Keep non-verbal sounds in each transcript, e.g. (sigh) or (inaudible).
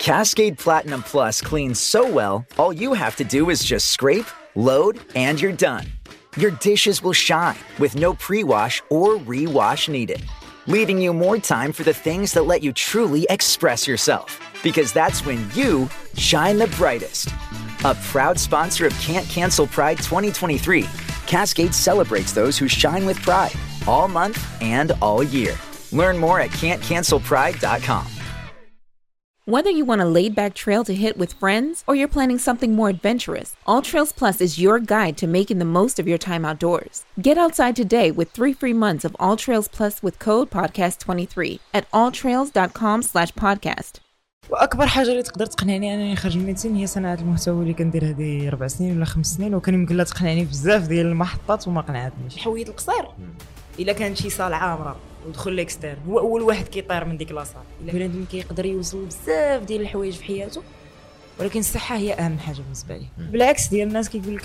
Cascade Platinum Plus cleans so well, all you have to do is just scrape, load, and you're done. Your dishes will shine with no pre wash or re-wash needed, leaving you more time for the things that let you truly express yourself. Because that's when you shine the brightest. A proud sponsor of Can't Cancel Pride 2023, Cascade celebrates those who shine with pride all month and all year. Learn more at can'tcancelpride.com. Whether you want a laid back trail to hit with friends or you're planning something more adventurous, All Trails Plus is your guide to making the most of your time outdoors. Get outside today with three free months of All Trails Plus with code podcast23 at alltrails.com slash podcast. واكبر حاجه اللي تقدر تقنعني انني نخرج من الميدسين هي صناعه المحتوى اللي كندير هذه ربع سنين ولا خمس سنين وكان يمكن لها تقنعني بزاف ديال المحطات وما قنعتنيش الحويط القصير الا كانت شي صال عامره ودخل l'externe هو أول واحد كيطير من ديك la salle. إلا بنادم كيقدر يوصل بزاف ديال الحوايج في حياته ولكن الصحة هي أهم حاجة بالنسبة لي. بالعكس ديال الناس كيقول لك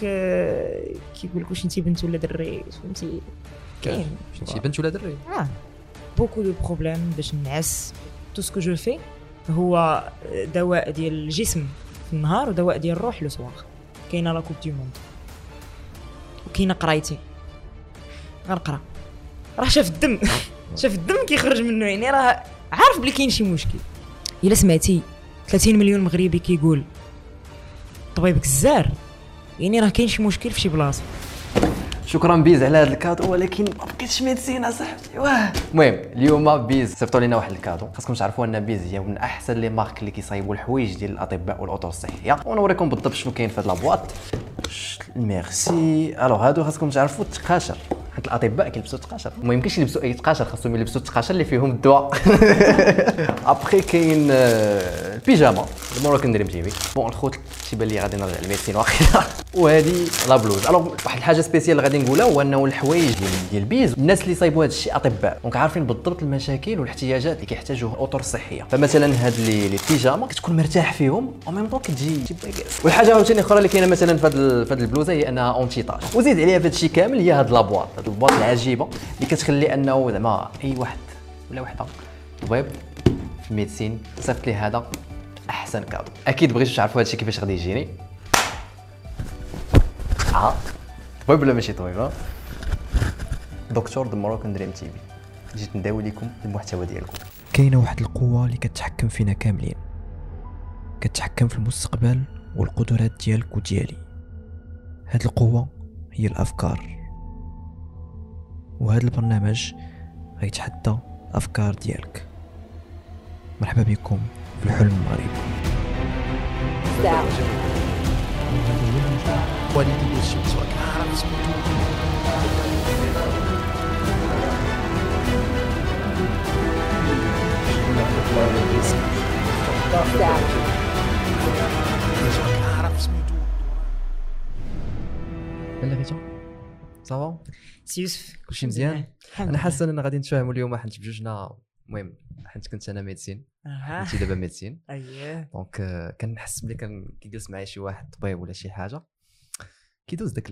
كيقول لك واش انت بنت ولا دري؟ فهمتي كاين شي بنت ولا دري؟ آه. beaucoup de problèmes باش نعس tout ce que je fais هو دواء ديال الجسم في النهار ودواء ديال الروح le soir كاينة la coupe du monde وكاينة قرايتي. غنقرا. راه شاف الدم. (laughs) شاف الدم كيخرج منه يعني راه عارف بلي كاين شي مشكل. إلا سمعتي 30 مليون مغربي كيقول طبيبك الزار يعني راه كاين شي مشكل في شي بلاصة. شكرا بيز على هذا ال cadeau ولكن ما بقيتش médecin اصاحبي واه. المهم اليوم بيز صيفطوا لنا واحد ال cadeau. خاصكم تعرفوا أن بيز هي من أحسن les marques اللي كيصايبوا الحوايج ديال الأطباء والاطر الصحية. ونوريكم بالضبط شنو كاين في هذا la boîte. Merci. Alors هادو خاصكم تعرفوا التقاشر. حيت الاطباء كيلبسوا التقاشر ما يمكنش يلبسوا أي تقاشر خاصهم يلبسوا التقاشر اللي فيهم الدواء. (laughs) ابخي كاين آه، البيجاما. ال Moroccan Dream TV بون الخوت تيبان لي غادي نرجع لل médecine وأخيرا (laughs) وهذه la blouse alors واحد الحاجة spéciale غادي نقولها هو إنه الحوايج ديال ديال بيز الناس اللي صايبوا هذا الشيء أطباء. donc عارفين بالضبط المشاكل والاحتياجات اللي كيحتاجوها الاطر الصحيه فمثلا هاد les pyjamas كتكون مرتاح فيهم أو ميم طون كتجي والحاجة عاوتاني أخرى اللي كاينة مثلا في هاد البلوزة هي إنها anti-tache وزيد عليها في هذا الشيء كامل هي هاد la boîte هاد ال boîte العجيبه اللي كتخلي انه زعما اي واحد ولا وحده طبيب في ال médecine صيفط لي هذا احسن cadeau أكيد بغيتو تعرفوا هادشي كيفاش غادي يجيني. آه. طبيب ولا ماشي طبيب ها دكتور the Moroccan Dream TV. جيت نداوي لكم المحتوى ديالكم. كاينة واحد القوة اللي كتحكم فينا كاملين. كتحكم في المستقبل والقدرات ديالك وديالي. هاد القوة هي الأفكار. وهذا البرنامج غيتحدى الافكار ديالك. مرحبا بكم في الحلم المغربي. غيتا ça va سي يوسف كلشي مزيان أنا لله. إننا غادي نتفاهموا اليوم حيت بجوجنا المهم حيت كنت أنا médecine أها انت دابا médecine اييه donc آه، كنحس بلي كان كيجلس معايا شي واحد طبيب ولا شي حاجة كيدوز داك.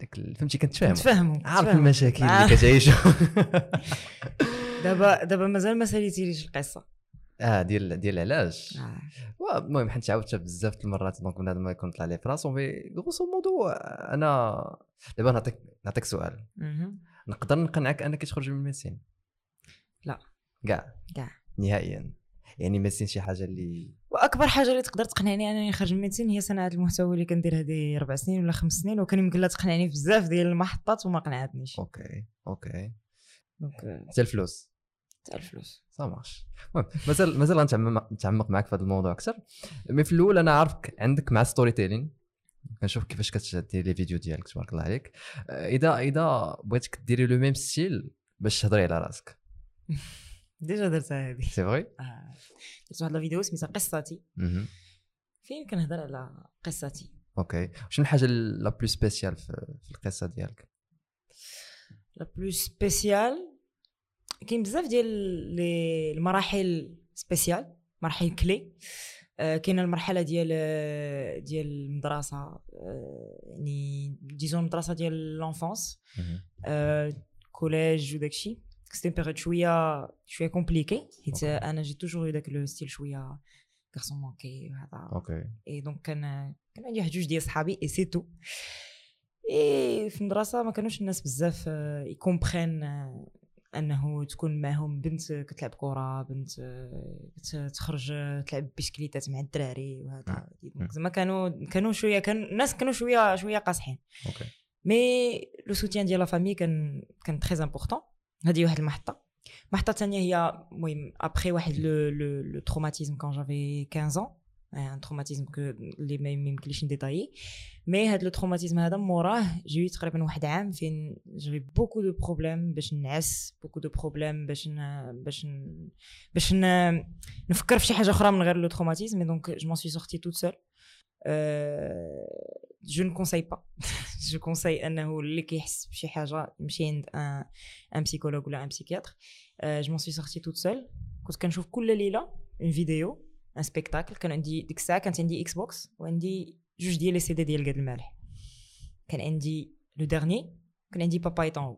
داك. فهمتي كنتفاهم نتفاهموا عارف. المشاكل آه. اللي كتعيشوا (laughs) دابا دابا مازال ما ساليتيليش القصة آه ديال ديال العلاج آه. المهم حيت عاودتها بزاف المرات donc بنادم ما يكون طلع لي في راسو مي غوسو مودو أنا دابا نعطيك نعطيك سؤال. نقدر نقنعك أنك تخرج من ال médecine لا. كاع كاع. نهائيا يعني médecine شي حاجة اللي وأكبر حاجة اللي تقدر تقنعني أنني نخرج من ال médecine هي صناعة المحتوى اللي كندير هذه ربع سنين ولا خمس سنين وكان يمكن لها تقنعني بزاف ديال المحطات وما قنعتنيش okay okay حتى الفلوس تاع الفلوس. ça marche المهم مازال مازال غنتعمق نتعمق معك في هذا الموضوع أكثر. mais في الأول أنا عارفك عندك مع storytelling كنشوف كيفاش كتدير les vidéos ديالك تبارك الله عليك. آه، اذا إذا بغيتك ديري le même style باش تهضري على راسك. (laughs) déjà درتها هذه c'est آه. درت واحد الفيديو سميتها قصتي. فين كنهضر على قصتي؟ okay شنو الحاجة la plus spéciale في في القصة ديالك؟ la plus spéciale كاين بزاف ديال المراحل spéciales مراحل كلي. آه، كاينة المرحلة ديال آه، ديال المدرسة آه، يعني disons المدرسة ديال l'enfance. collège وداكشي cette période شوية شوية compliquée حيت. أنا j'ai toujours داك le style شوية garçon manqué وهذا okay et donc كان كان عندي واحد جوج ديال صحابي et c'est tout اي في المدرسة ما كانوش الناس بزاف ي comprennent آه، انه تكون معهم بنت كتلعب كرة بنت تخرج تلعب بيسكليتات مع الدراري وهذا donc زعما كانوا كانوا شوية كان الناس كانوا شوية شوية قاصحين. okay. mais le soutien ديال la famille كان كان très important هذه واحد المحطة. المحطه الثانية هي المهم ابخي واحد le le traumatisme quand j'avais 15 ans. un traumatisme que اللي ما ما يمكنليش ن détailler mais هاد le traumatisme هذا موراه. جيت تقريبا واحد عام فين j'avais beaucoup de problèmes باش نعس beaucoup de problèmes باش ن... باش ن... باش ن... نفكر في شي حاجة أخرى من غير le traumatisme donc je m'en suis sortie toute seule je ne conseille pas. (laughs) je conseille أنه اللي كيحس بشي حاجة يمشي عند un un psychologue ولا un psychiatre je m'en suis sortie toute seule كنت كنشوف كل ليلة une vidéo un spectacle كان عندي ديك الساعة كانت عندي Xbox وعندي جوج ديال les CD ديال ڭاد المالح. كان عندي le dernier كان عندي Papa est en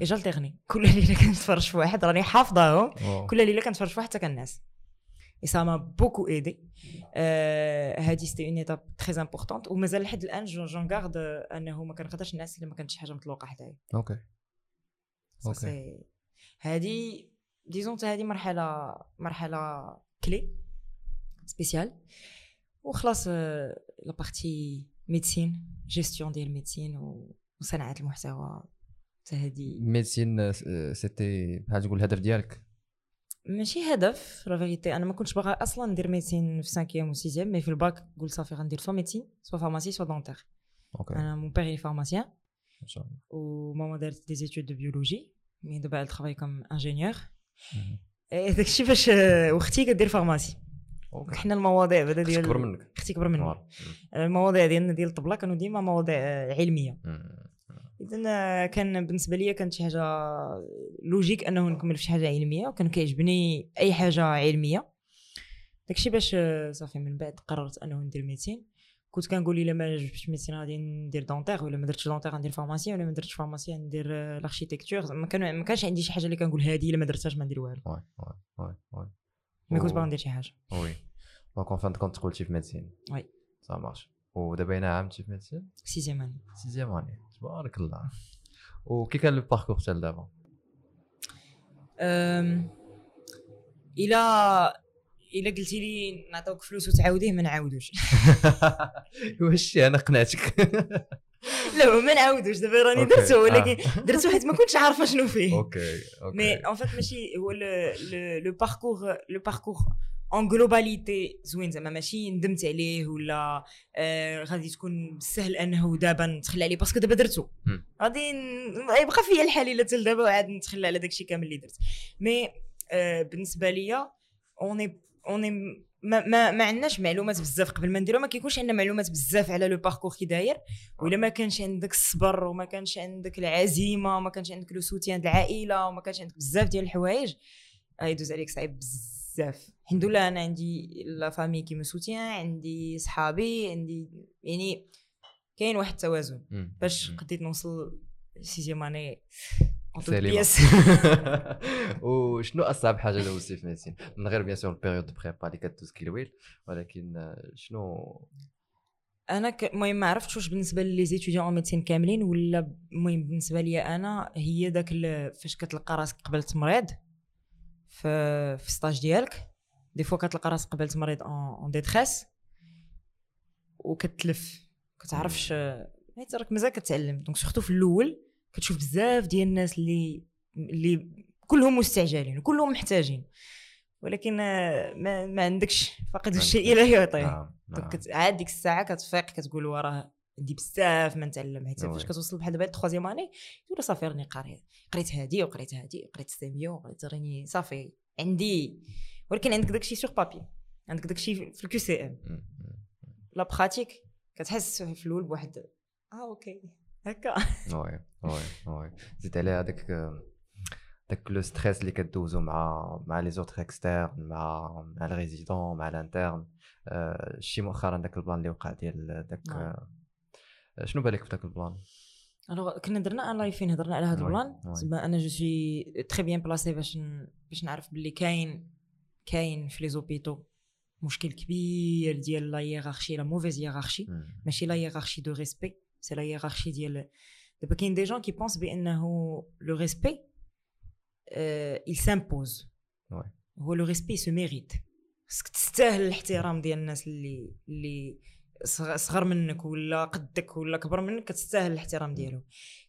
haut et j'alternais كل ليلة (laughs) كنتفرج في واحد راني حافظاهم. كل ليلة كنتفرج في واحد حتى كنعس et ça m'a beaucoup aidé هادي c'était une étape très importante ومازال لحد الآن j'en garde أنه ما كنقدرش نعس إلا ما كانت شي حاجة مطلوقه حدايا. أوكي أوكي هادي disons هادي مرحله مرحلة كلي spéciale وخلاص la partie médecine gestion ديال ال médecine وصناعه المحتوى. حتى هادي. médecine c'était بحال تقول الهدف ديالك؟ ماشي هدف la vérité أنا ما كنتش باغا أصلا ندير médecine في 5 و 6 mais في الباك قلت صافي غندير soit médecine soit pharmacie soit dentaire أوكي أنا mon père pharmacien ان شاء الله. وماما دارت des études de biologie mais دابا elle travaille ingénieur مهم. داكشي آه، واختي كدير pharmacie حنا المواضيع بعدا ديال كبر منك. أختي كبر مني. المواضيع ديالنا ديال الطبلة كانوا ديما مواضيع آه، علميه. اذا كان بالنسبة لي كانت شي حاجة logique أنه نكمل في شي حاجة علمية وكان كيعجبني أي حاجة علمية. داكشي باش آه، صافي من بعد قررت أنه ندير médecine. كنت كنقول إلا ما عجبتش médecine غادي ندير dentaire ولا ما درتش dentaire غندير pharmacie ولا ما درتش pharmacie غندير آه، l'architecture ما كان ما كانش عندي شي حاجة اللي كنقول هذه إلا ما درتهاش ما ندير والو. mais كنت باغا ندير شي حاجة oui donc enfin كونت قلتي في médecine oui. ça marche ودابا هنا عام في ميديسين sixième année sixième année تبارك الله وكي كان le parcours تاع دابا الا الا قلتي لي نعطيوك فلوس وتعاوديه ما نعاودوش واش أنا قنعتك لا ما نعاودوش دابا راني. درتو ولكن آه. (laughs) درتو حيت ما كنتش عارفة شنو فيه أوكي أوكي mais en fait ماشي هو le parcours le parcours en globalité زوين زعما ماشي ندمت عليه ولا آه غادي تكون سهل أنه دابا نتخلى عليه parce que دابا درتو مم. غادي يبقى فيا الحال إلا حتى دابا وعاد نتخلى على داكشي كامل اللي درت mais آه بالنسبة ليا اوني اوني ما ما, ما عندناش معلومات بزاف قبل ما نديرو ما كيكونش عندنا معلومات بزاف على le parcours كي داير ولا ما كانش عندك الصبر وما كانش عندك العزيمة وما كانش عندك le soutien العائلة وما كانش عندك بزاف ديال الحوايج غيدوز عليك صعيب بزاف الحمد لله أنا عندي la famille qui me soutient عندي صحابي عندي يعني كاين واحد التوازن. باش. قديت نوصل sixième année سليمة. وشنو اصعب حاجة دوزتي في médecine من غير bien sûr ال période prépa اللي كدوز كيلويل ولكن شنو أنا المهم ما عرفتش واش بالنسبة لي les étudiants en médecine كاملين ولا المهم بالنسبة لي أنا هي داك فاش كتلقى راسك قبلت مريض في في stage ديالك des fois كتلقى راسك قبلت مريض en détresse وكتلف كتعرفش حيت راك مازال كتعلم دونك سورتو في الأول كتشوف بزاف ديال الناس اللي اللي كلهم مستعجلين وكلهم محتاجين. ولكن آه، ما, ما عندكش فقد الشيء لا يعطيه نعم دونك نعم. عاد ديك الساعة كتفيق كتقول وراه عندي بزاف ما نتعلم حيت. فاش كتوصل بحال دابا التخوازيام أني تقول صافي راني قاري قريت هادي وقريت هادي وقريت سيميو وقريت راني صافي عندي. ولكن عندك داكشي sur papier عندك داكشي في ال QCM. la pratique كتحس في الأول بواحد آه أوكي. هكا oui oui oui زيد عليها داك داك le stress اللي كدوزو مع مع les autres externes مع مع ال résidents مع ال internes شي مؤخرا داك ال plan اللي وقع ديال داك شنو بالك في داك البلان الوغ كنا درنا un live هضرنا على هذا ال plan. زعما أنا je suis très bien placée باش. باش نعرف باللي كاين كاين في les hôpitaux مشكل كبير ديال la hiérarchie la mauvaise hiérarchie. ماشي la hiérarchie de respect c'est la hiérarchie ديال دابا كاين des gens qui pensent بانه le respect il s'impose. هو le respect se mérite خصك تستاهل الاحترام ديال الناس اللي اللي صغ- صغر منك ولا قدك ولا كبر منك كتستاهل الاحترام ديالو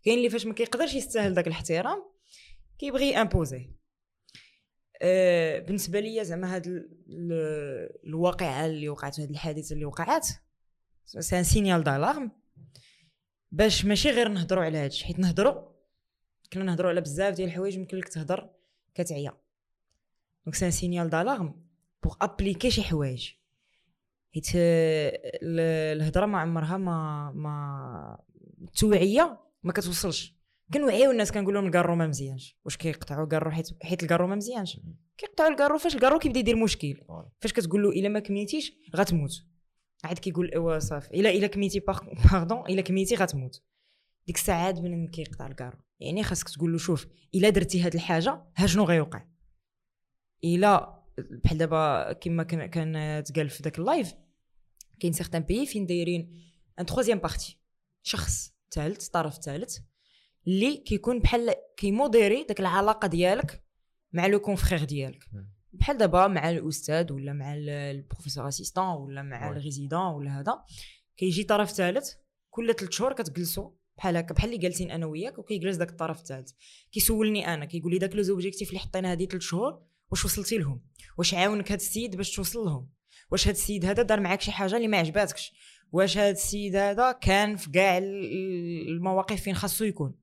كاين اللي فاش ما كيقدرش يستاهل داك الاحترام كيبغي imposer أه بالنسبة ليا زعما هاد ال- ال- الواقعه اللي وقعت هاد الحادثه اللي وقعت c'est un signal d'alarme باش ماشي غير نهضروا على هادشي حيت نهضروا كنا نهضروا على بزاف ديال الحوايج يمكن لك تهضر كتعيا. donc c'est un signal d'alarme pour appliquer شي حوايج. حيت آه، ال- الهضرة ما عمرها ما ما التوعيه ما كتوصلش. كنوعيو الناس كنقول لهم الكارو ما مزيانش. واش كيقطعوا الكارو حيت حيت الكارو ما مزيانش. كيقطعوا الكارو فاش الكارو كيبدا يدير مشكل. فاش كتقول له إلا ما كميتيش غتموت. عاد كيقول ايوا صافي. الا إلا كميتي pardon (laughs) إلا كميتي غتموت. ديك الساعة عاد بنادم كيقطع الكارو. يعني خاصك تقول له شوف إلا درتي هاد الحاجة ها شنو غيوقع؟ إلا بحال دابا كما كان كان تقال في داك ال live كاين certains pays فين دايرين une troisième partie شخص ثالث طرف ثالث اللي كيكون بحال كي modérer داك العلاقة ديالك مع les confrères ديالك. بحال دابا مع الأستاذ ولا مع ال- ال professeur assistant ولا مع. ال résident ولا هذا كيجي طرف ثالث كل ثلاث شهور كتجلسوا بحال هكا بحال اللي جالسين أنا وياك وكيجلس داك الطرف الثالث كيسولني أنا كيقول لي داك les objectifs اللي حطينا هذه ثلاث شهور واش وصلتي لهم؟ واش عاونك هذا السيد باش توصل لهم؟ واش هذا السيد هذا دار معاك شي حاجة اللي ما عجباتكش؟ واش هذا السيد هذا كان في كاع ال- المواقف فين خاصو يكون؟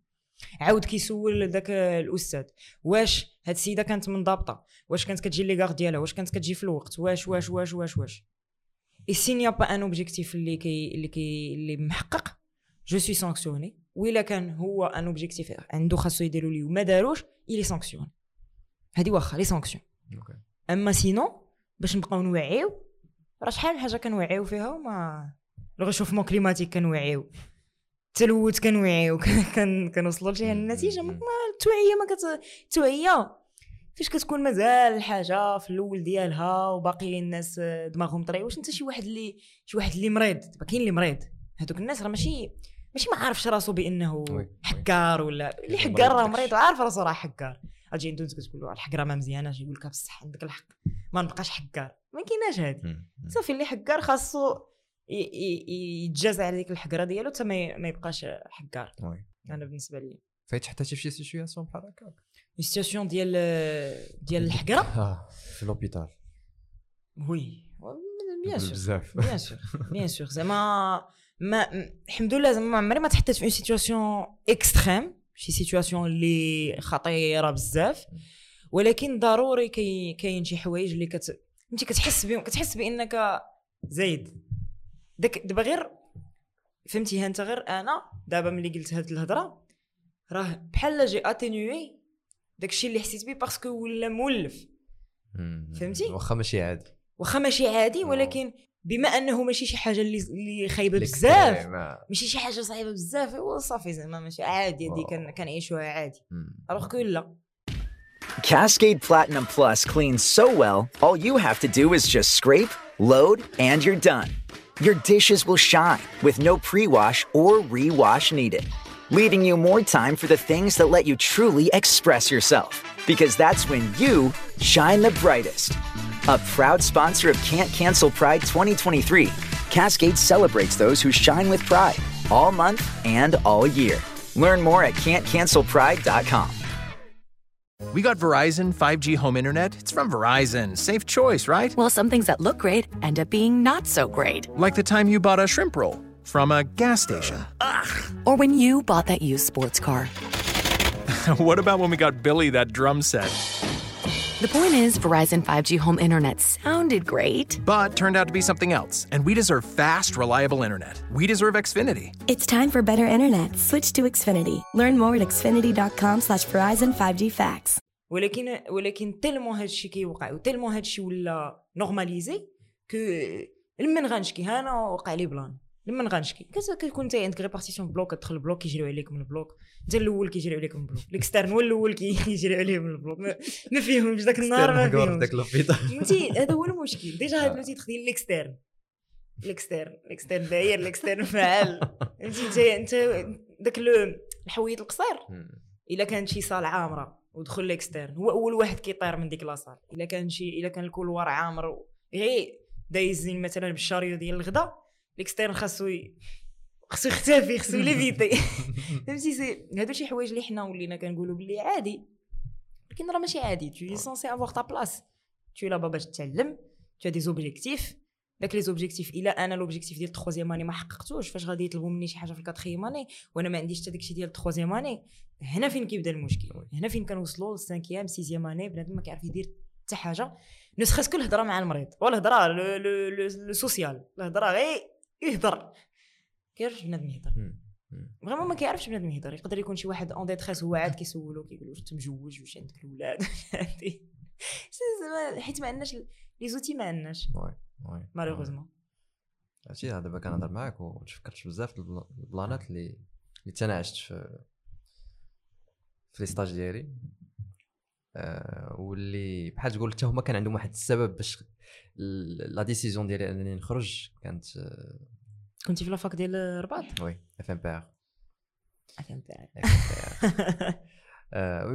عاود كيسول داك الأستاذ. واش هاد السيدة كانت منضبطة. واش كانت كتجي les gardes ديالها؟ واش كانت كتجي في الوقت؟ واش واش واش واش واش؟ et s'il n'y a pas un objectif اللي كي اللي كي اللي محقق je suis sanctionné وإلا كان هو un objectif عنده خاصو يديروا ليه. وما داروش les sanctions هادي واخا les sanctions OK أما sinon باش نبقاو نوعيو راه شحال من حاجة كنوعيو فيها وما ال réchauffement climatique كنوعيو. التلوث كنوعيو (laughs) كن- كنوصلوا لشي النتيجة. ما التوعيه ما كت التوعيه فاش كتكون مازال الحاجة في الأول ديالها وباقي الناس دماغهم طري واش أنت شي واحد اللي شي واحد اللي مريض؟ دابا كاين اللي مريض. هذوك الناس راه ماشي ماشي ما عارفش راسو بأنه. حكار ولا اللي حكار راه. مريض وعارف راسو راه حكار. أجي أنت كتقول له الحق راه ما مزياناش يقول لك بصح عندك الحق. ما نبقاش حكار. ما كايناش هادي. صافي اللي حكار خاصو يتجازى على ديك الحكره ديالو حتى ما يبقاش حكار oui. أنا بالنسبة لي. فايت حتى في شي situation بحال هكاك. ال situation ديال ديال الحكره (laughs) آه في l'hôpital oui. bien sûr بزاف bien sûr bien sûr زعما ما الحمد لله زعما ما عمري ما تحطيت في une situation extrême شي سيتواسيون اللي خطيرة بزاف. ولكن ضروري كي كاين شي حوايج اللي كت انت كتحس بهم كتحس بأنك زايد. داك دابا غير فهمتي انت غير أنا دابا ملي قلت هاد الهضرة راه بحال j'ai atténué داكشي اللي حسيت بيه parce que ولا مولف. فهمتي؟ واخا ماشي عادي واخا ماشي عادي ولكن بما انه ماشي شي حاجة اللي اللي خايبة بزاف. ماشي شي حاجة صعيبة بزاف ايوا صافي زعما ماشي عادي هادي كن- كنعيشوها عادي. ألوغ كو لا Cascade Platinum Plus cleans so well, all you have to do is just scrape, load, and you're done. Your dishes will shine with no pre wash or rewash needed, leaving you more time for the things that let you truly express yourself. Because that's when you shine the brightest. A proud sponsor of Can't Cancel Pride 2023, Cascade celebrates those who shine with pride all month and all year. Learn more at can'tcancelpride.com. We got Verizon 5G home internet. It's from Verizon. Safe choice, right? Well, some things that look great end up being not so great. Like the time you bought a shrimp roll from a gas station. Or when you bought that used sports car. (laughs) what about when we got Billy that drum set? The point is, Verizon 5G home internet sounded great. But turned out to be something else. And we deserve fast, reliable internet. We deserve Xfinity. It's time for better internet. Switch to Xfinity. Learn more at xfinity.com slash Verizon 5G Facts. ولكن ولكن تيلمون هادشي كيوقع وتيلمون هادشي ولا نورماليزي كو من غنشكي انا وقع لي بلان لما نغنشكي. كت- كتكون انت عندك répartition bloc كتدخل ال bloc كيجريو عليك من ال bloc. انت الأول كيجريو عليك من ال bloc. ال externe هو الأول كي- (laughs) كيجريو عليه من ال bloc. ما, فيهمش ذاك النهار ما في فيهمش. فهمتي؟ هذا هو المشكل. (laughs) déjà هاد le titre ديال ال externe. ال externe ال externe داير ال externe فعال. فهمتي؟ انت انت داك لو الحويط القصير. إلا كانت شي salle عامرة ودخل ال externe هو أول واحد كيطير من ديك la salle إلا كان شي إلا كان ال couloir عامر غير. دايزين مثلا بال chariot ديال الغدا ال externe خاصو خاصو يختفي خاصو l'éviter (laughs) فهمتي؟ c'est هادو شي حوايج اللي حنا ولينا كنقولوا باللي عادي. ولكن راه ماشي عادي. Censé avoir ta place. Tu es là باش تتعلم. As des objectifs. داك les objectifs إلا أنا l'objectif ديال ال troisième année ما حققتوش فاش غادي يطلبوا مني شي حاجة في ال quatrième année وأنا ما عنديش حتى داكشي ديال ال troisième année هنا فين كيبدا المشكل؟ هنا فين كنوصلوا لل cinquième sixième année بنادم ما كيعرف يدير حتى حاجة. نسخس كل الهضرة مع المريض. ولا الهضره le le le- le social الهضرة غير يهضر. كيعرفش بنادم يهضر؟ vraiment ما كيعرفش بنادم يهضر. يقدر يكون شي واحد en détresse هو عاد كيسولو كيقول واش انت مجوج واش عندك الاولاد (laughs) حيت ما عندناش les outils ما عندناش. oui oui malheureusement عرفتي دابا كنهضر معاك وتفكرت بزاف البلانات اللي اللي حتى أنا عشت في في les stages ديالي. آه واللي بحال تقول حتى هما كان عندهم واحد السبب باش la décision ديالي انني نخرج كانت آه، كنتي في la fac ديال الرباط؟ oui FMPR فهمت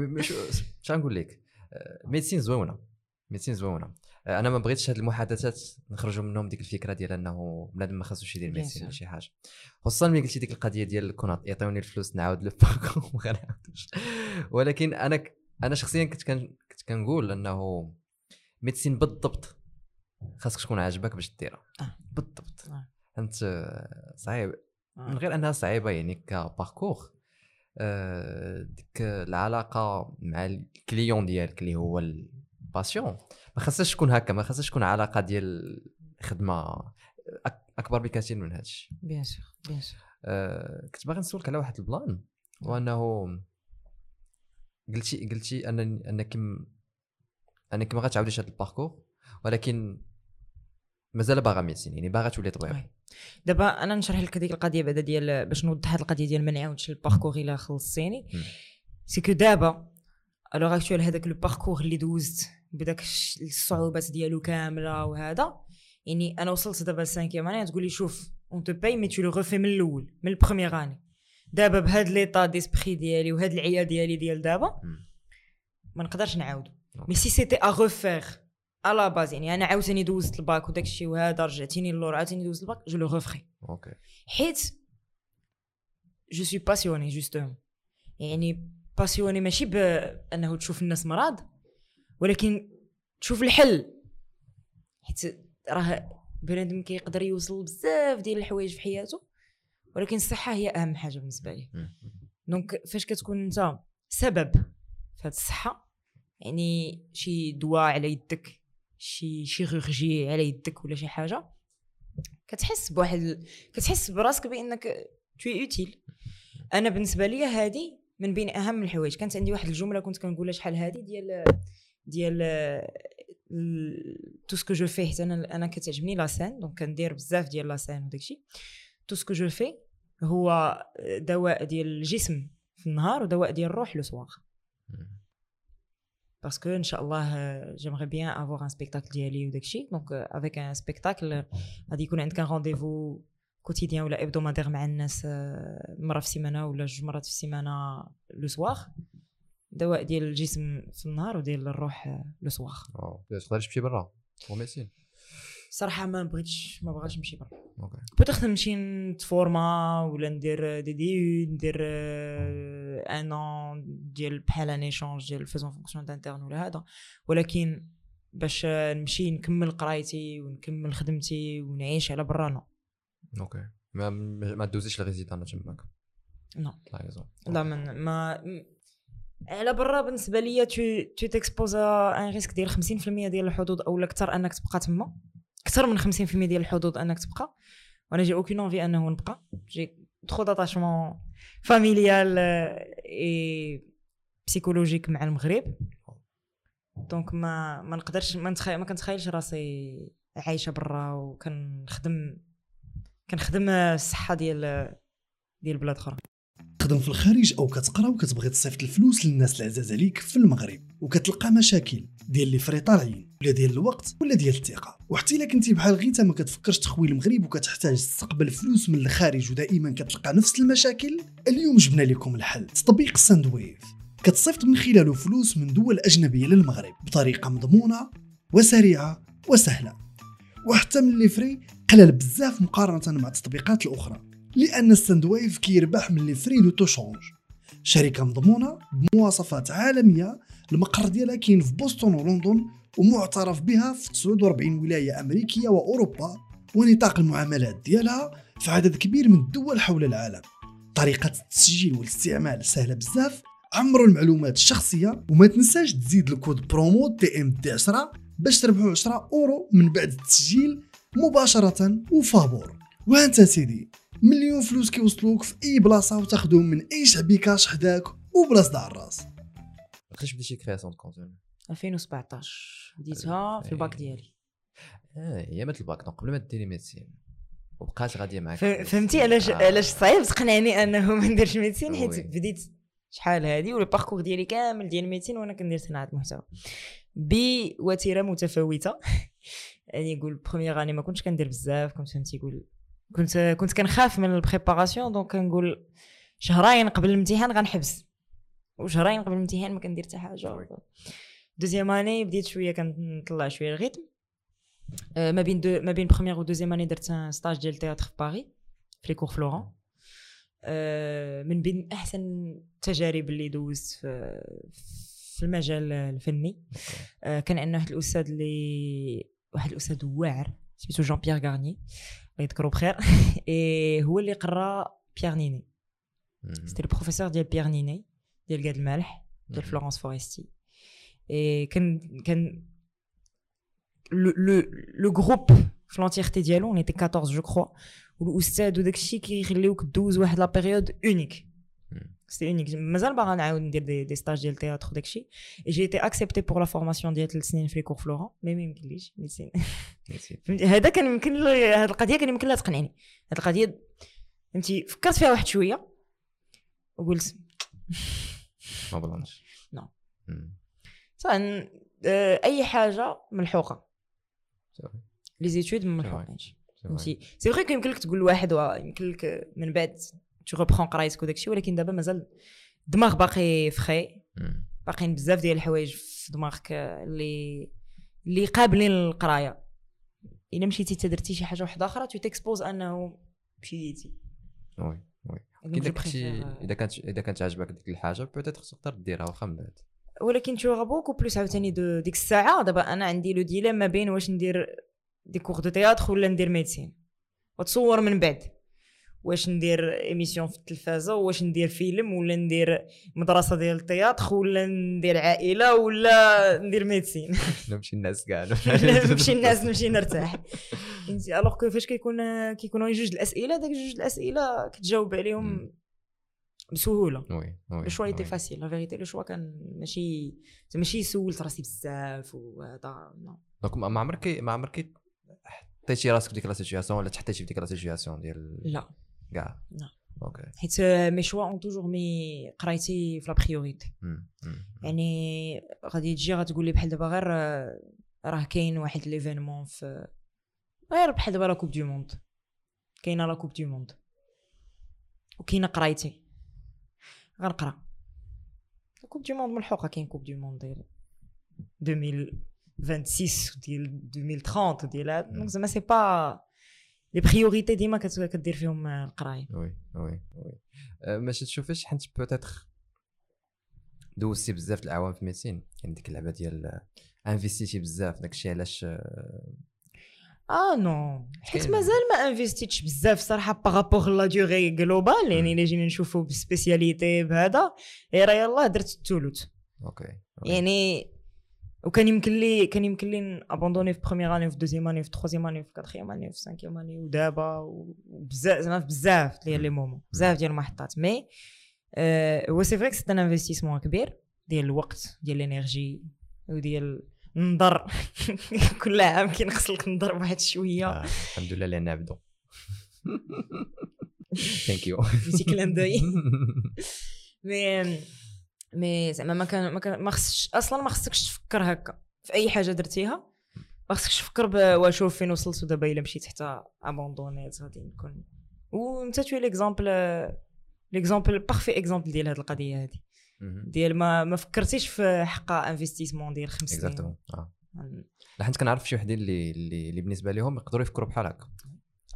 مش اش غنقول لك؟ آه، médecine زوينة. médecine زوينة. أنا ما بغيتش هاد المحادثات نخرجوا منهم ديك الفكرة ديال أنه بنادم ما خاصوش يدير médecine ولا. شي حاجة. خصوصا ملي قلتي ديك القضية ديال كون عط- يعطيوني الفلوس نعاود لو (laughs) ما غنعاودوش ولكن أنا أنا شخصيا كنت كان كنت كنقول إنه médecine بالضبط خاصك تكون عاجبك باش ديرها. آه. بالضبط. آه. أنت صعيب. آه. من غير أنها صعيبة يعني ك parcours ديك العلاقة مع ال client ديالك اللي هو ال patient ما خاصهاش تكون هكا ما خاصهاش تكون علاقة ديال خدمة أكبر بكثير من هذا الشيء bien sûr bien sûr كنت باغي نسولك على واحد ال plan وأنه قلتي قلتي انني أنك أنك ما غتعاوديش هذا ال parcours ولكن مازال باغا médecine يعني باغا تولي طبيب. دابا أنا نشرح لك هذيك القضية بعدا ديال باش نوضح هذه القضية ديال ما نعاودش ال parcours إلا خلصتيني. c'est que دابا à l'heure actuelle هذاك le parcours اللي دوزت بداك الصعوبات ديالو كاملة وهذا يعني أنا وصلت دابا ل cinquième année تقول لي شوف on te paye mais tu le refais من الأول من ال première année دابا بهاد l'état d'esprit ديالي وهاد العيا ديالي ديال دابا. ما نقدرش نعاودو. OK. mais si c'était à refaire à la base يعني أنا عاوتاني دوزت الباك وداك الشيء وهذا رجعتيني للور عاوتاني دوزت ال bac je le referais OK حيت je suis passionné justement يعني passionnée ماشي بأنه تشوف الناس مرض ولكن تشوف الحل. حيت راه بنادم كيقدر يوصل بزاف ديال الحوايج في حياته. ولكن الصحة هي أهم حاجة بالنسبة مم. donc فاش كتكون أنت سبب في هذه الصحة يعني شي دواء على يدك شي chirurgie على يدك ولا شي حاجة كتحس بواحد كتحس براسك بإنك t'es utile أنا بالنسبة لي هذه من بين أهم الحوايج. كانت عندي واحد الجملة كنت كنقولها شحال هذه ديال ديال tout ce que je fais حيت أنا أنا كتعجبني la scène donc كندير بزاف ديال la scène وداكشي. tout ce que je fais هو دواء ديال الجسم في النهار ودواء ديال الروح le soir. parce que ان شاء الله j'aimerais bien avoir un spectacle ديالي وداكشي donc avec un spectacle غادي يكون عندك un rendez-vous quotidien ولا hebdomadaire مع الناس آه، مرة في السيمانة ولا جوج مرات في السيمانة le soir. دواء ديال الجسم في النهار وديال الروح آه، le soir. أوه. تقدر تمشي برا صراحة ما بغيتش ما بغاش نمشي برا. OK. peut-être نمشي نتفورما ولا ندير دي دي ندير un un ديال بحال un échange ديال faisant fonction d'interne ولا هذا. ولكن باش نمشي نكمل قرايتي ونكمل خدمتي ونعيش على برا non OK. ما ما دوزيش ال résidanat تماك non la raison لا من ما على برا بالنسبة ليا tu tu t'exposes à un risque ديال 50% ديال الحظوظ أو أكثر أنك تبقى تما. أكثر من 50% ديال الحظوظ أنك تبقى. وأنا j'ai aucune envie أنه نبقى. j'ai trop d'attachement familial et psychologique مع المغرب. donc ما ما نقدرش ما نتخيل ما كنتخيلش راسي عايشة برا وكنخدم كنخدم الصحة ديال ديال بلاد أخرى. تخدم في الخارج أو كتقرأ وكتبغي تصيفط الفلوس للناس العزاز عليك في المغرب وكتلقى مشاكل ديال les frais طالعين ولا ديال الوقت ولا ديال الثقة. وحتى إلا كنتي بحال غيثة ما كتفكرش تخوي المغرب وكتحتاج تستقبل فلوس من الخارج ودائما كتلقى نفس المشاكل اليوم جبنا لكم الحل. تطبيق Sendwave. كتصيفط من خلاله فلوس من دول أجنبية للمغرب بطريقة مضمونة وسريعة وسهلة. وحتى من les frais قلل بزاف مقارنة مع التطبيقات الأخرى. لأن ال Sendwave كيربح من les frais de taux change. شركة مضمونة بمواصفات عالمية. المقر ديالها كاين في بوسطن ولندن ومعترف بها في 49 ولاية أمريكية واوروبا ونطاق المعاملات ديالها في عدد كبير من الدول حول العالم. طريقة التسجيل والاستعمال سهلة بزاف عمروا المعلومات الشخصية وما تنساش تزيد ال code promo TMD 10 باش تربحوا 10 أورو من بعد التسجيل مباشرة وفابور وانت سيدي مليون فلوس كيوصلوك في أي بلاصة وتاخذهم من أي Chaabi Cash حداك وبلاصه دار الراس. وقتاش بديتي création de contenu 2017 بديتها في الباك ديالي. آه ايامات ال bac. donc قبل ما ديري médecine وبقات غاديه معاك ف- فهمتي علاش آه. علاش صعيب تقنعني أنه ما نديرش médecine حيت. بديت شحال هادي وال parcours ديالي كامل ديال ال médecine وأنا كندير صناعة محتوى. بوتيره متفاوتة. (laughs) يعني يقول première année ما كنتش كندير بزاف كنت فهمتي يقول كنت كنت كنخاف من ال préparation donc كنقول شهرين قبل الامتحان غنحبس. وشهرين قبل الامتحان ما كندير حتى حاجة. deuxième année بديت شوية كنطلع شوية ال rythme آه، ما بين deux ما بين première و deuxième année درت un stage ديال théâtre في باريس في les Cours Florent آه، من بين أحسن التجارب اللي دوزت في في المجال الفني. آه، كان عندنا واحد الأستاذ اللي واحد الأستاذ واعر سميتو Jean-Pierre Garnier الله يذكرو بخير. (laughs) إيه هو اللي قرا Pierre Niney c'était ال professeur ديال Pierre Niney ديال Gad Elmaleh ديال مهم. Florence Foresti إيه كان كان le le le groupe في l'intégralité ديالو on était 14 je crois والاستاذ وداك الشيء كيخليوك دوز واحد la période unique c'est unique مازال باغا نعاود ندير des, des stages ديال théâtre وداك الشيء et j'ai été acceptée pour la formation ديال ثلاث سنين في Cours Florent mais ما يمكنليش médecine هذا كان يمكن هاد القضية كان يمكن لها تقنعني. هاد القضية فهمتي فكرت فيها واحد شوية وقلت ما بلانش non. صراحة آه، أي حاجة ملحوقة. les études. ملحوقينش. صافي. فهمتي؟ c'est vrai يمكن لك تقول لواحد وا- يمكن لك من بعد tu reprends قرايتك وداك الشيء ولكن دابا مازال الدماغ باقي فخي. باقيين بزاف ديال الحوايج في دماغك اللي اللي قابلين للقرايه الا مشيتي تدرتي شي حاجة واحدة أخرى tu t'exposes انه مشيتي oui oui اذا كنتي اذا كانت اذا كانت عاجبك ديك الحاجة peut-être تقدر ديرها واخا من بعد ولكن tu beaucoup plus عاوتاني de ديك الساعة دابا أنا عندي le dilemme ما بين واش ندير des cours de théâtre ولا ندير médecine وتصور من بعد واش ندير émission في التلفازة واش ندير فيلم ولا ندير مدرسة ديال ال théâtre ولا ندير عائلة ولا ندير médecine. (laughs) نمشي الناس كاع. (laughs) نمشي الناس نمشي نرتاح. فهمتي؟ alors que فاش كيكون كيكونوا جوج الأسئلة داك جوج الأسئلة كتجاوب عليهم بسهولة. oui oui le choix était. facile la vérité le choix كان ماشي ماشي سولت راسي بزاف وهذا donc ما ما عمرك ما عمرك حطيتي راسك في ديك la situation ولا تحطيتي في ديك la situation ديال لا. كاع لا. OK حيت mes choix ont toujours mis قرايتي في la priorité. يعني غادي تجي غتقول لي بحال دابا غير راه كاين واحد l'événement في غير بحال دابا la coupe du monde كاينة la coupe du monde وكاينه قرايتي غنقرا coupe du monde ملحوقه كاين coupe du monde ديال 2026 ديال 2030 ديال donc زعما c'est pas les priorités ديما كدير فيهم آه، القراية. oui oui oui. أه، ماشي تشوفيش حيت peut-être دوزتي بزاف الأعوام في médecine يعني ديك اللعبة ديال investi تي بزاف داكشي علاش آه non. حيت مازال ما investi تش بزاف صراحة par rapport à la durée globale يعني إلا جينا نشوفوا ب spécialité بهذا راه يلاه درت الثلث. OK يعني وكان يمكن لي كان يمكن لي abandonner في première année في deuxième année في troisième année في quatrième année في cinquième année ودابا وبزاف زعما بزاف ديال les moments بزاف ديال المحطات. mais آه، هو c'est vrai que c'est un investissement كبير ديال الوقت ديال l'énergie وديال النظر. (laughs) كل عام كينقص لك النظر بواحد شوية. آه، الحمد لله اللي نعبدو Thank you بيتي كلام داي مي مي زعما ما كان ما كان ما خصش أصلا ما خصكش تفكر هكا. في أي حاجة درتيها ما خصكش تفكر واشوف فين وصلت ودابا إلا مشيت حتى abandonné ت غادي نكون. وانت tu es l'exemple l'exemple parfait exemple ديال هذه القضية هذه ديال ما ما فكرتيش في حق investissement ديال خمس سنين. exactement آه. حيت كنعرف شي وحدين اللي اللي, اللي بالنسبة لهم يقدروا يفكروا بحال هكا.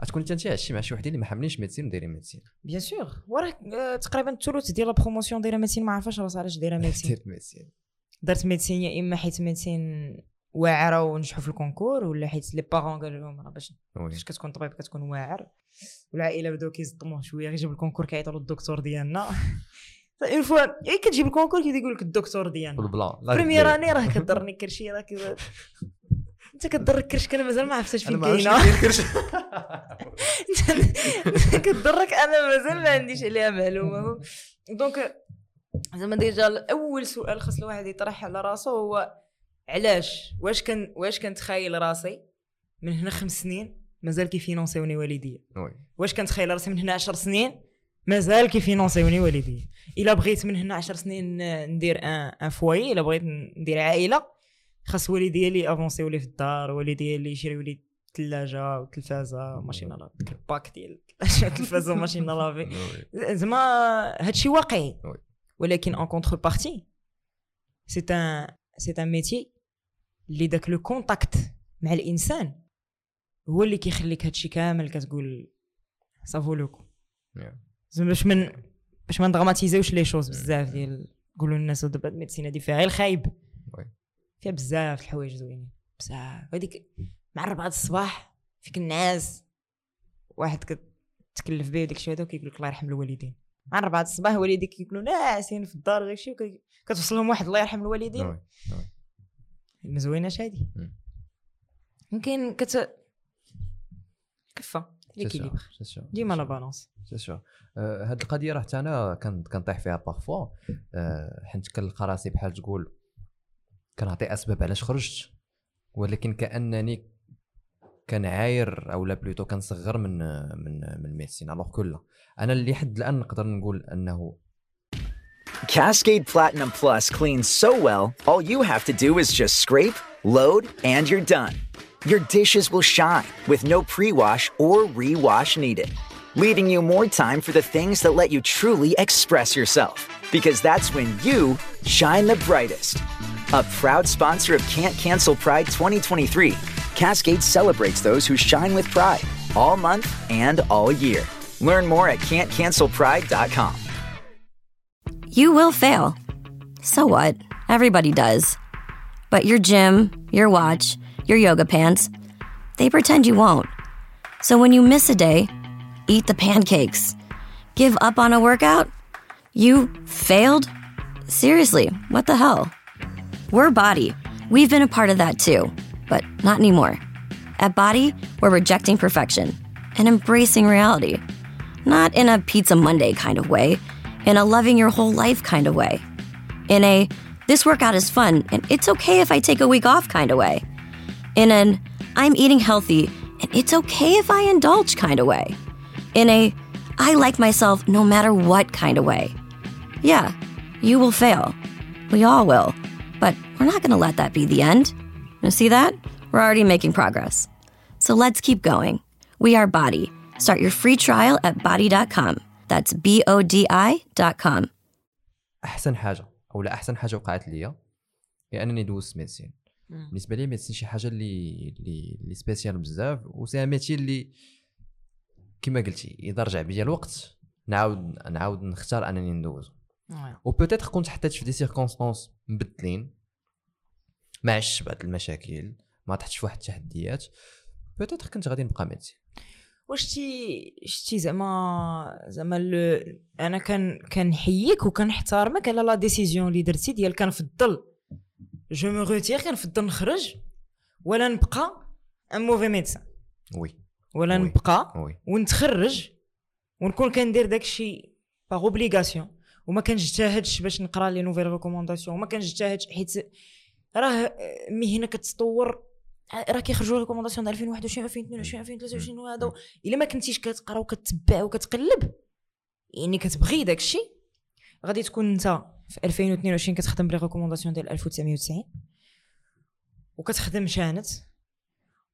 غتكون انت عشتي مع شي وحدين اللي ما حاملينش médecine ودايرين médecine. bien sûr وراه تقريبا الثلث ديال la promotion دايرة médecine. ما عرفاش راسها علاش دايرة médecine. داير médecine. درت médecine يا إما حيت médecine واعرة ونجحوا في ال concours ولا حيت les parents قالوا لهم راه باش. فاش كتكون طبيب كتكون واعر. والعائلة بداو كيصدموه شوية غير جاب الكونكور كيعيطوا له الدكتور ديالنا. اون فوا اي كتجيب الكونكور كيبدا يقول لك الدكتور ديالنا. بالبلان. لا بريمير تدير. اني راه كضرني (laughs) كرشي راه (laughs) أنت كضرك كرشك أنا مازال ما عرفتش فين كاينة. كاين كرش. أنت كضرك أنا مازال ما عنديش عليها معلومة. دونك زعما ديجا اول سؤال خاص الواحد يطرح على راسو هو علاش؟ واش كان واش كنتخايل راسي من هنا خمس سنين مازال كي financ يوني والديا؟ واش كنتخيل راسي من هنا 10 سنين مازال كي financ يوني والديا؟ إلا بغيت من هنا 10 سنين ندير un voyage إلا بغيت ندير عائلة خاص والديا اللي financ يو لي في الدار والديا اللي يشريو لي ثلاجه وتلفازة و machine à ديك ال pack ديال الثلاجه تلفازة و machine (laughs) à laver زعما هادشي واقعي oui. ولكن en contrepartie c'est un c'est un métier اللي داك le contact مع الإنسان هو اللي كيخليك هادشي كامل كتقول ça vaut le coup Yeah. زعما باش من باش ما ن dramatis يوش les choses بزاف ديال نقولوا للناس دابا ال médecine هادي فيها غير الخايب oui. فيها بزاف الحوايج زوينين. بزاف. هذيك مع ربعة الصباح فيك النعاس واحد كتكلف به الشيء هذا وكيقول لك الله يرحم الوالدين. مع ربعة الصباح والديك كيكونوا ناعسين في الدار غير شي وكي- كتوصل لهم واحد الله يرحم الوالدين. oui. ما زويناش هادي. مم. يمكن كت كفة. l'équilibre ديما la. balance c'est sûr هاد القضية راه حتى أنا كنطيح فيها parfois آه، حيت كنلقى راسي بحال تقول كنعطي اسباب علاش خرجت ولكن كانني كنعاير أو لا plutôt كنصغر من من من ال médecine alors que لا أنا اللي حد الان نقدر نقول انه Cascade Platinum Plus cleans so well, all you have to do is just scrape, load, and you're done. Your dishes will shine with no pre wash or rewash needed, leaving you more time for the things that let you truly express yourself. Because that's when you shine the brightest. A proud sponsor of Can't Cancel Pride 2023, Cascade celebrates those who shine with pride all month and all year. Learn more at can'tcancelpride.com. You will fail. So what? Everybody does. But your gym, your watch, your yoga pants, they pretend you won't. So when you miss a day, eat the pancakes. Give up on a workout? You failed? Seriously, what the hell? We're Body. We've been a part of that too, but not anymore. At Body, we're rejecting perfection and embracing reality. Not in a Pizza Monday kind of way, in a loving your whole life kind of way. In a this workout is fun and it's okay if I take a week off kind of way. In an I'm eating healthy and it's okay if I indulge kind of way. In a I like myself no matter what kind of way. Yeah, you will fail. We all will. But we're not going to let that be the end. You see that? We're already making progress. So let's keep going. We are Body. Start your free trial at body.com. That's B O D I.com. أحسن حاجة أو لا أحسن حاجة وقعت ليا هي أنني دوزت ميديسين بالنسبة لي ميديسين شي حاجة اللي اللي اللي سبيسيال بزاف وسي ان ميتي اللي كما قلتي إذا رجع بيا الوقت نعاود نعاود نختار أنني ندوزو و peut-être كنت حطيت في des circonstances مبدلين ما عشتش بعض المشاكل ما طحتش في واحد التحديات peut-être كنت غادي نبقى médecine واش شتي شتي زعما زعما أنا كان كنحييك وكنحترمك على la décision اللي درتي ديال كنفضل je me retire كنفضل نخرج ولا نبقى un mauvais médecin oui ولا oui. نبقى oui ونتخرج ونكون كندير داكشي par obligation وما كنجتهدش باش نقرا les nouvelles recommandations وما كنجتهدش حيت راه مهنة كتطور راه كيخرجوا recommandations ديال 2021 2022 2023 وهذا إلا ما كنتيش كتقرا وكتبع وكتقلب يعني كتبغي داك الشيء غادي تكون أنت في 2022 كتخدم ب les recommandations ديال 1990 وكتخدم شانت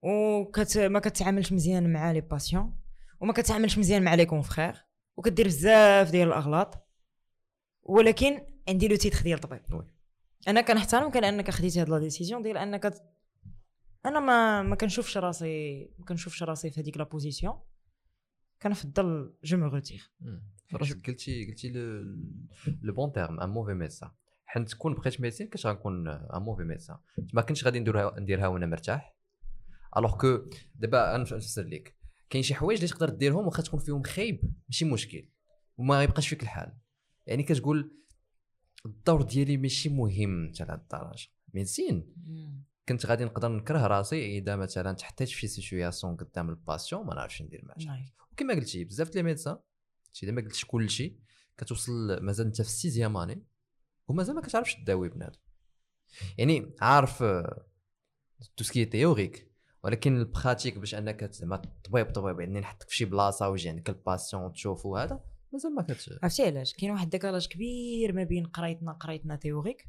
وكت ما كتعاملش مزيان مع les patients وما كتعاملش مزيان مع les confrères وكدير بزاف ديال الأغلاط. ولكن عندي le titre ديال طبيب. أنا كنحترمك على انك خديتي هاد la décision ديال أنك أنا ما ما كنشوفش راسي ما كنشوفش راسي في هذيك la position كنفضل je me retire فراسك قلتي قلتي le bon terme un mauvais médecin حيت تكون بقيت médecine كاش غنكون un mauvais médecin ما كنتش غادي نديرها نديرها وأنا مرتاح. alors que دابا غنفسر لك. كاين شي حوايج اللي تقدر ديرهم واخا تكون فيهم خايب ماشي مشكل. وما يبقاش فيك الحال. يعني كتقول الدور ديالي ماشي مهم حتى لهاد الدرجة. médecine كنت غادي نقدر نكره راسي إذا مثلا تحطيت في situation قدام ال patient ما نعرفش ندير معاه وكما قلتي بزاف ديال médecins اذا ما قلتش كلشي كتوصل مازال انت في ال sixième année ومازال ما كتعرفش تداوي بنادم. يعني عارف tout ce qui est théorique ولكن ال pratique باش أنك زعما طبيب طبيب يعني نحطك في شي بلاصة ويجي عندك ال patient تشوف وهذا. مازال ما كنتش عرفتي علاش؟ كاين واحد ال décalage كبير ما بين قرايتنا قرايتنا théorique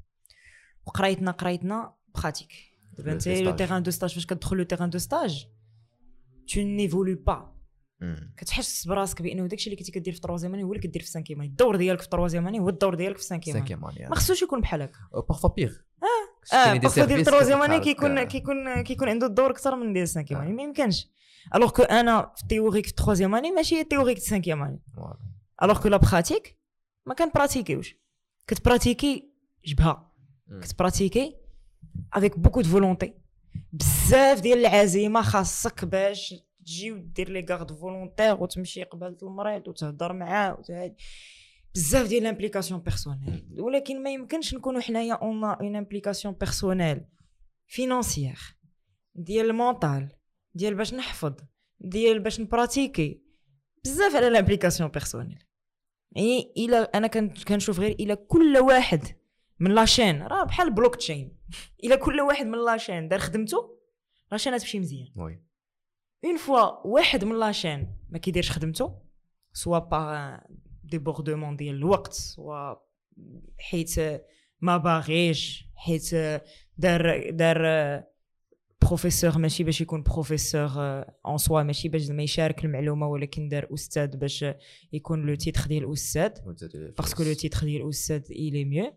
وقرايتنا قرايتنا pratique دابا انت le terrain de stage فاش كتدخل le terrain de stage tu n'évolues pas كتحس براسك بأنه داكشي اللي كنتي كدير في troisième année هو اللي كدير في cinquième année الدور ديالك في troisième année هو الدور ديالك في cinquième année ما خصوش يكون بحال هكا parfois pire آه آه parfois ديال troisième année كيكون كيكون كيكون عنده الدور أكثر من ديال cinquième année ما يمكنش. alors que أنا في théorique في troisième année ماشي théorique في cinquième année alors que la pratique ما كنبراتيكيوش كتبراتيكي جبهه كتبراتيكي avec beaucoup de volonté بزاف ديال العزيمه خاصك باش تجي ودير les gardes volontaires وتمشي قبالة المريض وتهضر معاه وتهادي بزاف ديال l'implication personnelle ولكن ما يمكنش نكونوا حنايا en en implication personnelle financière ديال ال mental ديال باش نحفظ ديال باش نبراتيكي بزاف على l'implication personnelle يعني إلى أنا كنشوف غير إلى كل واحد من la chaîne راه بحال بلوك تشين (laughs) إلى كل واحد من la chaîne دار خدمته la chaîne تمشي مزيان. oui. une fois واحد من la chaîne ما كيديرش خدمته soit par débordement ديال الوقت soit حيت ما باغيش حيت دار دار بروفيسور ماشي باش يكون professeur en soi ماشي باش زعما يشارك المعلومة ولكن دار أستاذ باش يكون le titre ديال أستاذ. parce que le titre ديال أستاذ il est mieux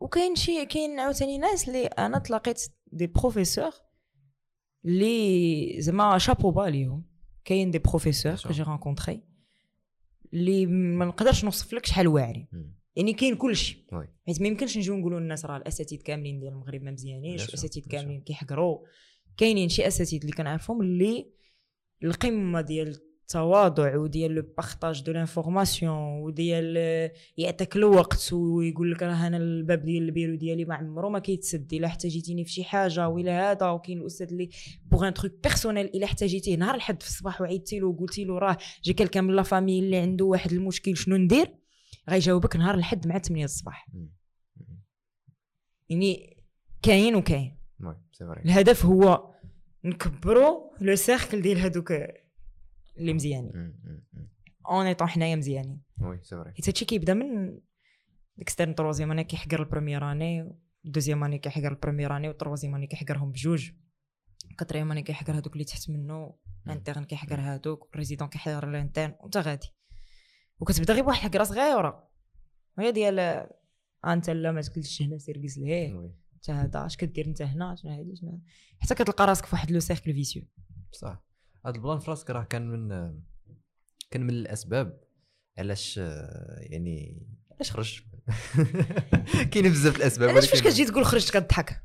وكاين شي كاين عاوتاني ناس اللي أنا تلاقيت des professeurs اللي زعما chapeau bas ليهم. كاين des professeurs que j'ai rencontrés اللي ما نقدرش نوصف لك شحال واعرين. يعني كاين كلشي. حيت ما يمكنش نجيو نقولوا للناس راه الاساتذه كاملين ديال المغرب ما مزيانينش الاساتذه كاملين كيحقروا كاينين شي اساتذه اللي كنعرفهم اللي القمة ديال التواضع وديال le partage de l'information وديال يعطيك الوقت ويقول لك راه أنا الباب ديال البيرو ديالي ما عمرو ما كيتسد إلا احتاجيتيني في شي حاجة ولا هذا وكاين الأستاذ اللي pour un truc personnel إلا احتاجيتيه نهار الحد في الصباح وعيطتي له وقلتي له راه جا quelqu'un من la famille اللي عنده واحد المشكل شنو ندير؟ غيجاوبك نهار الحد مع 8 الصباح. يعني كاين وكاين. الهدف هو نكبروا le cercle ديال هذوك اللي مزيانين. en étant حنايا مزيانين. oui c'est vrai. حيت هادشي كيبدا من externe troisième année كيحقر ال première année deuxième année كيحقر ال première année و troisième année كيحقرهم بجوج. quatrième année كيحقر هادوك اللي تحت منه interne كيحقر هادوك résident كيحقر ال interne وانت غادي. وكتبدا غير بواحد الحقره صغيرة. هي ديال أنت لا ما تقولش هنا سير قز ليه. انت هذا اش كدير انت هنا؟ شنو هادي؟ شنو حتى كتلقى راسك في واحد le cercle vicieux. صح. هذا ال plan في راسك راه كان من كان من الأسباب علاش يعني علاش خرج (laughs) كاين بزاف الأسباب علاش فاش كتجي تقول خرجت كضحك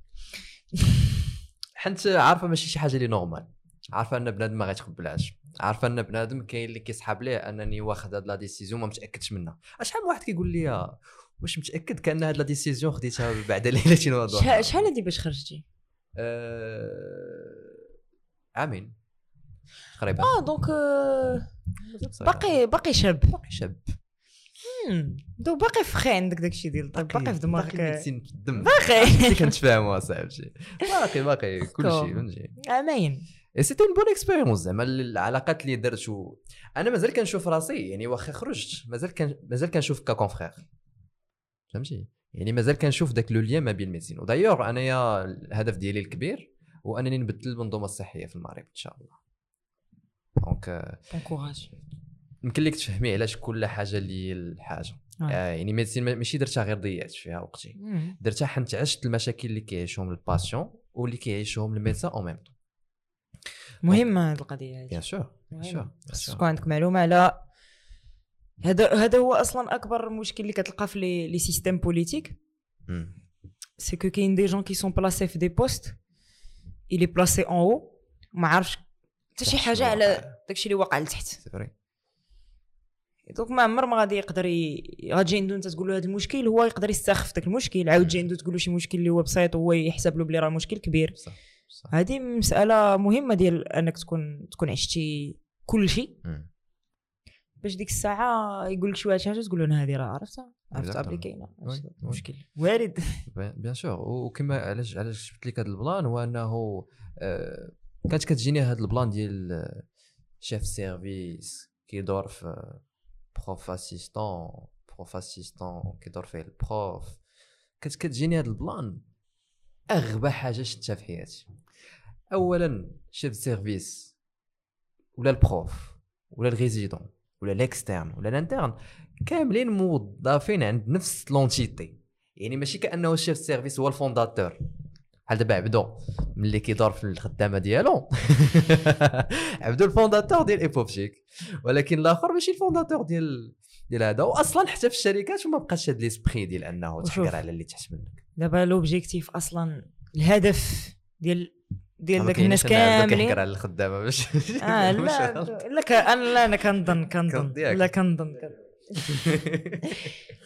(laughs) حنت عارفة ماشي شي حاجة اللي normal عارفة أن بنادم ما غيتقبلهاش. عارفة أن بنادم كاين اللي كيسحب ليه أنني واخد هاد la décision ما متأكدش منها. شحال من واحد كيقول لي واش متأكد كأن هاد la décision خديتها بعد (laughs) ليلة وضوء شحال هادي باش خرجتي؟ أه... عامين. تقريبا. آه donc باقي باقي شاب. باقي شاب. دو باقي في خي عندك داكشي ديال الطب. باقي في دماغك. باقي في الدم. باقي. (laughs) كنتفاهموا اصاحبي باقي باقي (laughs) كل شيء فهمتي. I mean c'était une bonne expérience زعما العلاقات اللي درت و... أنا مازال كنشوف راسي يعني واخا خرجت مازال كان مازال كنشوف ك confrère فهمتي يعني مازال كنشوف داك le lien ما بين ال médecine و d'ailleurs انايا الهدف ديالي الكبير هو انني نبدل المنظومه الصحيه في المغرب ان شاء الله donc bon courage يمكن لك تفهمي علاش كل حاجة اللي الحاجة آه. آه يعني médecine ما- ماشي درتها غير ضيعت فيها وقتي. درتها حنت عشت المشاكل اللي كيعيشهم ال patients واللي كيعيشهم ال médecins eux-mêmes مهمه هذه القضية هذه bien sûr bien تكون عندك معلومه على هذا هذا هو أصلا اكبر مشكل اللي كتلقى في les les systèmes politiques c'est que كاين des gens qui sont placés في des postes est placé en haut ما عارفش حتى شي حاجة على داكشي اللي واقع لتحت c'est vrai donc ما عمر ما غادي يقدر. غاتجي عنده انت تقول له هذا المشكل هو يقدر يستخف داك المشكل عاود جي عنده تقول له شي مشكل اللي هو بسيط وهو يحسب له بلي راه مشكل كبير صح هذه مسألة مهمة ديال أنك تكون تكون عشتي كل شيء. باش ديك الساعة يقول لك شي واحد شي حاجة تقول له أنا هذه راه عرفتها. عرفتها Exactement. بلي كاينة. مشكل. وارد. bien bien sûr وكما علاش علاش جبت لك هذا ال plan؟ هو أنه آه، كانت كتجيني هذا ال plan ديال chef service كيدور في prof assistant prof assistant كيدور فيه ال prof. كانت كتجيني هذا ال plan. أغبى حاجة شفتها في حياتي. اولا chef service ولا ال prof ولا ال résident ولا ال externe ولا ال interne كاملين موظفين عند نفس l'entité يعني ماشي كأنه ال chef service هو ال fondateur بحال دابا عبدو ملي كيدور في الخدامة ديالو. (laughs) عبدو ال fondateur ديال ايبوبشيك ولكن الآخر ماشي ال fondateur ديال ديال هذا. واصلا حتى في الشركات وما بقاش هاد l'esprit ديال أنه. تحقر على اللي تحت منك. دابا l'objectif أصلا الهدف ديال ديال داك الناس كاملين كيحقر على الخدامة باش آه لا. لا أنا لا أنا كنظن كنظن. لا كنظن. (laughs)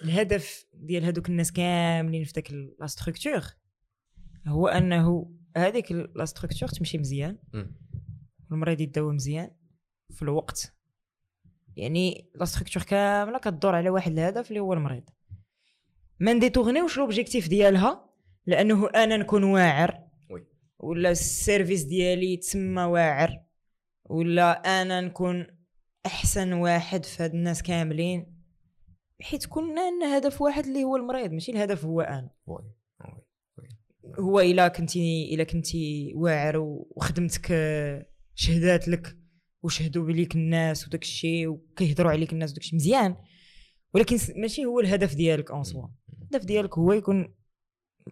الهدف ديال هذوك الناس كاملين في داك la structure هو أنه هذيك la structure تمشي مزيان. المريض يداوى مزيان في الوقت يعني la structure كاملة كدور على واحد الهدف اللي هو المريض ما نديتوغنيوش l'objectif ديالها؟ لأنه أنا نكون واعر. oui. ولا ال service ديالي تسمى واعر. ولا أنا نكون أحسن واحد في هاد الناس كاملين. حيت كنا عندنا هدف واحد اللي هو المريض ماشي الهدف هو أنا. oui oui هو إلا كنتي إلا كنتي واعر وخدمتك آه، شهدات لك. وشهدوا بليك الناس وداك الشيء وكيهضروا عليك الناس وداك الشيء. مزيان. ولكن ماشي هو الهدف ديالك en soi. الهدف ديالك هو يكون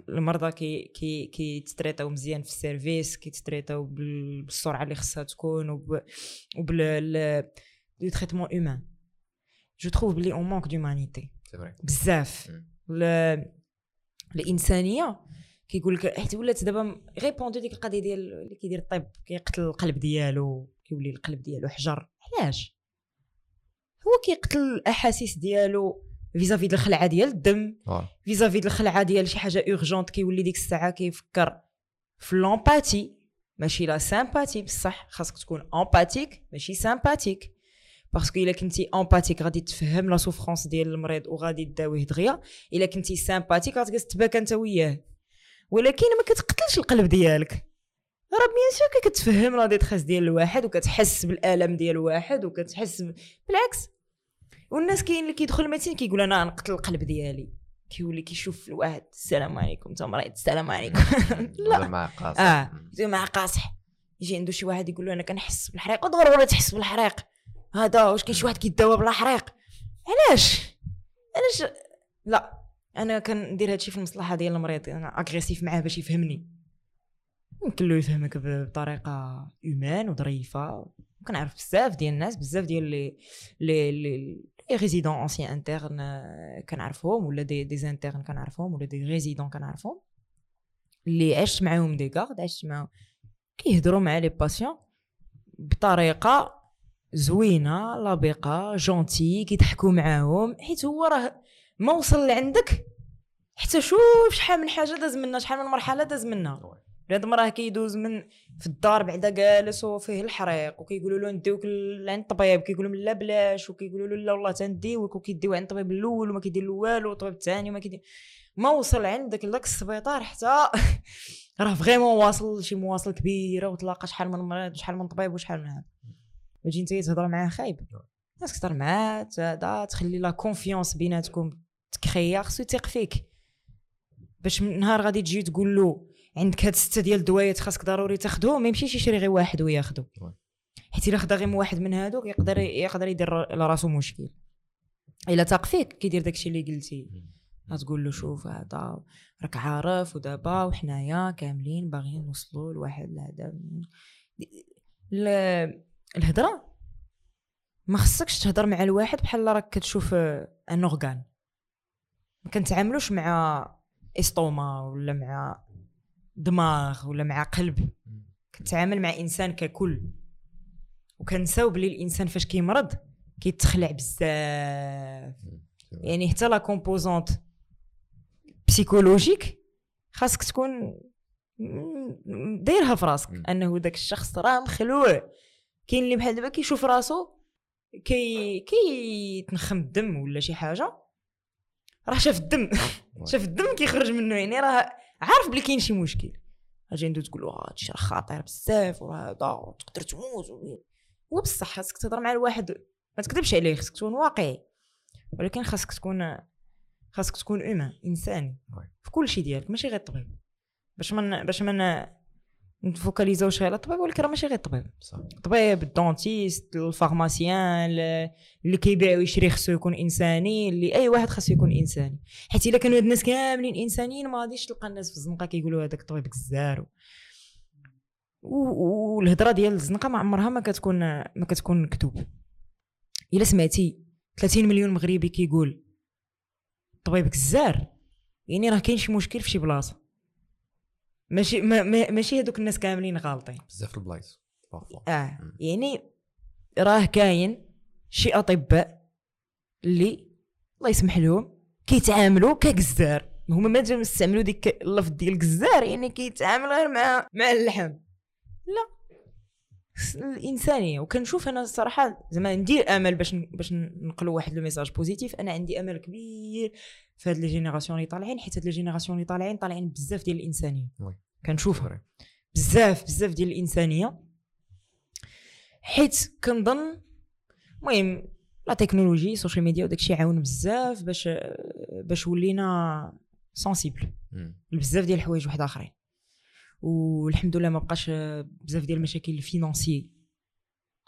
المرضى كي كي كيتريطاو مزيان في ال service كيتريطاو بال- بالسرعة اللي خصها تكون وب وبال le traitement humain je trouve بلي on manque d'humanité بزاف ال- الانسانيه كيقول لك حيت ولات دابا répandue ديك القضية ديال اللي كيدير الطب كيقتل القلب ديالو كيولي القلب ديالو حجر علاش هو كيقتل الاحاسيس ديالو vis-à-vis د الخلعه ديال الدم. vis-à-vis د الخلعه ديال شي حاجة urgente كيولي ديك الساعة كيفكر في l'empathie ماشي la sympathie بصح خاصك تكون empathique ماشي sympathique parce que إلا كنتي empathique غادي تفهم la souffrance ديال المريض وغادي تداويه دغيا. إلا كنتي sympathique غتجلس تباكى أنت وياه. ولكن ما كتقتلش القلب ديالك. راه bien sûr كتفهم la détresse ديال الواحد وكتحس بالالم ديال الواحد وكتحس ب... بالعكس. والناس كاين اللي كيدخل ال médecine كيقول أنا نقتل القلب ديالي. كيولي كيشوف الواحد السلام عليكم. انت مريض السلام عليكم. (laughs) (laughs) هذا مع قاصح. آه زي مع قاصح. يجي عنده شي واحد يقول له أنا كنحس بالحريق. ضروري تحس بالحريق. هذا واش كاين شي واحد كيداوى بلا حريق علاش؟ علاش؟ لا. أنا كندير هادشي في المصلحة ديال المريض. أنا agressif معاه باش يفهمني. يمكن له يفهمك بطريقة humaine وظريفة. كنعرف بزاف ديال الناس بزاف ديال les les les les résidents anciens internes كنعرفهم ولا des des internes كنعرفهم ولا des résidents كنعرفهم اللي عشت معاهم des gardes عشت معاهم. كيهضروا مع les patients بطريقة زوينة لبقة gentille كيضحكوا معاهم. حيت هو راه ما وصل لعندك حتى شوف شحال من حاجة داز منا شحال من مرحلة داز منا بنادم راه كيدوز من في الدار بعدا جالس وفيه الحريق وكيقولوا له نديوك لعند الطبيب كيقولوا لا بلاش وكيقولوا له لا والله تنديوك وكيديو عند الطبيب الأول وما كيدير له والو والطبيب الثاني وما كيدير. ما وصل عندك لذاك السبيطار حتى (laughs) راه vraiment واصل شي مواصل كبيرة وتلاقى شحال من مريض وشحال من طبيب وشحال من هذا. وتجي انت تهضر معاه خايب. الناس تهضر معاه هذا تخلي la confiance بيناتكم تكخيا خصو يثيق فيك. باش نهار غادي تجي تقول له عندك هاد ستة ديال الدوايات خاصك ضروري تاخذهم ما يمشيش يشري غير واحد وياخذو حيت إلا خدا غير واحد من هادوك يقدر يقدر يدير لراسو مشكل. إلا تاق فيك كيدير داكشي اللي قلتي. غتقول له شوف هذا راك عارف ودابا وحنايا كاملين باغيين نوصلوا لواحد الهدف ال- الهضره ما خصكش تهضر مع الواحد بحال راك كتشوف ان اورغان ما كنتعاملوش مع استوما ولا مع دماغ ولا مع قلب. كتعامل مع إنسان ككل. وكنساو بلي الإنسان فاش كيمرض كيتخلع بزاف. يعني حتى la composante psychologique خاصك تكون دايرها في راسك. أنه داك الشخص راه مخلوع. كاين اللي بحال دابا كيشوف راسو كي كيتنخم الدم ولا شي حاجة راه شاف الدم. (laughs) شاف الدم كيخرج منه. يعني راه عارف بلي كاين شي مشكل. أجي ندوز تقول له آه، هادشي راه خطير بزاف وراه هذا تقدر تموت. هو بصح خاصك تهضر مع الواحد. ما تكذبش عليه خاصك تكون واقعي. ولكن خاصك تكون خاصك تكون humain إنساني. في كل شيء ديالك ماشي غير الطبيب باش من باش من نفوكاليزاوش غير على الطبيب ولكن راه ماشي غير الطبيب. صح. الطبيب ال dentiste ال pharmacien ال- اللي كيبيع ويشري خصو يكون إنساني اللي أي واحد خصو يكون إنساني. حيت إلا كانوا هاد الناس كاملين إنسانيين ما غاديش تلقى الناس في الزنقة كيقولوا هذاك الطبيب كزار. والهضرة ديال الزنقة ما عمرها ما كتكون ما كتكون مكتوب. إلا سمعتي 30 مليون مغربي كيقول الطبيب كزار. يعني راه كاين شي مشكل في شي بلاصة. ماشي ما ما ماشي هذوك الناس كاملين غالطين. بزاف البلايص. آه يعني راه كاين شي أطباء اللي الله يسمح لهم كيتعاملوا كجزار هما ما جاو يستعملوا ديك اللفظ ديال جزار يعني كيتعامل غير مع مع اللحم. لا. الإنسانية. وكنشوف أنا الصراحة زعما ندير أمل باش باش نقلوا واحد le message positif. أنا عندي أمل كبير في هاد les générations اللي طالعين حيت هاد les générations اللي طالعين طالعين بزاف ديال الإنسانية. كنشوفها بزاف بزاف ديال الإنسانية. حيت كنظن المهم la technologie ال social media وداكشي عاون بزاف باش باش ولينا sensibles لبزاف ديال الحوايج واحد آخرين. والحمد لله ما بقاش بزاف ديال المشاكل ال financiers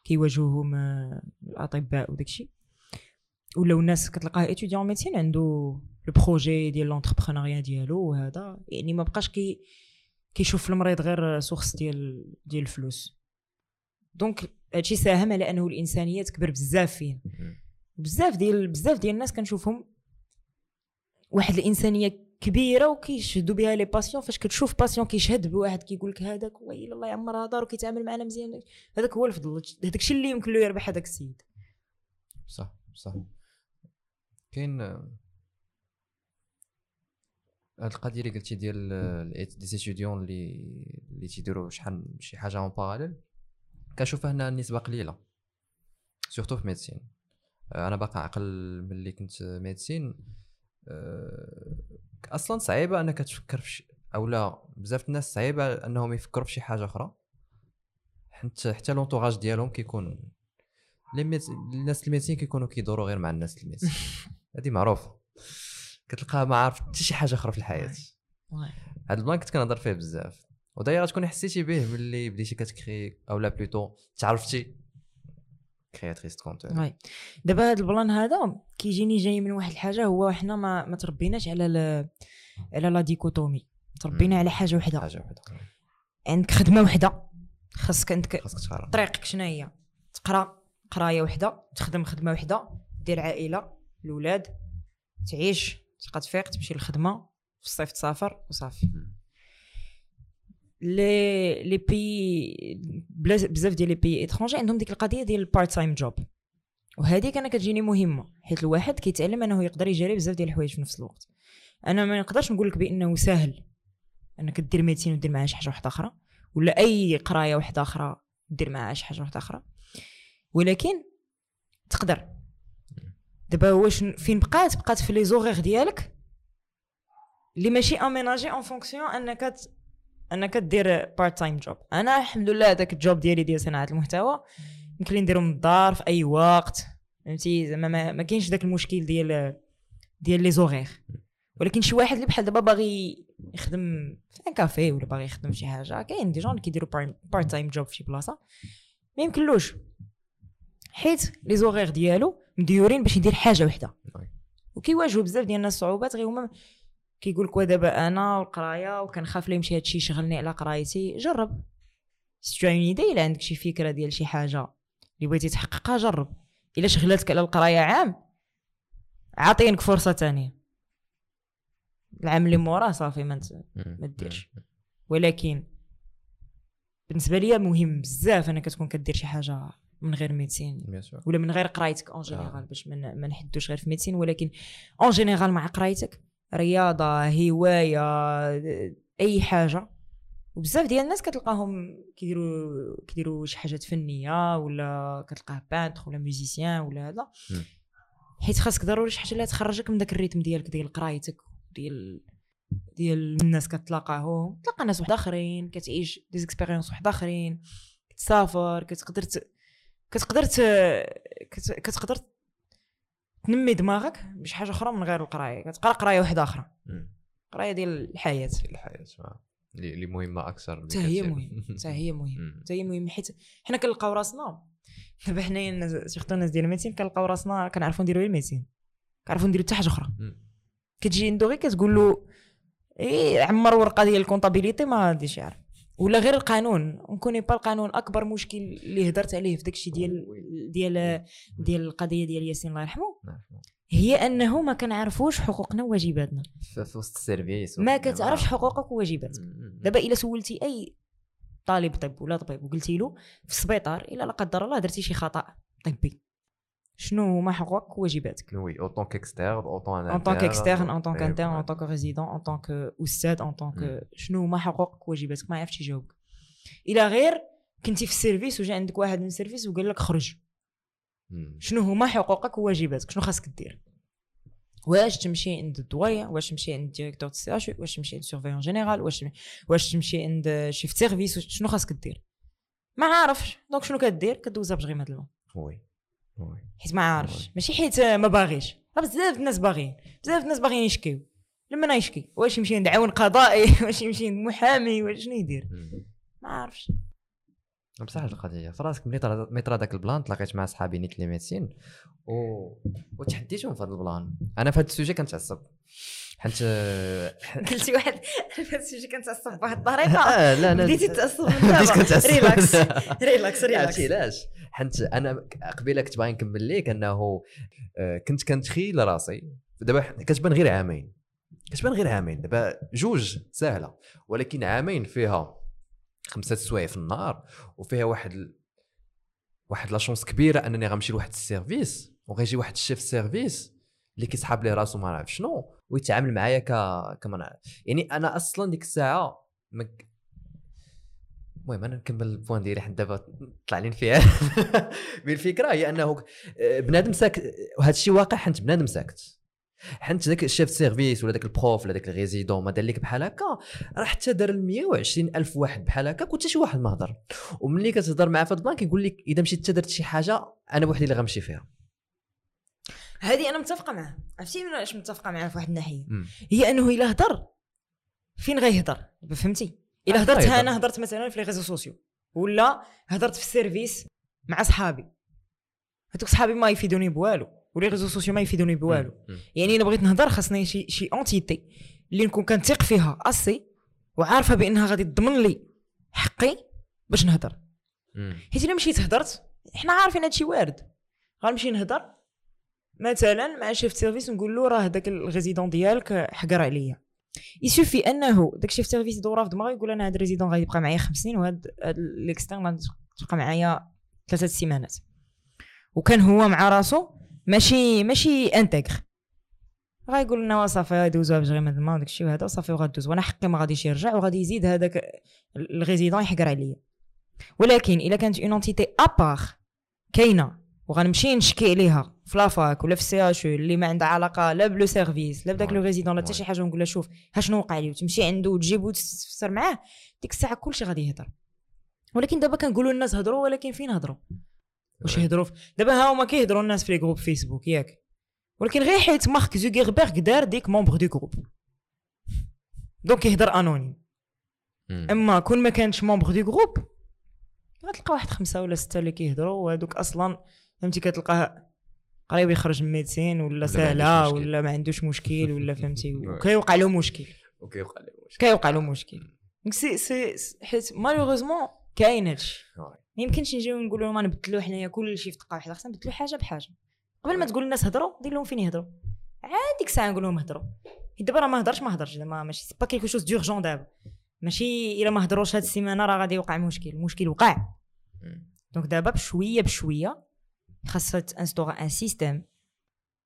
كيواجهوهم آه، الأطباء وداكشي. ولاو الناس كتلقاه étudiant en médecine عنده le projet ديال l'entrepreneuriat ديالو وهذا. يعني ما بقاش كي كيشوف المريض غير source ديال ديال الفلوس. donc هادشي ساهم على أنه الإنسانية تكبر بزاف فينا بزاف ديال بزاف ديال الناس كنشوفهم واحد الإنسانية كبيرة وكيشهدوا بها les patients فاش كتشوف patient كيشهد بواحد كيقول لك هذاك ويلي الله يعمرها دار وكيتعامل معنا مزيان. هذاك هو الفضل هذاك الشيء اللي يمكن له يربح هذاك السيد. صح صح. كاين آه، هاد القضية اللي قلتي ديال des étudiants اللي اللي تيديروا شحال شي حاجة en parallèle كنشوفها انها النسبة قليلة surtout في médecine آه، أنا باقي عقل ملي كنت médecine آه، أصلا صعيبة أنك تفكر في شي أو لا بزاف الناس صعيبة أنهم يفكروا في شي حاجة أخرى. حتى حتى l'entourage ديالهم كيكون les mét... الناس ال médecine كيكونوا كيدوروا غير مع الناس ال médecine (laughs) هذه معروفة. كتلقاها ما عارف حتى شي حاجة أخرى في الحياة. هاد ال plan كنت كنهضر فيه بزاف. ودايره تكوني حسيتي به ملي بديتي كت créer أو لا plutôt تعرفتي. كرياتريس كونتون وي. دابا هاد ال plan هذا كيجيني جاي من واحد الحاجة هو حنا ما, ما تربيناش على ل... على la dichotomie. تربينا على حاجة وحدة. حاجة وحدة. عندك خدمة وحدة. خاصك عندك طريقك شنو هي؟ تقرا قراية وحدة تخدم خدمة وحدة دير عائلة الاولاد تعيش تبقى تفيق تمشي للخدمة في الصيف تسافر وصافي. لي لي بي بزاف ديال les pays étrangers عندهم ديك القضية ديال ال part-time job وهذيك أنا كتجيني مهمة حيت الواحد كيتعلم أنه يقدر يجري بزاف ديال الحوايج في نفس الوقت. أنا ما نقدرش نقول لك بأنه سهل أنك دير médecine ودير معاها شي حاجة واحدة أخرى ولا أي قراية واحدة أخرى دير معاها شي حاجة واحدة أخرى. ولكن تقدر. دابا واش فين بقات؟ بقات في les horaires ديالك اللي ماشي aménagés en fonction أنك أنك دير part-time job أنا الحمد لله هذاك ال job ديالي ديال صناعة المحتوى. يمكن لي نديرو من الدار في أي وقت. فهمتي؟ زعما ما, ما كاينش داك المشكل ديال ديال les horaires ولكن شي واحد اللي بحال دابا باغي يخدم في un café ولا باغي يخدم شي حاجة كاين des jeunes اللي كيديروا part-time job في شي بلاصة. ما يمكنلوش. حيت les horaires ديالو مديورين باش يدير حاجة وحدة. وكيواجهوا بزاف ديال الناس صعوبات غير هما كيقول لك دابا أنا والقراية وكنخاف لا يمشي هادشي يشغلني على قرايتي جرب. c'est un إلا عندك شي فكرة ديال شي حاجة اللي بغيتي تحققها جرب. إلا شغلتك على القراية عام عاطينك فرصة تانية. العام اللي موراه صافي ما ديرش. ولكن بالنسبة ليا مهم بزاف إنك تكون كدير شي حاجة من غير médecine sûr. ولا من غير قرايتك en général باش ما ما نحدوش غير في médecine ولكن en général مع قرايتك رياضة هواية أي حاجة. وبزاف ديال الناس كتلقاهم كيديروا كيديروا شي حاجات فنية ولا كتلقاه peintre ولا musicien ولا هذا. حيت خاصك ضروري شي حاجة اللي تخرجك من داك ال rythme ديالك ديال قرايتك ديال ديال الناس كتلاقاهم. تلقى ناس واحد آخرين كتعيش des expériences واحد آخرين كتسافر كتقدر ت... كتقدر ت... كت... كتقدر تنمي دماغك بشي حاجة أخرى من غير القراية كتقرأ قراية واحدة أخرى. قراية ديال الحياة الحياة آه. اللي مهمة أكثر حتى هي. مهم حتى هي (laughs) مهم. حتى هي مهم حيت حنا كنلقاو راسنا دابا حنايا surtout الناس ديال ال médecine كنلقاو راسنا كنعرفوا نديروا غير ال médecine كنعرفوا نديروا حتى حاجة أخرى. كتجي عنده غير كتقول له إيه عمر ورقة ديال ال comptabilité ما غاديش يعرف ولا غير القانون. on n'a pas القانون أكبر مشكل اللي هدرت عليه في داكشي ديال ديال ديال القضية ديال ياسين الله يرحمه. هي أنه ما كنعرفوش حقوقنا وواجباتنا. في في وسط ال service. ما كتعرفش حقوقك وواجباتك. دابا إلا سولتي أي طالب طب ولا طبيب وقلتي له في السبيطار إلا لا قدر الله درتي شي خطأ. طبي. شنو هما حقوقك وواجباتك؟ وي اوتون كاكستيرن اوتون en tant qu'externe en tant qu'interne en tant que résident en tant que أستاذ tant que شنو هما حقوقك وواجباتك؟ ما عرفتش يجاوبك. الا غير كنتي في ال service وجا عندك واحد من ال service وقال لك خرج. شنو هما حقوقك وواجباتك؟ شنو خاصك دير؟ واش تمشي عند ال doyen واش تمشي عند ال directeur du CH واش تمشي عند surveillant général؟ واش واش تمشي عند chef service؟ شنو خاصك دير؟ ما عارفش. donc شنو كدير؟ كدوزها بجغيمة الماء oui حيت ما عارفش ماشي حيت ما باغيش راه بزاف الناس باغيين بزاف الناس باغيين يشكيو لما أنا يشكي واش يمشي عند عون قضائي واش يمشي عند محامي واش شنو يدير ما عارفش بصح هاد القضية. في راسك ملي ملي طرا داك ال plan تلاقيت مع صحابي نيت les médecins و وتحديتهم في هذا ال plan. أنا في هذا ال sujet كنتعصب. حيت (laughs) قلتي واحد (laughs) في هذا السوجي كنتعصب بواحد الطريقة. (laughs) آه، لا لا بديتي تعصب. relax relax. relax عرفتي علاش؟ حيت أنا قبيلة كنت باغي نكمل ليك أنه آه، كنت كنتخيل راسي. دابا كتبان غير عامين. كتبان غير عامين. دابا جوج سهلة. ولكن عامين فيها خمسة سوايع في النهار وفيها واحد. واحد la chance كبيرة أنني غنمشي لواحد ال service وغيجي واحد ال chef service اللي كيسحاب ليه راسو ما نعرف شنو ويتعامل معايا ك كما نعرف يعني أنا أصلا ديك الساعة مك... المهم أنا نكمل ال point ديالي حتى دابا طلع لي فيها (laughs) mais الفكرة هي أنه آه، بنادم ساكت وهذا الشيء واقع حنت بنادم ساكت حنت ذاك ال chef service ولا ذاك ال prof ولا ذاك ال résident ما دار لك بحال هكا راه حتى دار ال 120 ألف واحد بحال هكا وحتى شي واحد ما هضر وملي كتهضر معاه في ال plan كيقول لك إذا مشيت درت شي حاجة أنا بوحدي اللي غنمشي فيها. هذه أنا متفقة معاه عرفتي علاش متفقة معاه في واحد الناحية. هي أنه إلا هضر فين غيهضر؟ فهمتي؟ إلا هضرت. أنا هضرت مثلا في les réseaux sociaux ولا هضرت في ال service مع صحابي هذوك صحابي ما يفيدوني بوالو. و les réseaux sociaux ما يفيدوني بوالو يعني الا بغيت نهضر خاصني شي شي entité اللي نكون كنثق فيها assez وعارفه بانها غادي تضمن لي حقي باش نهضر حيت الا مشيت هضرت حنا عارفين هادشي وارد غنمشي نهضر مثلا مع chef service نقول له راه داك ال résident ديالك حقر عليا ça suffit انه داك chef service يدورها في دماغه يقول أنا هاد ال résident غادي يبقى معايا خمس سنين وهاد هاد ال externe غادي تبقى معايا ثلاثة سيمانات وكان هو مع راسو ماشي ماشي interne غايقول لنا صافي غيدوزوها بجغيمة الماء وداك الشيء وهذا وصافي وغادوز. وأنا حقي ما غاديش يرجع وغادي يزيد هذاك ال résident يحقر عليا. ولكن إلا كانت une entité à part كاينة وغنمشي نشكي عليها في la fac ولا في ال CH اللي ما عندها علاقة لا ب le service لا بداك le résident لا حتى شي حاجة ونقول لها شوف ها شنو وقع لي؟ وتمشي عنده وتجيبو وتفسر معاه ديك الساعة كلشي غادي يهضر ولكن دابا كنقولوا الناس هضروا ولكن فين هضروا واش يهضروا دابا ها هما كيهضروا الناس في les groupes Facebook ياك. ولكن غير حيت مارك زوغيربيرغ دار ديك membre de groupe donc يهضر anonyme. أما كون ما كانش membre de groupe غتلقى واحد خمسة ولا ستة اللي كيهضروا وهذوك أصلا فهمتي كتلقاه قريب يخرج من médecine ولا سهله ولا ما عندوش مشكل ولا فهمتي. (laughs) وكيوقع له مشكل. وكيوقع له مشكل. كيوقع له مشكل. si si حيت malheureusement كاين هادشي. يمكنش نجيو نقولوا ما نبدلوا حنايا كلشي في دقه واحدة خصنا نبدلوا حاجة بحاجة. قبل ما تقول الناس هضروا دير لهم فين يهضروا عاد ديك الساعة نقول لهم هضروا دابا راه ما هضرش ما هضرش زعما ماشي c'est pas quelque chose d'urgent دابا. ماشي إلا ما هضروش هاد السيمانة راه غادي يوقع مشكل المشكل وقع. donc دابا بشوية بشوية خاصها تانستورا un système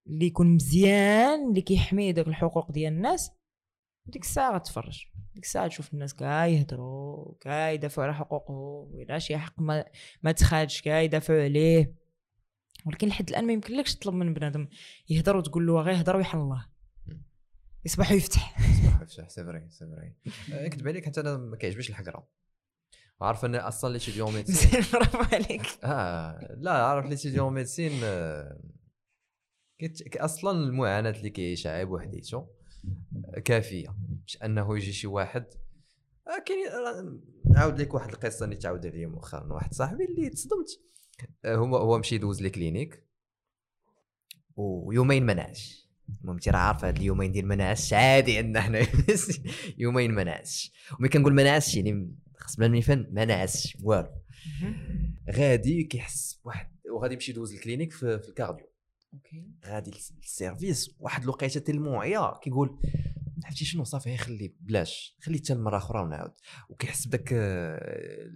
اللي يكون مزيان اللي كيحمي داك الحقوق ديال الناس. ديك الساعة غتفرج. ديك الساعة تشوف الناس كاع يهضروا كاع يدافعوا على حقوقهم ولا شي حق ما, ما تخادش كاع يدافعوا عليه. ولكن لحد الآن ما يمكنلكش تطلب من بنادم يهضر وتقول له غير يهضر ويحل الله. يصبح ويفتح يصبح ويفتح c'est vrai c'est vrai نكذب عليك حتى أنا ما كيعجبنيش الحقرة. عارف ان أصلا les étudiants (laughs) médecine. bravo عليك. آه لا عارف les étudiants médecine أصلا المعاناة اللي كيعيشها عيب وحديته كافية باش أنه يجي شي واحد. آه، كاين نعاود لك واحد القصة اللي تعاود عليا مؤخرا واحد صاحبي اللي تصدمت. آه، هو هو مشي يدوز لي كلينيك. ويومين ما نعش. المهم راه عارف هاد اليومين ديال ما نعس عادي عندنا حنا (laughs) يومين ما نعس وملي كنقول ما نعس يعني خص بلا فن ما نعس والو. غادي كيحس بواحد وغادي يمشي يدوز ال clinique في, في ال cardio. OK. غادي لل service. واحد الوقيته tellement عيا كيقول عرفتي شنو صافي خلي بلاش خلي حتى المره أخرى ونعاود. وكيحس بداك آه،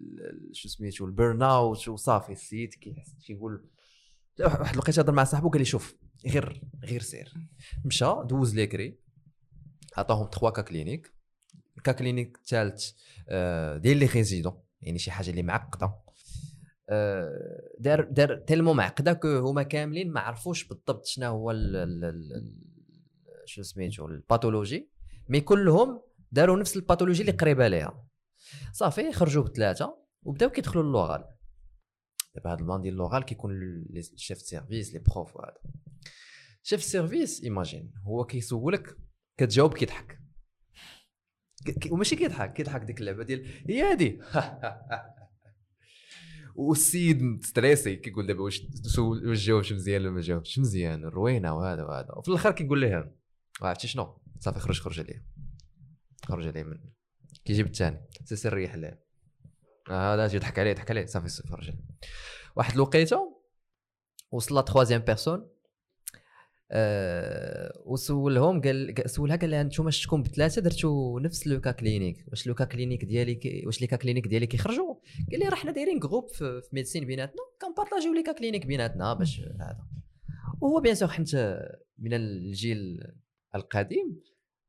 شو سميتو ال burn out وصافي السيد كيحس كيقول واحد الوقيته هضر مع صاحبو قال لي شوف غير غير سير. مشى دوز l'écrit عطاهم 3 cas cliniques. cas clinique الثالث آه، ديال les résidents يعني شي حاجة اللي معقدة. دار دار tellement معقده هما كاملين ما عرفوش بالضبط شنو هو شو سميتو ال pathologie mais كلهم داروا نفس ال pathologie اللي قريبة ليها. صافي خرجوا بثلاثه وبداو كيدخلوا للوغال دابا هذا ال plan ديال اللوغال كيكون ال chef service les profs وهذا chef service imagine هو كيسولك كتجاوب كيضحك. وماشي كيضحك كيضحك ديك اللعبة ديال هي هادي. (laughs) والسيد stressé كيقول دابا واش واش جاوبش مزيان ولا ما جاوبش؟ مزيان روينة وهذا وهذا. وفي الآخر كيقول لهم عرفتي شنو؟ صافي خرج خرج عليه خرج عليه من كيجيب الثاني. سي ريح له آه يضحك عليه يضحك عليه. صافي خرج عليه واحد الوقيته وصل la troisième personne. أه وسولهم قال سولها قال لها أنتم شكون بثلاثة درتو نفس le cas clinique واش le cas clinique ديالي كي واش les cas cliniques ديالي كيخرجوا قال لي راه حنا دايرين groupe في, في médecine بيناتنا كنبارطاجيو les cas cliniques بيناتنا باش هذا. وهو bien sûr حيت من الجيل القديم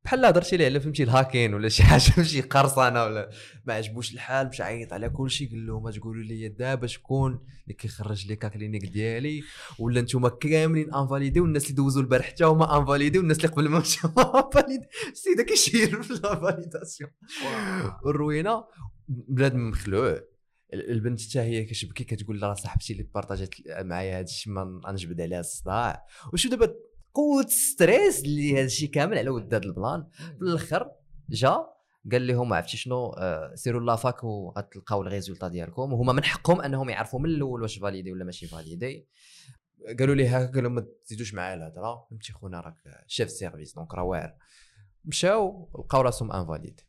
بحال هضرتي ليه على فهمتي الهاكين ولا شي حاجة ماشي قرصانة ولا ما عجبوش الحال مشى عيط على كل شيء قال لهم تقولوا لي دابا شكون اللي كيخرج les cliniques ديالي ولا أنتم كاملين invalidé والناس اللي دوزوا البارح حتى هما invalidé والناس اللي قبل ما مشاو (laughs) invalidé السيده كيشير في ال invalidation. الروينة بنادم مخلوع. البنت حتى هي كتبكي كتقول لها صاحبتي اللي بارطاجات معايا هذا الشيء ما نجبد عليها الصداع. وشو دابا قوة stress اللي هذا الشيء كامل على ود هذا ال plan. في الآخر جا قال لهم عرفتي شنو آه سيروا la fac وغتلقاو ال résultats ديالكم. وهما من حقهم أنهم يعرفوا من الأول واش validé ولا ماشي validé قالوا لي هكا قالوا ما تزيدوش معايا الهضره فهمتي خونا راك chef service donc راه واعر. مشاو لقاو راسهم invalides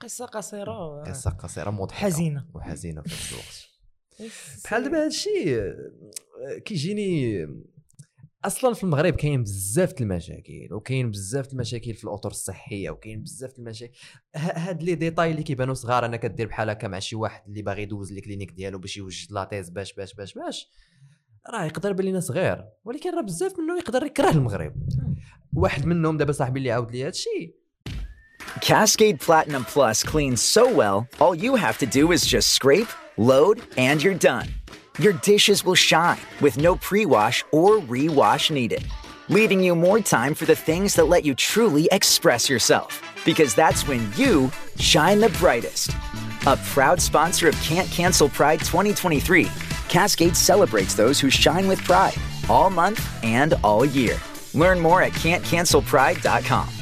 قصة قصيرة قصة قصيرة مضحكة. حزينة. وحزينة في نفس الوقت. بحال دابا هادشي كيجيني أصلا في المغرب كاين بزاف المشاكل وكاين بزاف المشاكل في الأطر الصحية وكاين بزاف المشاكل. هاد les détails اللي كيبانوا صغار أنا كدير بحال هكا مع شي واحد اللي باغي يدوز ال clinique ديالو باش يوجد la thèse باش باش باش باش راه يقدر يبان لينا صغير ولكن راه بزاف منهم يقدر يكره المغرب. واحد منهم دابا صاحبي اللي عاود لي هادشي. Cascade Platinum Plus cleans so well, all you have to do is just scrape, load, and you're done. Your dishes will shine with no pre wash or re-wash needed, leaving you more time for the things that let you truly express yourself. Because that's when you shine the brightest. A proud sponsor of Can't Cancel Pride 2023, Cascade celebrates those who shine with pride all month and all year. Learn more at can'tcancelpride.com.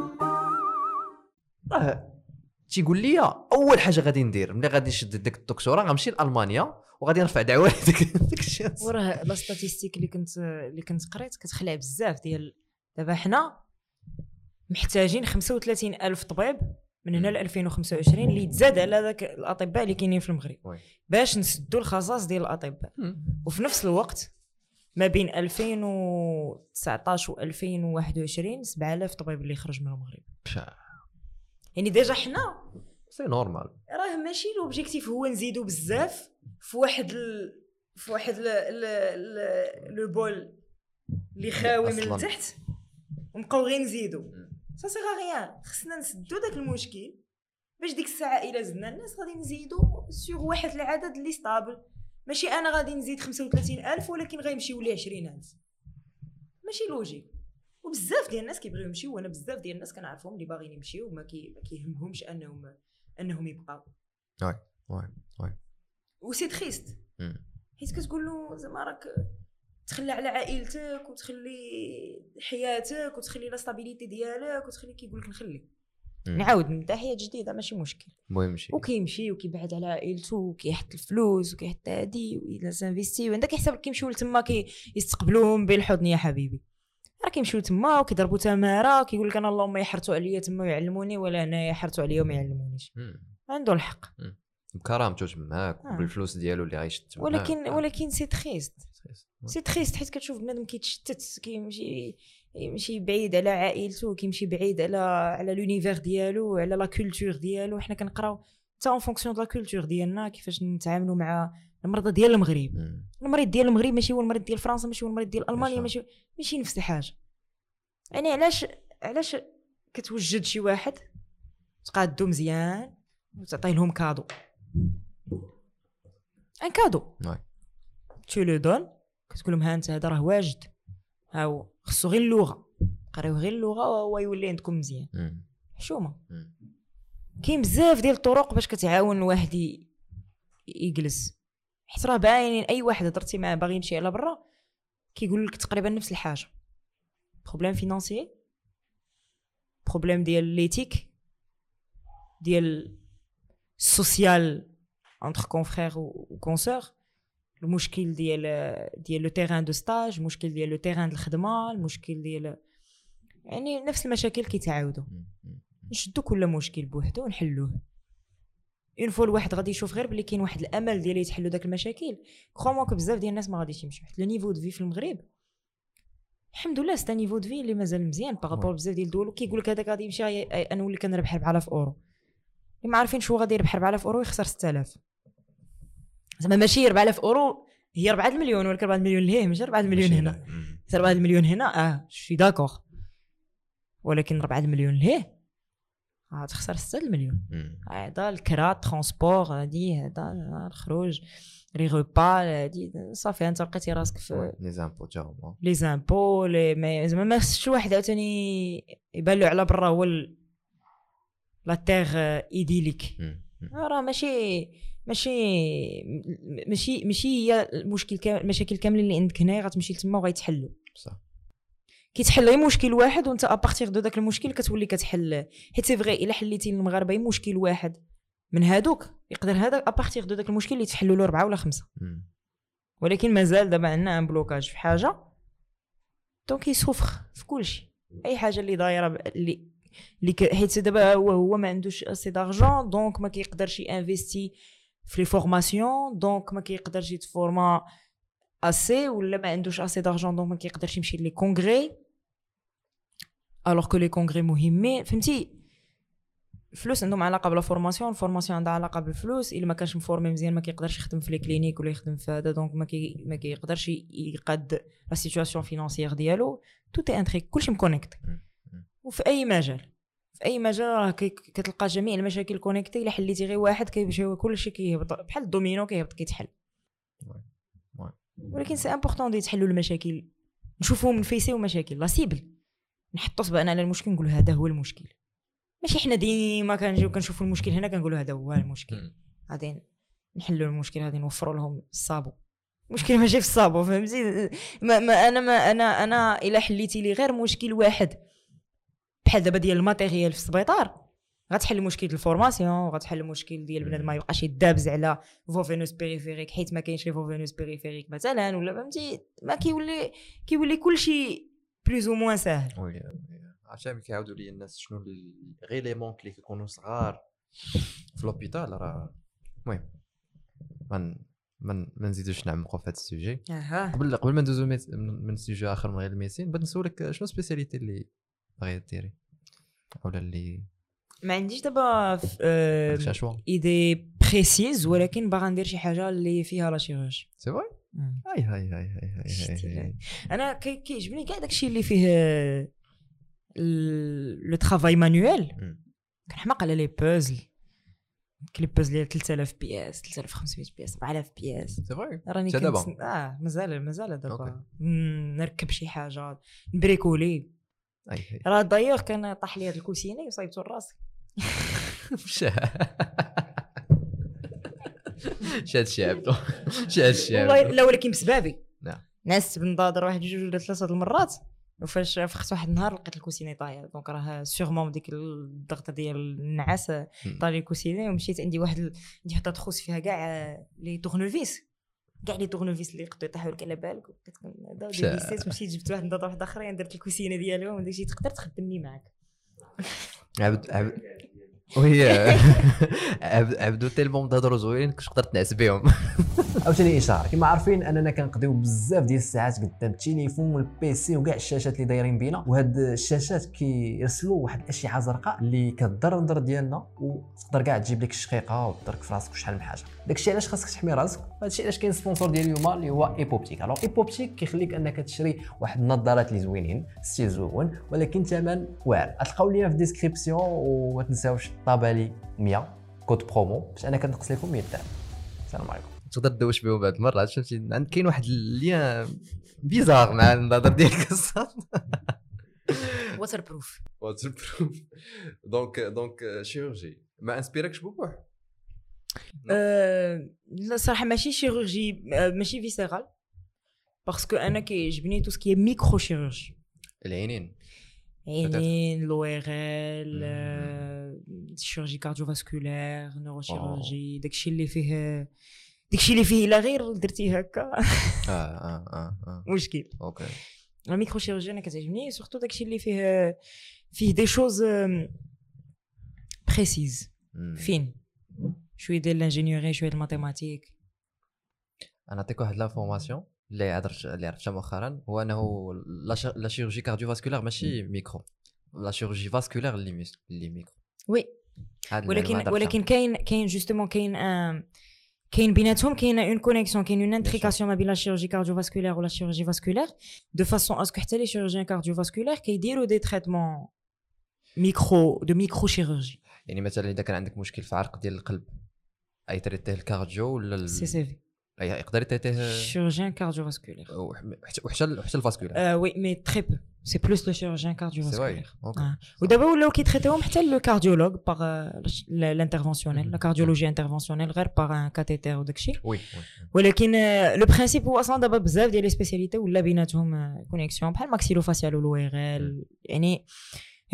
راه تيقول لي أول حاجة غادي ندير ملي غادي نشد ديك الدكتوراه غنمشي لألمانيا وغادي نرفع دعوة (laughs) لديك ديك الشيء وراه لا ستاتيستيك اللي كنت اللي كنت قريت كتخلع بزاف ديال دابا حنا محتاجين 35 ألف طبيب من هنا ل 2025 اللي يتزاد على ذاك الأطباء اللي كاينين في المغرب. باش نسدوا الخصاص ديال الأطباء. وفي نفس الوقت ما بين 2019 و 2021 7000 طبيب اللي خرج من المغرب. يعني déjà حنا c'est normal. راه ماشي l'objectif هو نزيدو بزاف في واحد ال... في واحد ال... ال... ال... le bol اللي خاوي من. التحت ونبقاو غير نزيدو. سا sur غيان خصنا نسدو داك المشكل باش ديك الساعة إلا زدنا الناس غادي نزيدو سيغ واحد العدد اللي stable ماشي أنا غادي نزيد 35000 ولكن غيمشيو لي 20000 ماشي logique وبزاف ديال الناس كيبغيو يمشيو وأنا بزاف ديال الناس كنعرفهم اللي باغيين يمشيو وما كي ما كيهمهمش انهم أنهم يبقاو. oui oui oui. و c'est triste. حيت كتقول له زعما راك تخلي على عائلتك وتخلي حياتك وتخلي la stabilité ديالك وتخلي كيقول لك نخلي. نعاود نبدا حياة جديدة ماشي مشكل. المهم شي وكيمشي وكيبعد على عائلته وكيحط الفلوس وكيحط هادي وإلا s'investit وعندك حساب كيمشيو لتما كي يستقبلوهم بالحضن يا حبيبي. راه كيمشيو تما وكيضربوا تمارة وكيقول لك أنا اللهم يحرتوا عليا تما ويعلموني ولا أنا يحرتوا عليا وما يعلمونيش. عنده الحق. بكرامته تماك آه. وبالفلوس ديالو اللي غيشد تماك ولكن آه. ولكن c'est triste triste. c'est triste حيت كتشوف بنادم كيتشتت كيمشي يمشي بعيد على عائلته كيمشي بعيد على على l'univers ديالو على la culture ديالو حنا كنقراو حتى en fonction de la culture ديالنا كيفاش نتعاملوا مع المرضى ديال المغرب. مم. المريض ديال المغرب ماشي هو المريض ديال فرنسا ماشي هو المريض ديال ألمانيا ماشي. ماشي نفس الحاجة. يعني علاش علاش كتوجد شي واحد تقادو مزيان وتعطي لهم cadeau؟ un cadeau. tu le donnes كتقول لهم ها أنت هذا راه واجد. ها هو. خصو غير اللغة. قراو غير اللغة وهو يولي عندكم مزيان. حشومة. كاين بزاف ديال الطرق باش كتعاون الواحد ي- يجلس. حيت راه باين أي واحد هضرتي معاه باغي يمشي على برا كيقول لك تقريبا نفس الحاجة. problème financier problème ديال l'éthique ديال ال social entre confrères و consœurs المشكل ديال ديال le terrain de stage المشكل ديال le terrain د الخدمة المشكل ديال يعني نفس المشاكل كيتعاودوا. نشدو كل مشكل بوحدو ونحلوه. une fois الواحد غادي يشوف غير بلي كاين واحد الأمل ديال يتحلوا داك المشاكل. كخوا بزاف ديال الناس ما غاديش يمشيو. حيت le niveau de vie في المغرب. الحمد لله c'est un niveau de vie اللي مازال مزيان par rapport بزاف ديال الدول. وكيقول لك هذاك غادي يمشي نولي كنربح 4000 اورو اللي ما عارفين شو غادي يربح 4000 اورو يخسر 6000 زعما ماشي 4000 اورو هي 4 المليون ولكن 4 المليون لهيه ماشي 4 المليون ماشي هنا. لا. مم. 4 المليون هنا آه je suis d'accord ولكن 4 المليون لهيه غتخسر 6 المليون. هذا الكرا transport هادي هذا الخروج les repas هادي صافي أنت لقيتي راسك في. les impôts تا هما les impôts لي ما زعما ما خصش واحد عاوتاني يبان له على برا هو la terre idyllique. راه ماشي ماشي ماشي ماشي هي المشكل كامل المشاكل كاملين اللي عندك هنايا غتمشي لتما وغيتحلوا كيتحل غير مشكل واحد وانت à partir de داك المشكل كتولي كتحل. حيت c'est vrai إلا حليتي للمغاربة مشكل واحد. من هادوك يقدر هذا à partir de داك المشكل اللي يتحلوا له اربعه ولا خمسة. ولكن مازال دابا عندنا un blocage في حاجة. donc il souffre في كلشي أي حاجة اللي دايرة اللي اللي حيت دابا هو هو ما عندوش assez d'argent donc ما كيقدرش investir في les formations donc ما كيقدرش يتفورما assez ولا ما عندوش assez d'argent donc ما كيقدرش يمشي les congrès alors que les congrès مهمين فهمتي الفلوس عندهم علاقه ب la formation ال formation عندها علاقه بالفلوس الا ما كانش مفورمي مزيان ما كيقدرش يخدم في les cliniques ولا يخدم في هذا donc ما كي ما كيقدرش يقاد la situation financière ديالو tout est inter كلشي مكونيكت وفي اي مجال في اي مجال راه كتلقى جميع المشاكل كونيكتي الا حليتي غير واحد كيمشي كلشي كيهبط بحال الدومينو كيهبط كيتحل ولكن c'est important de يتحلوا المشاكل. نشوفوهم نفيسيو مشاكل. la cible نحطوا صبعنا على المشكل نقولوا هذا هو المشكل. ماشي حنا ديما كنجيو كنشوفوا المشكل هنا كنقولوا هذا هو المشكل. غادي نحلوا المشكل غادي نوفروا لهم الصابو. المشكل ماشي في الصابو فهمتي؟ ما, ما أنا ما أنا أنا إلا حليتي لي غير مشكل واحد. بحال دابا ديال ال matériel في السبيطار. غتحل مشكل ال formation غتحل المشكل ديال بنادم ما يبقاش يدابز على voie veineuse périphérique حيت ما كاينش les voies veineuses périphériques مثلا ولا فهمتي؟ ما كيولي كيولي كلشي plus ou moins ساهل. oui عرفتي ملي كيعاودوا لي الناس شنو غير les manques اللي كيكونوا صغار في l'hôpital راه المهم ما ما ما نزيدوش نعمقوا في هذا ال sujet. قبل قبل ما ندوزو من من sujet آخر من غير ال médecine بغيت نسولك شنو spécialité اللي باغي ديري؟ ولا اللي ما عنديش دابا؟ idée précise ولكن باغا ندير شي حاجة اللي فيها la chirurgie c'est vrai هاي هاي هاي هاي أنا كي- كيعجبني كاع داكشي اللي فيه le travail manuel كنحماق على les puzzles كاين les puzzles ديال 3000 pièces 3500 pièces 4000 pièces c'est vrai راني دابا؟ آه مازال مازال. دابا. نركب شي حاجة نبريكولي. راه دايوغ كان طاح لي هاد الكوسيني وصايبتو لراسي. الشيء عبدو اش هاد الشيء والله لا ولكن بسبابي نعم. ناس بنضادر واحد جوج ولا ثلاثة المرات وفاش فخت واحد النهار لقيت الكوسيني طايح. دونك راه سيغمون ديك الضغطه ديال النعاس طالي الكوسيني ومشيت عندي واحد عندي حتى تخص فيها كاع لي تورنوفيس كاع لي تورنوفيس اللي يقدروا يطيحوا لك على بالك وبقيت هذا مشيت جبت واحد النضاره واحدة اخرين درت الكوسينه ديالهم وداكشي تقدر تخدمني معاك. عبد عبد (laughs) وهي (laughs) (laughs) عبد عبدو تيلمون تهضروا زوينين كنت تقدر تنعس بهم عاوتاني اشاره كما عارفين أننا كنقضيو بزاف ديال الساعات قدام التليفون والبيسي وكاع الشاشات اللي دايرين بينا. وهاد الشاشات كيرسلوا واحد الأشعة زرقاء اللي كضر النظر ديالنا وتقدر كاع تجيب لك الشقيقة وتضرك في راسك وشحال من حاجة. داكشي علاش خاصك تحمي راسك؟ هادشي علاش كاين sponsor ديال اليوم اللي هو ايبوبتيك alors ايبوبتيك كيخليك أنك تشري واحد النظارات اللي زوينين style زوين ولكن ثمن واعر. غتلقاو lien في ال description وما تنساوش طابالي 100 code promo باش أنا كنقص لكم 100 درهم. السلام عليكم. تقدر تدوش بهم بعد المرات فهمتي عند كاين واحد ال lien bizarre مع النظر ديالك الصاد waterproof waterproof donc donc chirurgie ما انسبيركش بوبوح لا صراحة ماشي chirurgie ماشي viscérale parce que أنا كيعجبني tout ce qui micro-chirurgie العينين عينين l'ORL chirurgie cardiovasculaire neurochirurgie داكشي اللي فيه داكشي اللي فيه إلا غير درتي هكا. آه آه آه آه. (laughs) مشكل. أوكي. la micro-chirurgie أنا كتعجبني surtout داكشي اللي فيه فيه des choses précises فين شوية ديال ال ingénierie شوية ديال ال mathématiques أنا نعطيك واحد l'information اللي عرفت اللي عرفتها مؤخرا هو أنه la ch- la chirurgie cardiovasculaire ماشي micro la chirurgie vasculaire اللي ميس- اللي micro oui هاد المعلومة ولكن عرفتها. ولكن كاين كاين justement كاين آم، كاين بيناتهم كاين une connexion كاين une intrication ما بين la chirurgie cardiovasculaire و la chirurgie vasculaire دو فاسون اسكو حتى لي شيروجيان كارديوفاسكولير كيديروا دي تريتمون ميكرو دو ميكرو شيروجي يعني مثلا إذا كان عندك مشكل في عرق ديال القلب اي تريتيه الكارديو ولا ال- سي سي في أي- يقدر يتريتيه شيروجيان كارديوفاسكولير وحتى وحتى وحتى الفاسكولار. آه وي مي تري بو سي بلوس لو شيروجيان سي واي كارديوفاسكولير أوكي آه. ودابا ولاو كيتريتيوهم حتى لو كارديولوج باغ لانترفونسيونيل لا كارديولوجي انترفونسيونيل غير باغ ان كاتيتير وداكشي وي ولكن le principe هو أصلا دابا بزاف ديال les spécialités ولا بيناتهم connexion بحال maxillo-faciale و l'ORL يعني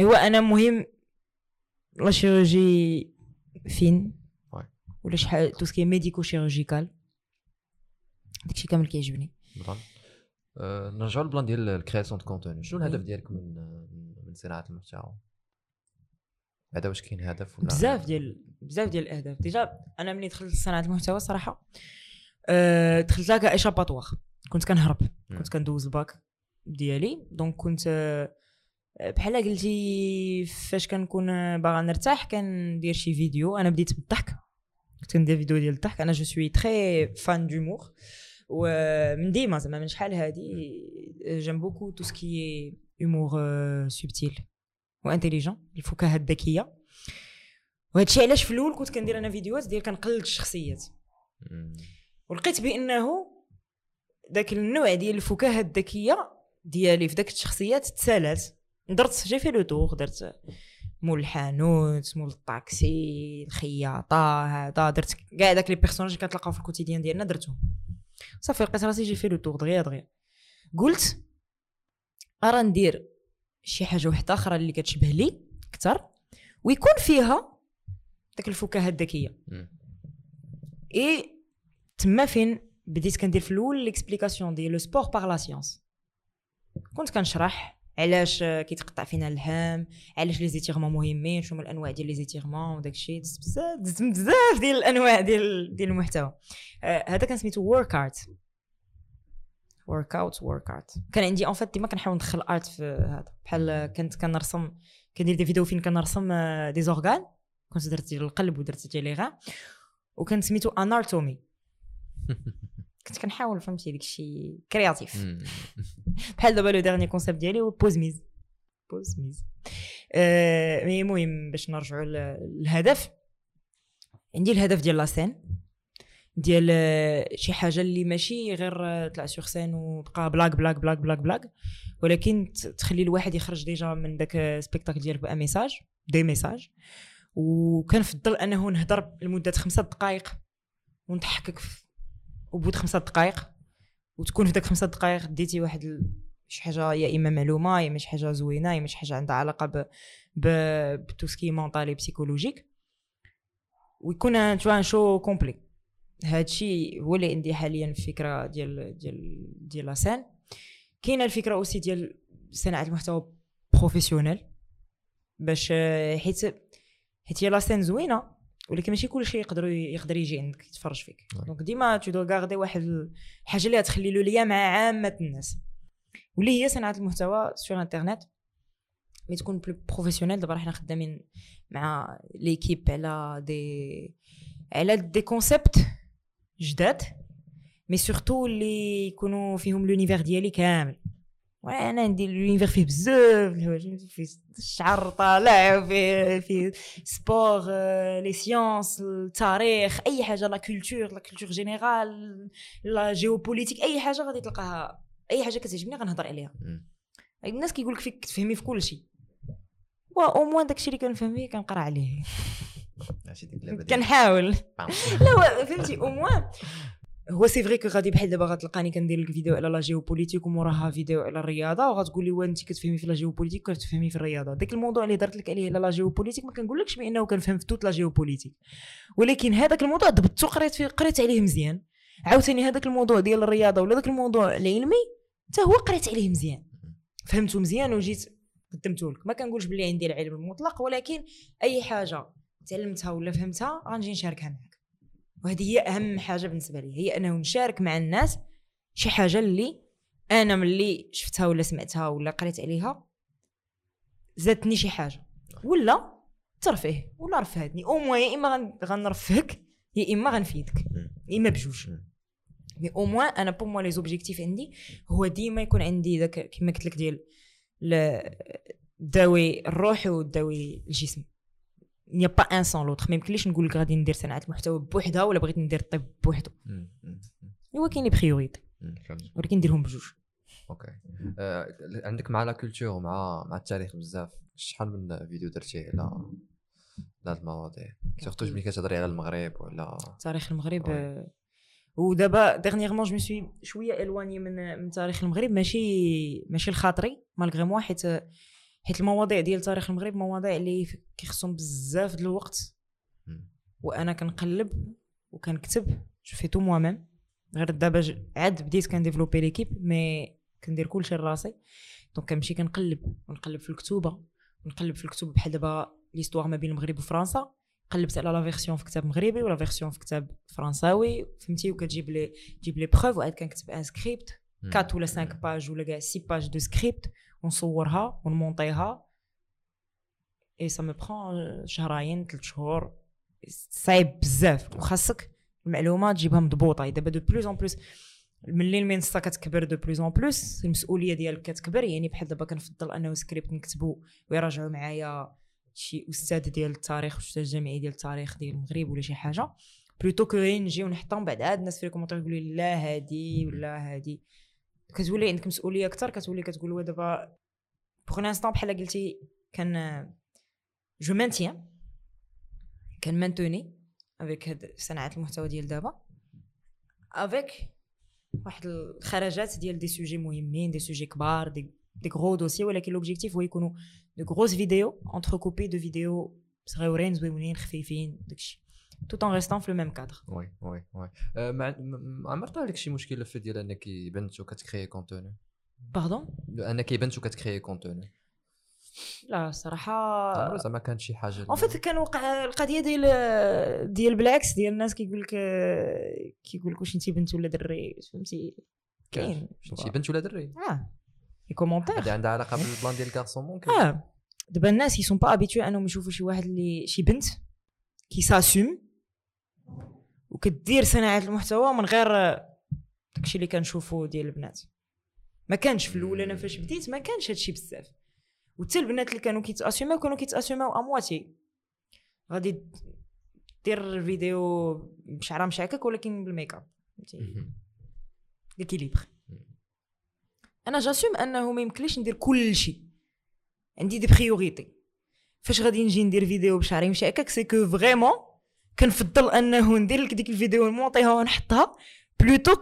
هو أنا مهم la chirurgie فين Ouais. ولا شحال tout ce qui médico-chirurgical داكشي كامل كيعجبني plan آه، نرجعوا لل plan ديال ال création de contenu. شنو الهدف ديالك من من صناعة المحتوى؟ هذا واش كاين هدف ولا بزاف ديال بزاف ديال الأهداف. déjà أنا ملي دخلت لصناعة المحتوى صراحة أه دخلت لها ك échappatoire. كنت كنهرب كنت كندوز الباك ديالي. donc كنت أه بحال قلتي فاش كنكون باغا نرتاح كندير شي فيديو. أنا بديت بالضحك. كنت كندير فيديو ديال الضحك. أنا je suis très fan d'humour ومن ديما زعما من شحال هادي j'aime beaucoup tout ce qui humour subtil و intelligent. الفكاهة الذكية. وهادشي علاش في الأول كنت كندير أنا فيديوهات ديال كنقلد الشخصيات. ولقيت بأنه داك النوع ديال الفكاهة الذكية ديالي في داك الشخصيات تسالات. درت j'ai fait le tour درت مول الحانوت مول الطاكسي الخياطة هذا درت كاع داك les personnages اللي كتلقاو في ال quotidien ديالنا درتهم. صافي لقيت راسي j'ai fait le tour دغيا دغيا. قلت أرا ندير شي حاجة واحدة أخرى اللي كتشبه لي أكثر ويكون فيها داك الفكاهة الذكية. إي تما فين بديت كندير في الأول l'explication ديال le sport par la science كنت كنشرح علاش كيتقطع فينا الهام علاش les étirements مهمين؟ شنو الأنواع ديال les étirements وداك الشيء بزاف بزاف ديال الأنواع ديال ديال المحتوى. آه هذا كان سميتو work art workout work art كان عندي en fait ديما كنحاول ندخل art في هذا. بحال كنت كنرسم كندير des vidéos فين كنرسم des organes كنت درت ديال القلب ودرت ديال les reins وكان سميتو anartomie (laughs) كنت كنحاول فهمتي داك الشيء créatif بحال دابا le dernier concept ديالي هو بوز ميز بوز ميز آه mais المهم باش نرجعوا للهدف. عندي الهدف ديال la scène ديال شي حاجة اللي ماشي غير طلع sur scène وبقى blague blague blague blague blague ولكن تخلي الواحد يخرج déjà من داك spectacle ديالك ب un message des messages وكنفضل أنه نهضر لمدة خمسة دقائق ونضحكك وبعد خمسة دقائق وتكون في داك خمسة دقائق ديتي واحد. شي حاجة يا إما معلومة يا إما شي حاجة زوينة يا إما شي حاجة عندها علاقة ب ب ب tout ce qui mentalité psychologique ويكون tout un show complet هادشي هو اللي عندي حاليا الفكرة ديال ديال ديال la scène كاينة الفكرة aussi ديال صناعة المحتوى professionnelle باش حيت حيت هي la scène زوينة ولكن ماشي كلشي يقدر يقدر يجي عندك يتفرج فيك. donc ديما tu dois garder واحد الحاجة اللي غتخلي له ليا مع عامة الناس. واللي هي صناعة المحتوى sur internet mais تكون plus professionnelle دابا حنا خدامين مع l'équipe على des على des concepts جداد mais surtout اللي يكونوا فيهم l'univers ديالي كامل. وأنا عندي l'univers فيه بزاف فيه الشعر طالع فيه فيه sport les sciences التاريخ أي حاجة la culture la culture générale la géopolitique أي حاجة غادي تلقاها أي حاجة كتعجبني غنهضر عليها. الناس كيقول لك فيك تفهمي في كل شيء. وا au moins داكشي اللي كنفهم فيه كنقرأ عليه. (laughs) كنحاول. لا فهمتي au moins هو c'est vrai que غادي بحال دابا غتلقاني كندير لك فيديو على la géopolitique وموراها فيديو على الرياضة وغتقول لي وانت كتفهمي في la géopolitique كتفهمي في الرياضة. داك الموضوع اللي درت لك عليه على la géopolitique ما كنقولكش بأنه كنفهم في toute la géopolitique. ولكن هذاك الموضوع ضبطو قريت فيه قريت عليه مزيان. عاوتاني هذاك الموضوع ديال الرياضة ولا داك الموضوع العلمي حتى هو قريت عليه مزيان. فهمته مزيان وجيت قدمته لك. ما كنقولش بلي عندي العلم المطلق ولكن أي حاجة تعلمتها ولا فهمتها غنجي نشاركها معك وهذه هي أهم حاجة بالنسبة لي هي أنه نشارك مع الناس شي حاجة اللي أنا ملي شفتها ولا سمعتها ولا قريت عليها زادتني شي حاجة. ولا ترفيه ولا رفهتني au moins يا إما غنرفهك يا إما غنفيدك يا إما بجوج. mais au moins أنا pour moi les objectifs عندي هو ديما يكون عندي داك كما قلت لك ديال داوي الروح وداوي الجسم n'est pas l'un sans l'autre ما يمكنليش نقول لك غادي ندير صناعه المحتوى بوحدها ولا بغيت ندير الطب بوحدو هو كاين les priorités ولكن نديرهم بجوج OK آه، عندك مع la culture ومع مع التاريخ بزاف شحال من فيديو درتيه على هاد المواضيع؟ surtout ملي كتهضري على المغرب ولا تاريخ المغرب آه، ودابا dernièrement je suis شوية éloignée من من تاريخ المغرب ماشي ماشي لخاطري malgré moi حيت حيت المواضيع ديال تاريخ المغرب مواضيع اللي كيخصهم بزاف د الوقت. وأنا كنقلب وكنكتب fais tout moi-même غير دابا عاد بديت كنديفلوبي l'équipe mais كندير كلشي لراسي donc كنمشي كنقلب ونقلب في الكتوبة ونقلب في الكتب بحال دابا l'histoire ما بين المغرب وفرنسا. قلبت على la version في كتاب مغربي و la version في كتاب فرنساوي فهمتي؟ وكتجيب لي تجيب لي preuves وعاد كنكتب un script 4 ولا 5 pages ولا كاع 6 pages de script ونصورها ونمونطيها et ça me prend شهرين ثلاث شهور صعيب بزاف وخاصك المعلومه تجيبها مضبوطه دابا de plus en plus ملي المنصه كتكبر de plus en plus المسؤوليه ديالك كتكبر يعني بحال دابا كنفضل انه سكريبت نكتبو ويراجعوا معايا شي أستاذ ديال التاريخ أستاذ جامعي ديال التاريخ ديال المغرب ولا شي حاجة plutôt que نجي ونحطهم بعد عاد الناس في ال commentaires يقولوا لا هادي ولا هادي كتولي عندك مسؤولية أكثر كتولي كتقول وا دابا pour l'instant بحال قلتي كان je maintiens كنمانتوني avec هاد صناعة المحتوى ديال دابا avec واحد الخرجات ديال des sujets مهمين des sujets كبار des des gros dossiers ولكن l'objectif هو يكونوا de grosses vidéos entrecoupées de vidéos صغيورين زوينين خفيفين داكشي. Tout en restant في le même cadre oui oui oui عمر طرا لك شي مشكل في ديال انك بنت وكتكري contenu pardon انك بنت وكت créer contenu لا صراحة زعما كانت شي حاجة en fait كان وقع القضية ديال ديال بالعكس ديال الناس كيقول لك كيقول لك واش انت بنت ولا دري فهمتي كاين شي بنت ولا دري آه les commentaires هذه عندها علاقه بال plan ديال ال garçon ممكن آه دابا الناس ils sont pas habitués انهم يشوفوا شي واحد اللي شي بنت qui s'assume وكدير صناعة المحتوى من غير داكشي اللي كنشوفوا ديال البنات. ما كانش في الأول أنا فاش بديت ما كانش هادشي بزاف. وحتى البنات اللي كانوا كيتاسيوماو كانوا كيتاسيوماو à moitié غادي دير فيديو بشعرها مشعكك ولكن بالميكاب فهمتي؟ l'équilibre أنا j'assume أنه ما يمكنليش ندير كل شيء عندي des priorités فاش غادي نجي ندير فيديو بشعري مشعكك c'est que vraiment كنفضل انه ندير لك ديك الفيديو ونمونطيها ونحطها plutôt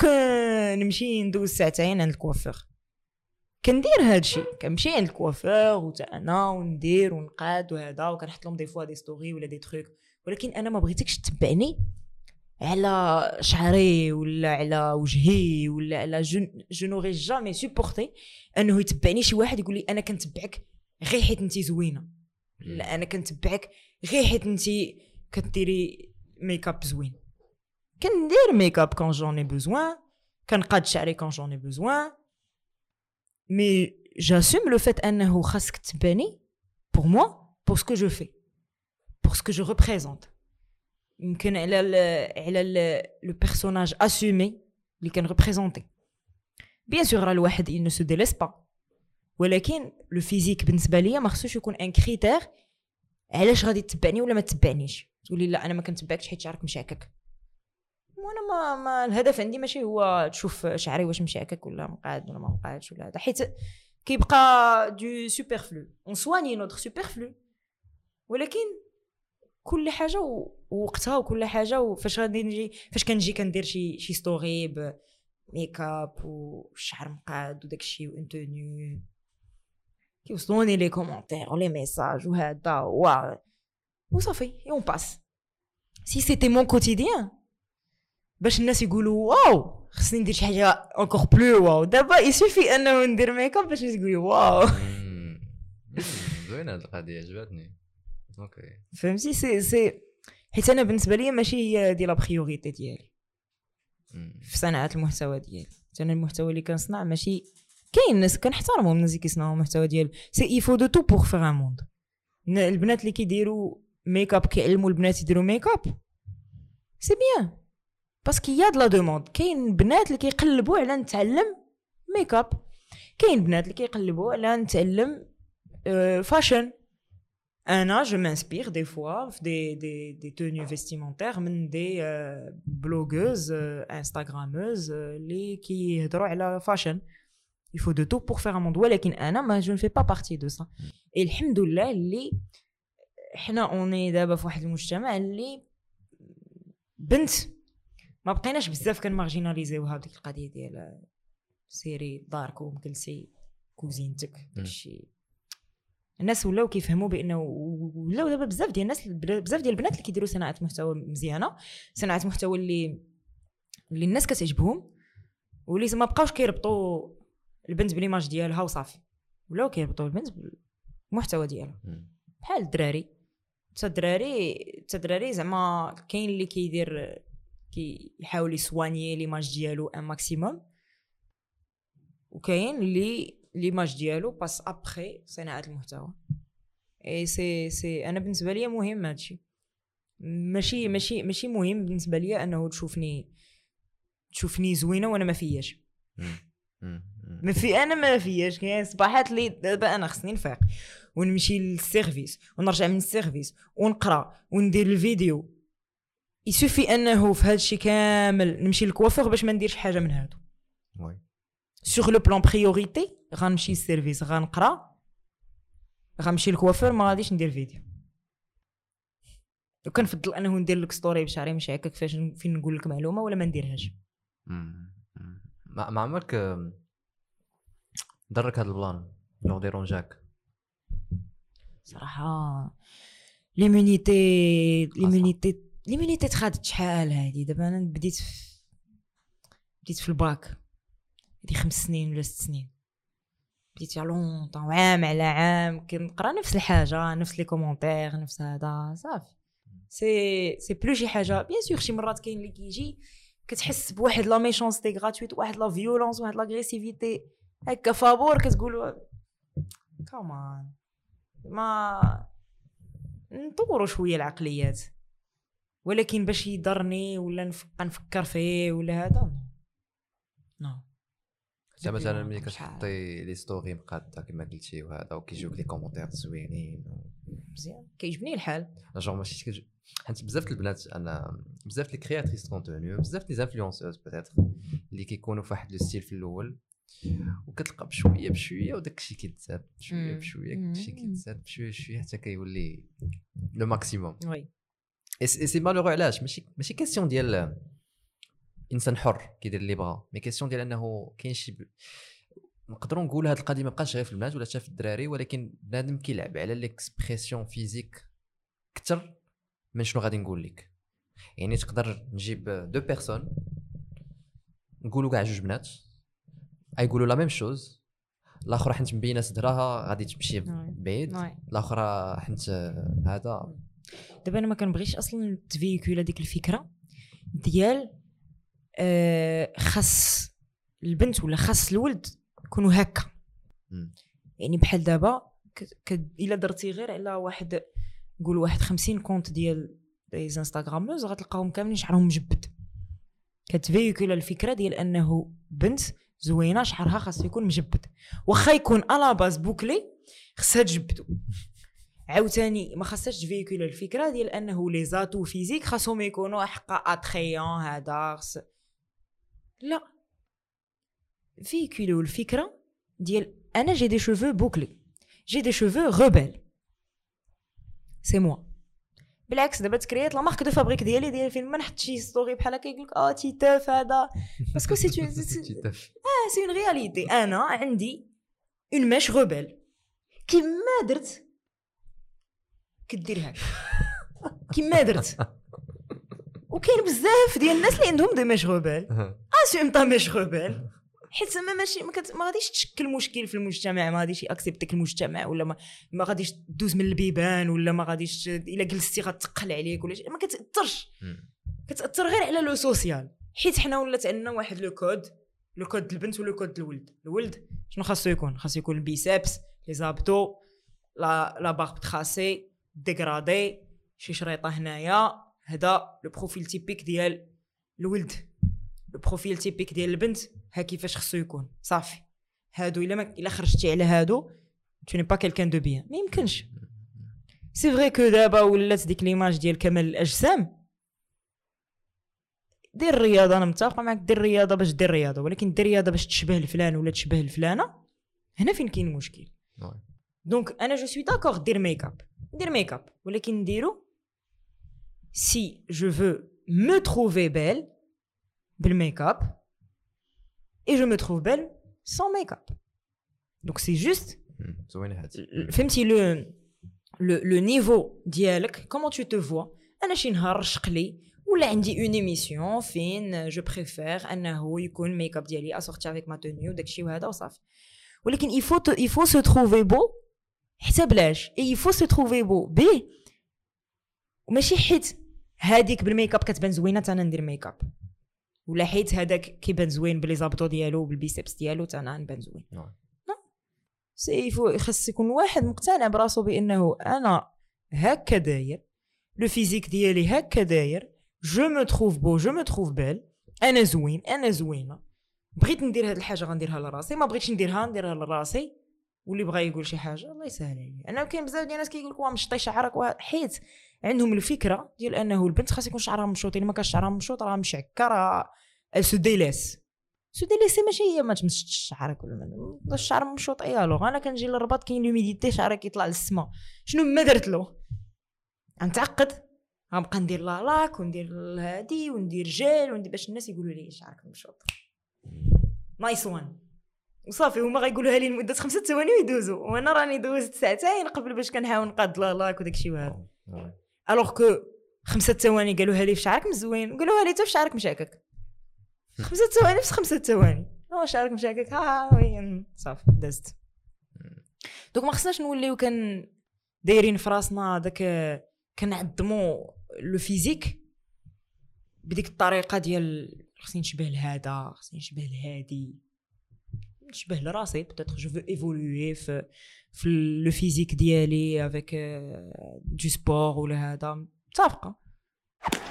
نمشي ندوز ساعتين عند ال coiffeur. كندير هادشي كنمشي عند ال coiffeur وتا أنا وندير ونقاد وهذا وكنحط لهم des fois des stories ولا des trucs ولكن أنا ما بغيتكش تتبعني على شعري ولا على وجهي ولا على je n'aurais jamais supporté أنه يتبعني شي واحد يقول لي أنا كنتبعك غير حيت انت زوينة. لا أنا كنتبعك غير حيت انت كديري ميك اب زوين كندير make-up quand j'en ai besoin كنقاد شعري quand j'en ai besoin mais j'assume le fait انه خاصك تباني pour moi pour ce que je fais pour ce que je représente يمكن على ال على le personnage assumé اللي كان représenter bien sûr راه الواحد il ne se délaisse pas. ولكن le physique بالنسبة ليا ما خصوش يكون un critère علاش غادي تتبعني ولا ما تتبعنيش تقولي لا أنا ما كنتبعكش حيت شعرك مشعكك وأنا ما, ما الهدف عندي ماشي هو تشوف شعري واش مشعكك ولا مقعد ولا ما مقعدش ولا هذا. حيت كيبقى du superflu on soigne notre superflu ولكن كل حاجة ووقتها وكل حاجة وفاش غادي نجي فاش كنجي كندير شي شي story ب make-up والشعر مقاد وداك الشيء و une tenue كيوصلوني les commentaires و les messages وهذا و وصافي on passe si c'était mon quotidien باش الناس يقولوا واو خصني ندير شي حاجة encore plus واو. دابا il suffit أنه ندير ميك اب باش يقولوا واو. (laughs) زوينة هاد القضية عجبتني. أوكي فهمتي؟ سي سي حيت أنا بالنسبة لي ماشي هي de la priorité ديالي. في صناعة المحتوى ديالي. أنا المحتوى اللي كنصنع ماشي كاين ناس كنحترمهم الناس اللي كيصنعوا المحتوى ديال c'est il faut de tout pour faire un monde البنات اللي كيديروا ميك اب كيعلموا البنات يديروا make-up c'est bien parce que y a de la demande كاين بنات اللي كيقلبوا على نتعلم ميك اب كاين بنات اللي كيقلبوا على نتعلم fashion أنا je m'inspire des fois في des des des tenues vestimentaires من des blogueuses instagrameuses اللي كيهضروا على fashion il faut de tout pour faire un monde. ولكن أنا ما je pas partie de ça. Et الحمد لله اللي حنا اوني دابا في واحد المجتمع اللي بنت. ما بقيناش بزاف كنمارجيناليزيو هذيك القضية ديال سيري داركم جلسي كوزينتك داكشي. الناس ولاو كيفهموا بأنه ولاو دابا بزاف ديال الناس بزاف ديال البنات اللي كيديروا صناعة محتوى مزيانة صناعة محتوى اللي اللي الناس كتعجبهم واللي ما بقاوش كيربطوا البنت ب l'image ديالها وصافي. ولاو كيربطوا البنت بالمحتوى ديالها. بحال الدراري. حتى الدراري زعما كاين اللي كيدير كيحاول ي soigner l'image ديالو un maximum وكاين اللي l'image ديالو passe après صناعة المحتوى. اي سي سي أنا بالنسبة لي مهم هادشي. ماشي ماشي ماشي مهم بالنسبة لي انه تشوفني تشوفني زوينة وأنا ما فياش. ما في أنا ما فياش كاين صباحات اللي دابا أنا خصني نفيق ونمشي لل service ونرجع من ال service ونقرأ وندير الفيديو. il suffit أنه في هذا الشيء كامل نمشي لل coiffeur باش ما نديرش حاجة من هادو. oui. sur le plan priorité غنمشي لل service غنقرأ غنمشي لل coiffeur ما غاديش ندير فيديو. وكنفضل أنه ندير لك story بشعري مشعكك كيفاش فين نقول لك معلومة ولا ما نديرهاش. ما عمرك ضرك هذا ال plan ولا ديرونجاك صراحة l'immunité l'immunité l'immunité تخادت شحال هادي؟ دابا أنا بديت في بديت في الباك هادي خمس سنين ولا ست سنين. بديت y a longtemps عام على عام. كنقرا نفس الحاجة نفس les commentaires نفس هذا صافي. c'est c'est plus شي حاجة. bien sûr شي مرات كاين اللي كيجي كتحس بواحد la méchanceté gratuite واحد la violence واحد l'agressivité هكا فابور كتقول quand même نطوروا شوية العقليات. ولكن باش يضرني ولا نبقى نفكر فيه ولا هذا non حتى مثلا ملي كتحطي les stories مقادة كما قلتي وهذا وكيجيوك les commentaires زوينين مزيان. كيعجبني الحال. جونغ ماشي كتج... حيت بزاف البنات أنا بزاف les créatrices contenu بزاف les influenceuses peut-être اللي كيكونوا في واحد le style في الأول. وكتلقى بشوية بشوية وداك الشيء كيتزاد بشوية. بشوية مم. داك الشيء كيتزاد بشوية بشوية حتى كيولي le maximum oui et c'est malheureux علاش ماشي ماشي question ديال إنسان حر كيدير اللي بغا mais question ديال أنه كاين شي. نقدروا نقول هذه القضية ما بقاش غير في البنات ولا حتى في الدراري ولكن بنادم كيلعب على l'expression physique أكثر من شنو غادي نقول لك يعني تقدر نجيب deux personnes نقولوا كاع جوج بنات يقولوا la même chose. الاخرى حيت مبينة صدرها غادي تمشي بعيد. oui. الاخرى حيت هذا. دابا أنا ما كنبغيش أصلا ت véhicula ديك الفكرة ديال آه خاص البنت ولا خاص الولد يكونوا هكا. يعني بحال دابا إلا درتي غير على واحد نقول واحد 50 comptes ديال les instagrameuses غتلقاهم كاملين شعرهم مجبد. كت véhicula الفكرة ديال أنه بنت زوينة شعرها خاص يكون مجبد. واخا يكون à la base bouclé خصها تجبدو. عاوتاني ما خاصهاش ت véhicula الفكرة ديال أنه les atouts physiques خاصهم يكونوا حقا attrayants هذا لا. véhiculer الفكرة ديال أنا j'ai des cheveux bouclés j'ai des cheveux rebelles c'est moi بالعكس دابا ت créa ت la marque de fabrique ديالي ديال فين ما نحط شي story بحال هكا يقولك آه تيتاف هذا. parce que c'est (laughs) آه c'est une réalité أنا عندي une mèche rebelle كيما درت كدير هكا. كيما درت. (laughs) وكاين بزاف ديال الناس اللي عندهم des mèches rebelles assume ta mèche rebelle حيت زعما ماشي ما, كت... ما غاديش تشكل مشكل في المجتمع ما غاديش ي accepte ك المجتمع ولا ما, ما غاديش دوز من البيبان ولا ما غاديش إلا جلستي غتقل عليك ولا شي ما كتأثرش. كتأثر غير على le social. حيت حنا ولات عندنا واحد le code le code البنت و le code الولد. الولد شنو خاصو يكون؟ خاصو يكون ال biceps les abdos la la barbe tracée dégradé شي شريطة هنايا هذا le profil typique ديال الولد. le profil typique ديال البنت. ها كيفاش خصو يكون صافي. هادو إلا ما إلا خرجتي على هادو tu n'es pas quelqu'un de bien ما يمكنش. c'est vrai que دابا ولات ديك l'image ديال كمال الأجسام دير الرياضة أنا متفق معك دير الرياضة باش دير الرياضة ولكن دير الرياضة باش تشبه الفلان ولا تشبه الفلانة هنا فين كاين المشكل donc أنا je suis d'accord دير ميك اب دير ميك اب ولكن نديرو si je veux me trouver belle بال make-up et je me trouve belle sans make-up. Donc c'est juste زوينه هادي فهمتي le le le niveau ديالك comment tu te vois أنا شي نهار رشق لي ولا عندي une émission فين je préfère انه يكون ميك اب ديالي assorti avec ma tenue وداكشي وهذا وصافي ولكن il faut il faut se trouver beau حتى بلاش et il faut se trouver beau بي وماشي حيت هذيك بالميك اب كتبان زوينه أنا ندير ميك اب ولا حيت هذاك كيبان زوين ب les abdos ديالو وبال biceps ديالو أنا نبان زوين. si il faut خاص يكون واحد مقتنع براسو بأنه أنا هكا داير le physique ديالي هكا داير je me trouve beau je me trouve belle أنا زوين أنا زوينة. بغيت ندير هاد الحاجة غنديرها لراسي ما بغيتش نديرها نديرها لراسي. واللي بغى يقول شي حاجة الله يسهل عليه أنا كاين بزاف ديال الناس كيقول لك واه مشطي شعرك حيت عندهم الفكرة ديال أنه البنت خاص يكون شعرها مشوط الا ما كانش شعرها مشوط راه مشعكه راه se délaisse se délaisser ماشي هي ما تمشطش شعرك ولا الشعر مشوط اي الوغ؟ أنا كنجي للرباط كاين l'humidité شعرك كيطلع للسما. شنو ما درت له؟ غنتعقد غنبقى ندير la laque وندير هادي وندير جيل وندير باش الناس يقولوا لي شعرك مشوط nice one وصافي هما غيقولوها لي لمدة خمسة ثواني ويدوزوا وأنا راني دوزت ساعتين قبل باش كنحاول نقاد la laque وداكشي وهذا. alors que خمسة ثواني قالوها لي في شعرك مزوين. قالوها لي حتى في شعرك مشاكك خمسة ثواني بس خمسة ثواني. هو شعرك مشاكك ها وين صافي دازت donc ما خصناش نوليو كان دايرين في راسنا داك كنعظموا le physique بديك الطريقة ديال خصني نشبه لهذا خصني نشبه لهادي. نشبه لراسي. peut-être je veux évoluer في في لو فيزيك ديالي افيك دو سبور ولا هذا متفقه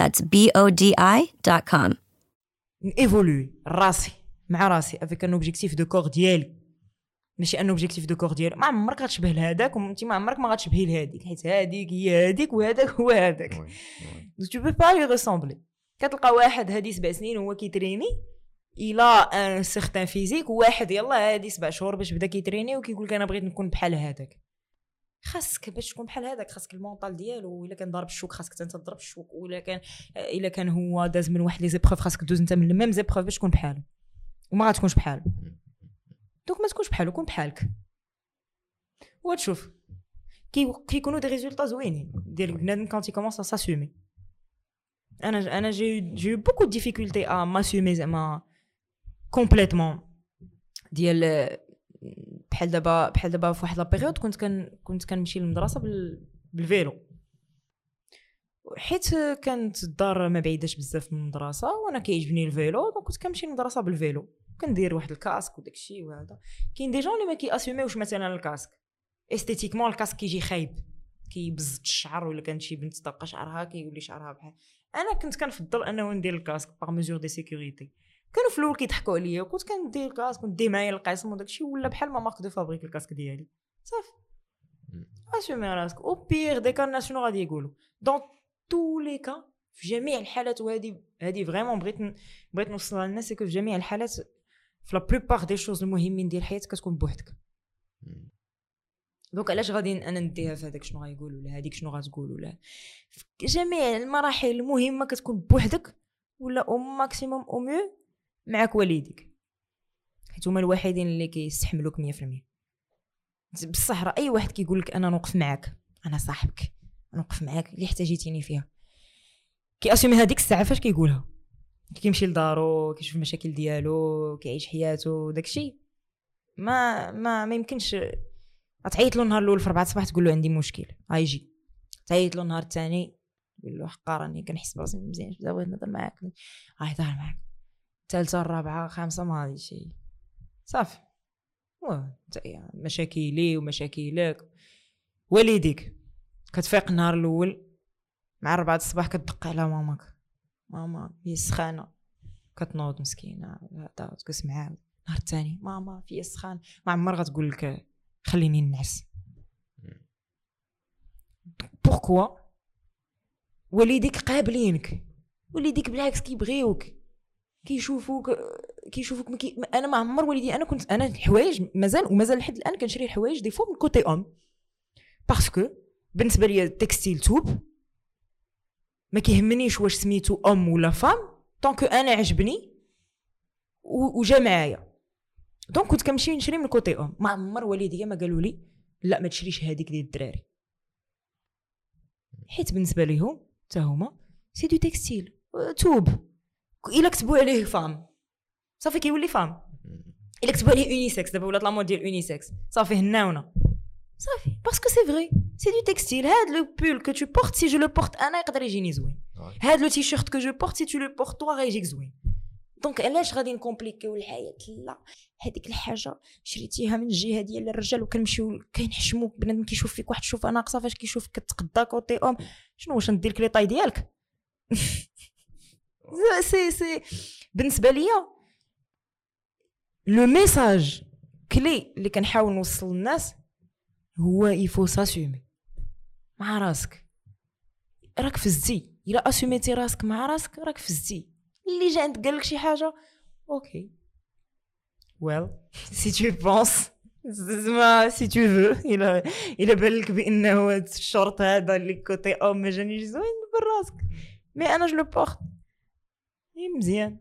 That's B O D I.com. évoluer راسي مع راسي avec un objectif de corps ديالي ماشي un objectif de corps ديالي ما عمرك غتشبه لهذاك وانت ما عمرك ما غتشبهي لهذيك. حيت هذيك هي هذيك وهذاك هو هذاك. tu peux pas lui ressembler كتلقى واحد هادي سبع سنين وهو كي trainer il a un certain physique وواحد يلا هادي سبع شهور باش بدا كي trainer وكيقول لك أنا بغيت نكون بحال هذاك. خاصك باش تكون بحال هذاك خاصك ال mental ديالو إلا كان ضارب الشوك خاصك انت تضرب الشوك ولا كان إلا كان هو داز من واحد les épreuves خاصك دوز انت من ال mêmes épreuves باش تكون بحالو. وما غاتكونش بحالو. donc ما تكونش بحالو كون بحالك. وتشوف كي كيكونوا des résultats زوينين ديال بنادم كان tu commences s'assumer أنا أنا j'ai j'ai beaucoup difficulté à m'assumer زعما complètement ديال بحال دابا بحال دابا في واحد la période كنت كان كنت كنمشي للمدرسة بال بال vélo. حيت كانت الدار ما بعيداش بزاف من المدرسة وأنا كيعجبني ال vélo donc كنت كنمشي للمدرسة بال vélo. كندير واحد ال casque وداك الشيء وهذا. كاين des gens اللي ما كي assumer وش مثلا ال casque. esthétiquement ال casque كيجي خايب. كيبزت الشعر ولا كانت شي بنت طاقة شعرها كيولي شعرها بحال. أنا كنت كنفضل أنه ندير ال casque par mesure de sécurité كانوا في الأول كيضحكوا عليا كنت كندير ال casque كنت دي معايا القسم وداك الشيء ولا بحال ma marque de fabrique ال casque ديالي صافي. assumer راسك au pire des cas شنو غادي يقولوا. dans tous les cas في جميع الحالات وهذه هذه vraiment بغيت بغيت نوصلها للناس في جميع الحالات في la plupart des choses المهمين ديال الحياة كتكون بوحدك. donc علاش غادي أنا نديها في هذاك شنو غايقول ولا هذيك شنو غتقول ولا؟ في جميع المراحل المهمة كتكون بوحدك ولا au maximum au mieux معاك والديك. حيت هما الوحيدين اللي كيستحملوك 100% بصح راه أي واحد كيقول لك أنا نوقف معاك أنا صاحبك نوقف معاك اللي احتاجيتيني فيها. كياسومي هذيك الساعة فاش كيقولها؟ كيمشي لدارو كيشوف المشاكل ديالو كيعيش حياته داكشي. ما ما ما يمكنش. تعيط له النهار الأول في 4 الصباح تقول له عندي مشكل غيجي تعيط له النهار الثاني تقول له حقا راني كنحس براسي مزيان بزاف بغيت نهضر معاك غيهضر معاك. الثالثه الرابعه خامسه ما غاديش شي. صافي. واه مشاكلي ومشاكلك. والديك كتفيق النهار الأول مع ربعة الصباح كتدق على ماماك. ماما هي سخانة. كتنوض مسكينة هذا تجلس معاه النهار الثاني ماما في سخان ما عمر غتقول لك خليني نعس. pourquoi والديك قابلينك. والديك بالعكس كيبغيوك. كيشوفوك كيشوفوك مكي... أنا ما عمر والدي أنا كنت أنا الحوايج مازال ومازال لحد الآن كنشري الحوايج des fois من côté homme. parce que بالنسبة لي ال textile ثوب ما كيهمنيش واش سميتو homme ولا femme tant que أنا عجبني وجا معايا. donc كنت كنمشي نشري من côté homme. ما عمر والديا ما قالوا لي لا ما تشريش هذيك ديال الدراري. حيت بالنسبة ليهم حتى هما c'est du textile ثوب. الا كتبوا عليه femme. صافي كيولي femme. الا كتبوا عليه unisexe دابا ولات la mode ديال unisexe صافي هناونا صافي. parce que c'est vrai c'est du textile هاد le pull que tu portes si je le porte أنا يقدر يجيني زوين. هاد le t-shirt que je porte si tu le portes toi غيجيك زوين. donc علاش غادي ن compliquer يو الحياة؟ لا. هذيك الحاجة شريتيها من الجهه ديال الرجال وكنمشيو كينحشموك بنادم كيشوف فيك واحد الشوفة ناقصة فاش كيشوفك كتقدا côté homme. شنو واش ندير لك les tailles ديالك؟ (laughs) سي سي بالنسبة ليا le message clé اللي كنحاول نوصل للناس هو il faut s'assumer مع راسك. راك فزتي إلا assumé تي راسك مع راسك راك فزتي اللي جا عندك قال لك شي حاجة OK ouais si tu penses زعما si tu veux إلا إلا بان لك بأنه الشرط هذا اللي côté homme ما جانيش زوين براسك. mais أنا je le porte مزيان.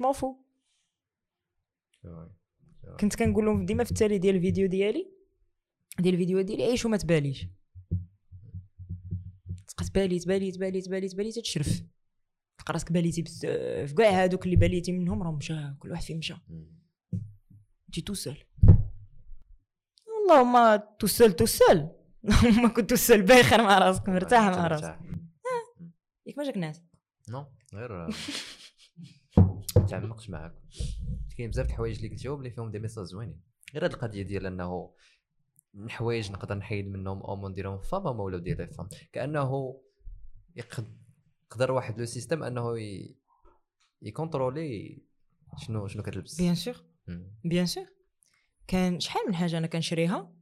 je veux كنت كنقول لهم ديما في التالي ديال الفيديو ديالي. ديال الفيديو ديالي عيش وما تباليش. تبقى تبالي تبالي تبالي تبالي تبالي تتشرف. تلقى راسك باليتي بزاف كاع هادوك اللي باليتي منهم راهم مشى كل واحد فيهم مشى. انت tout seul. اللهم tout seul tout seul. اللهم كنت tout seul باخر مع راسك مرتاح مع راسك. ياك ما جاك ناس. non غير (laughs) تعمقش معاك. كاين بزاف د الحوايج اللي قلتيهم اللي فيهم des messages زوينين. غير هاد القضية ديال إنه الحوايج نقدر نحيد منهم أو نديرهم femme أو ولاو ديال femme كانه يقدر واحد le système أنه ي contrôler شنو شنو كتلبس. bien sûr bien sûr كان شحال من حاجة أنا كنشريها؟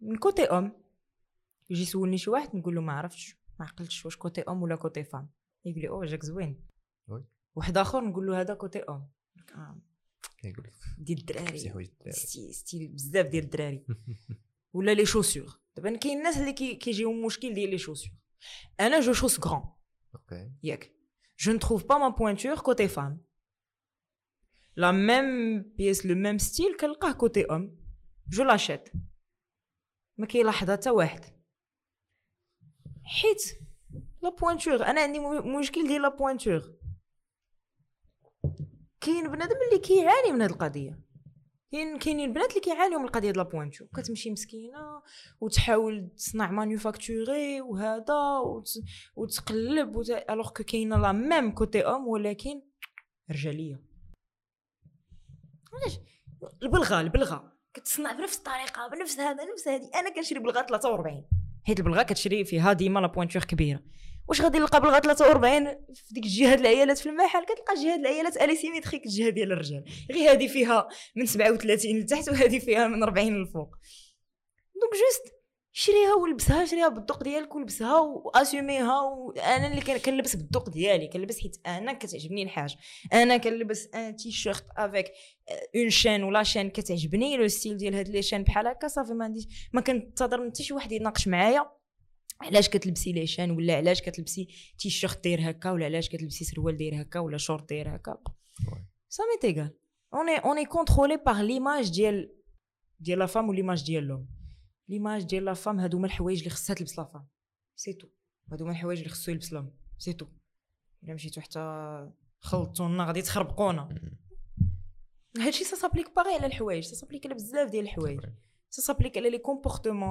من côté homme. يجي يسولني شي واحد نقول له ما عرفتش ما عقلتش واش côté homme ولا côté femme يقول لي أو جاك زوين. واحد آخر نقول له هذا côté homme يقول لك ديال الدراري. style بزاف ديال الدراري. (laughs) ولا les chaussures دابا كاين الناس اللي كيجيهم مشكل ديال les chaussures أنا je chausse grand. OK ياك. je ne trouve pas ma pointure côté femme la même pièce le même style كنلقاه côté homme je l'achète ما كيلاحظها حتى واحد حيت la pointure أنا عندي مشكل ديال la pointure كاين بنادم اللي كيعاني من هذه القضية. كاين كاينين البنات اللي كيعانيو من القضية ديال la pointure كتمشي مسكينة وتحاول تصنع manufacturer وهذا وت... وتقلب وت... alors que كاينة la même côté homme ولكن رجالية. علاش؟ البلغة البلغة. كتصنع بنفس الطريقة بنفس هذا نفس هذه. أنا كنشري بلغة 43 حيت البلغة كتشري فيها ديما la pointure كبيرة. واش غادي نلقى بلغه 43 في ديك الجهة ديال العيالات في المحل؟ كتلقى جهة ديال العيالات elle est symétrique الجهه ديال الرجال. غير هذه فيها من 37 لتحت وهذه فيها من 40 للفوق donc juste شريها ولبسها شريها بالذوق ديالك ولبسها و assumer ها وأنا اللي كنلبس بالذوق ديالي كنلبس حيت أنا كتعجبني الحاجة. أنا كنلبس un t-shirt avec une chaîne ولا chaîne كتعجبني le style ديال هاد les chaînes بحال هكا صافي ما عنديش ما كنتظر من حتى شي واحد يناقش معايا. علاش كتلبسي les chaînes ولا علاش كتلبسي تيشيرت داير هكا ولا علاش كتلبسي سروال داير هكا ولا شورت داير هكا؟ ça m'est égal on est on est contrôlés par l'image ديال ديال la femme و l'image ديال l'homme l'image ديال la femme هادو هما الحوايج اللي خصها تلبس la femme c'est tout هادو هما الحوايج اللي خصو يلبس l'homme c'est tout إلا مشيتو حتى خلطونا غادي تخربقونا. هادشي ça s'applique pareil على الحوايج. ça s'applique على بزاف ديال الحوايج. ça s'applique على les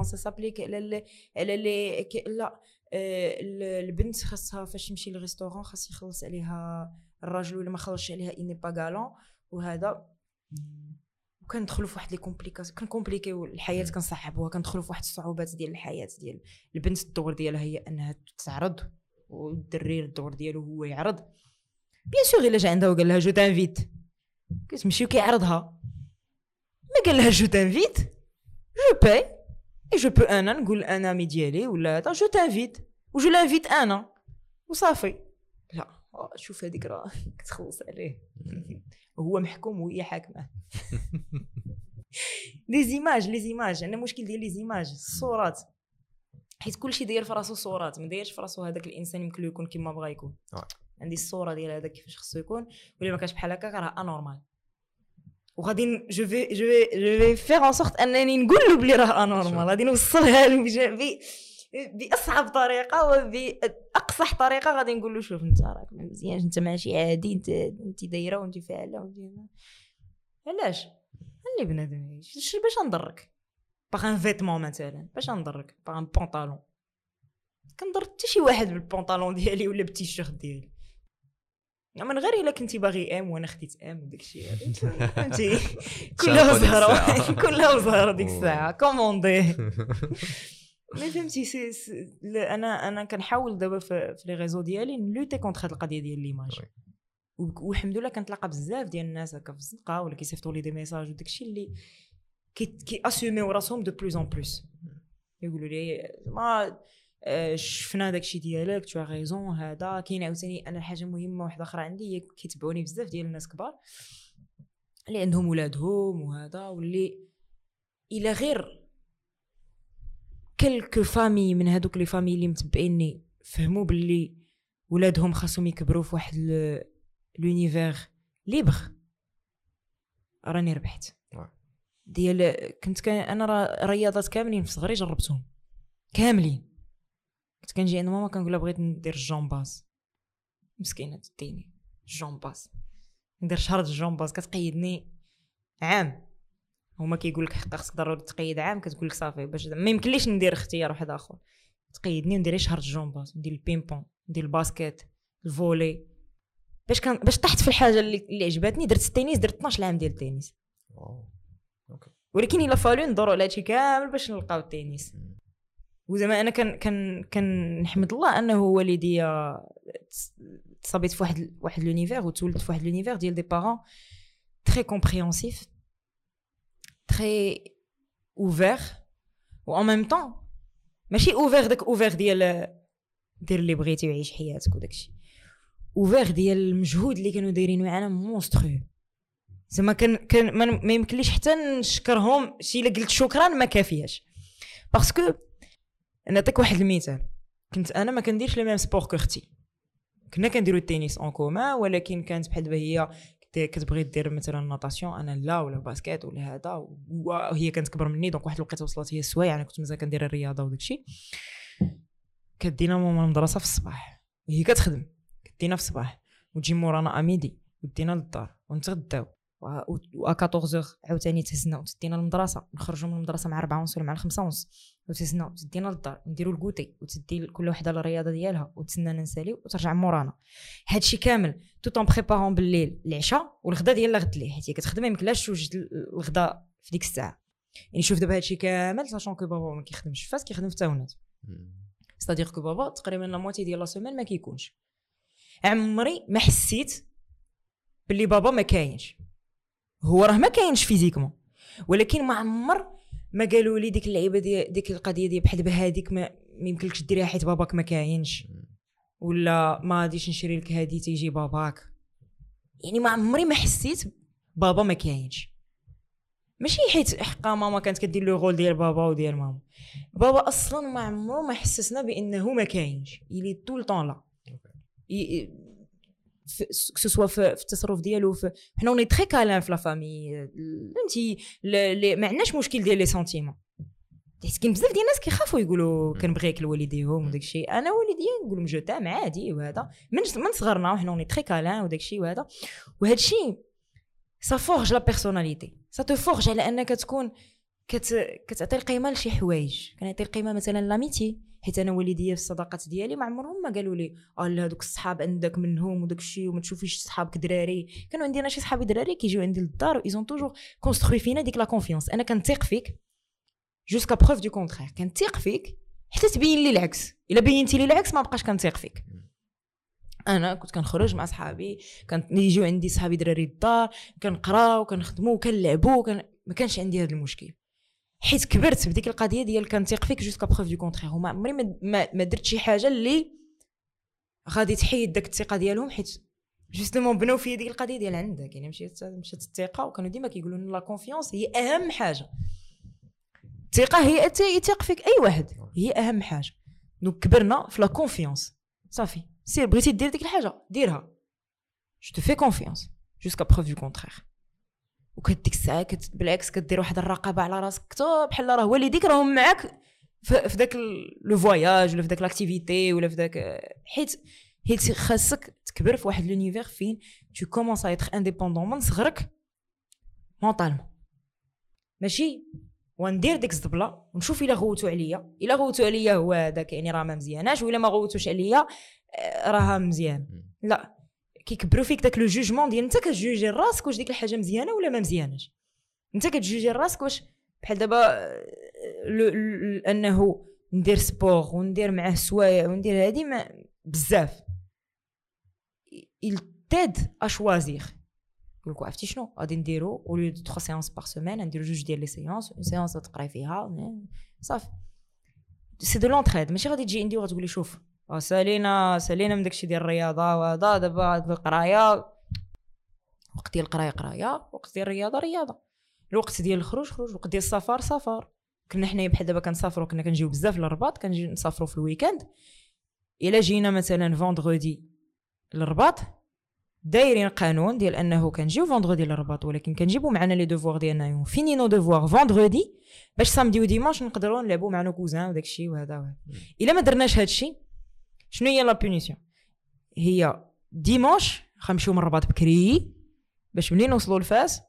ça s'applique على ال- على les ك- لا ال- البنت خاصها فاش تمشي لل restaurant خاص يخلص عليها الراجل ولا ما خلصش عليها il n'est pas galant وهذا وكندخلوا في واحد les complications كن compliquer و الحياة كنصعبوها كندخلوا في واحد الصعوبات ديال الحياة ديال البنت الدور ديالها هي أنها تعرض والدري الدور ديالو هو يعرض. bien sûr إلا جا عندها وقال لها je t'invite كتمشي وكيعرضها. ما قال لها je t'invite je paye et je peux أنا نقول أنا ami ديالي ولا هذا je t'invite و je l'invite أنا وصافي لا شوف هذيك راه كتخلص عليه هو محكوم وهي حاكمه les images les images عندنا مشكل ديال les images الصورات حيت كلشي داير في راسو صورات ما دايرش في راسو هذاك الانسان يمكن له يكون كما بغا يكون عندي الصورة ديال هذاك كيفاش خصو يكون ولا ما كانش بحال هكاك راه anormal وغادي je vais je vais je vais faire en sorte أنني نقول له بلي راه anormal غادي نوصلها له بأصعب طريقة وبأقصح طريقة غادي نقول له شوف أنت راك ما مزيانش أنت ماشي عادي انت أنت دايرة وأنت فاعلة وأنت علاش؟ اللي بنادم باش نضرك؟ باغ ان فيتمون مثلا. باش نضرك؟ باغ ان بونطالون كنضر حتى شي واحد بالبونطالون ديالي ولا بالتيشيرت ديالي. من غير إلا كنتي باغي أم وأنا خديت أم وداك الشيء فهمتي (laughs) كلها زهرة. (laughs) كلها زهرة ديك الساعة. كوموندي (laughs) مي فهمتي سي أنا أنا كنحاول دابا في, les réseaux ديالي ن lutter contre هاد القضية ديال l'image. والحمد لله كنتلاقى بزاف ديال الناس هكا في الزنقة ولا كيصيفطوا لي des messages وداك الشيء اللي كي assumer و راسهم de plus en plus يقولوا لي ما شفنا داك الشيء ديالك t'as raison هذا كاين عاوتاني أنا حاجة مهمة واحدة أخرى عندي هي كيتبعوني بزاف ديال الناس كبار اللي عندهم ولادهم وهذا واللي إلى غير quelques familles من هادوك les familles اللي متبعيني فهموا باللي ولادهم خاصهم يكبروا في واحد l'univers libre راني ربحت. ديال كنت كان أنا رياضات كاملين في صغري جربتهم. كاملين. كنت كنجي عند ماما كنقول لها بغيت ندير الجامباز مسكينه تديني الجامباز ندير شهر الجامباز كتقيدني عام هما كيقول لك حقا خصك ضروري تقيد عام كتقول لك صافي باش ما يمكنليش ندير اختيار واحد اخر تقيدني وندير غير شهر الجامباز ندير ال ping-pong ندير ال basket ال volley باش كان باش طحت في الحاجة اللي, اللي عجبتني درت التنس درت 12 عام ديال التنس ولكن il a fallu ندورو على هادشي كامل باش نلقاو التنس. وزعما أنا كان كان كنحمد الله أنه والديا تصابيت في واحد واحد l'univers وتولدت في واحد l'univers ديال des parents très compréhensifs très ouverts et en même temps ماشي ouvert داك ouvert ديال دير اللي بغيتي وعيش حياتك وداكشي ouvert ديال المجهود اللي كانوا دايرين معانا monstrueux زعما كان كان ما يمكنليش حتى نشكرهم شي إلا قلت شكرا ما كافياش. parce que نعطيك واحد المثال. كنت أنا ما كنديرش le même sport que أختي كنا كنديرو التنس en commun ولكن كانت بحال دابا هي كت- كتبغي دير مثلا natation أنا لا ولا basket ولا هذا وهي كانت كبر مني donc واحد الوقيته وصلت هي السوايع أنا كنت مازال كندير الرياضة وداكشي كدينا ماما المدرسة في الصباح. وهي كتخدم. كدينا في الصباح. وتجي مورانا à midi ودينا للدار ونتغداو. و 14 عاوتاني تهزنا وتدينا للمدرسه نخرجوا من المدرسة مع 4 ونص ولا مع 5 ونص. وتهزنا وتدينا للدار نديروا ال goûter وتدي كل وحده الرياضة ديالها وتسنانا نساليو وترجع مورانا. هادشي كامل tout en préparant بالليل العشاء والغدا ديال غد ليه حيت هي كتخدم ما يمكنلاش توجد الغدا في ديك الساعة. يعني شوف دابا هادشي كامل sachant que بابا ما كيخدمش فاس كيخدم في تاونات. c'est-à-dire que بابا تقريبا la moitié ديال la semaine ما كيكونش. عمري ما حسيت باللي بابا ما كاينش. هو راه ما كاينش physiquement ولكن ما عمر ما قالوا لي ديك اللعيبة ديال ديك القضية ديال بحال دابا هذيك ما, يمكنلكش ديريها حيت باباك ما كاينش. ولا ما غاديش نشري لك هادي تيجي باباك. يعني ما عمري ما حسيت بابا ما كاينش. ماشي حيت حقا ماما كانت كدير لو رول ديال بابا وديال ماما. بابا أصلا ما عمره ما حسسنا بأنه ما كاينش. الي طول طون لا سوا في, التصرف ديالو حنا on est très câlin في la famille فهمتي؟ ما عندناش مشكل ديال les sentiments حيت كاين بزاف ديال الناس كيخافوا يقولوا كنبغيك لوالديهم وداك الشيء. أنا والديا نقول je t'aime عادي وهذا. من من صغرنا وحنا on est très câlin وداك الشيء وهذا. وهذا الشيء ça forge la personnalité ça te forge على أنك تكون كت... كتعطي القيمة لشي حوايج. كنعطي القيمة مثلا l'amitié حيت أنا والديا في الصداقات ديالي ما عمرهم ما قالوا لي آه لا هذوك الصحاب عندك منهم وداك الشيء وما تشوفيش صحابك دراري كانوا عندي أنا شي صحابي دراري كيجيو عندي للدار ils ont toujours construit فينا ديك la confiance أنا كنثيق فيك jusqu'à preuve du contraire كنثيق فيك حتى تبين لي العكس. إلا بينتي لي العكس ما بقاش كنثيق فيك. أنا كنت كنخرج مع صحابي كان يجيو عندي صحابي دراري الدار كنقراو كنخدمو كنلعبو كان ما كانش عندي هذا المشكل. حيت كبرت بديك القضية ديال كنثيق فيك jusqu'à preuve du contraire. وما عمري ما, ما, درت شي حاجة اللي غادي تحيد داك الثقة ديالهم حيت justement بناو فيا ديك القضية ديال عندك. يعني مشيت مشات الثقة وكانوا ديما كيقولوا لنا la confiance هي أهم حاجة. الثقة هي يثيق فيك أي واحد هي أهم حاجة. donc كبرنا في la confiance. صافي. سير بغيتي دير ديك الحاجة ديرها. je te fais confiance jusqu'à preuve du contraire وكديك الساعة كت بالعكس كدير واحد الرقابة على راسك. كتو بحال راه والديك راهم معاك في داك le voyage ولا في داك l'activité ولا في داك حيت حيت خاصك تكبر في واحد l'univers فين tu commences à être indépendant من صغرك mentalement ماشي؟ وندير ديك الزبلة ونشوف إلا غوتوا عليا. إلا غوتوا عليا هو هذاك يعني راه ما مزياناش ولا ما غوتوش عليا آه، راها مزيان. لا. كيكبروا فيك داك le jugement ديال انت كتجوجي راسك واش ديك الحاجة مزيانة ولا ما مزياناش انت كتجوجي راسك واش بحال دابا آه، انه ندير sport وندير معاه سوايع وندير هادي ما بزاف. Il t'aide à choisir. يقول عرفتي شنو؟ غادي نديرو au lieu de 3 séances par semaine نديرو جوج ديال les séances une séance تقراي فيها صافي. c'est de l'entraide ماشي غادي تجي عندي وغتقول لي شوف سالينا سالينا من داكشي ديال الرياضة وهذا دابا القراية وقت ديال القراية قراية وقت ديال الرياضة رياضة. الوقت ديال الخروج خروج الوقت ديال السفر سفر. كنا حنايا بحال دابا كنسافروا كنا كنجيو بزاف للرباط كنجيو نسافروا في ال week-end. إلا جينا مثلا vendredi للرباط دايرين قانون ديال أنه كنجيو vendredi للرباط ولكن كنجيبو معنا les devoirs ديالنا on finit nos devoirs vendredi باش samedi و dimanche نقدروا نلعبوا مع nos cousins وداك الشيء وهذا. وهذا إلا ما درناش هذا الشيء شنو هي la punition هي dimanche غنمشيو من الرباط بكري باش ملي نوصلوا لفاس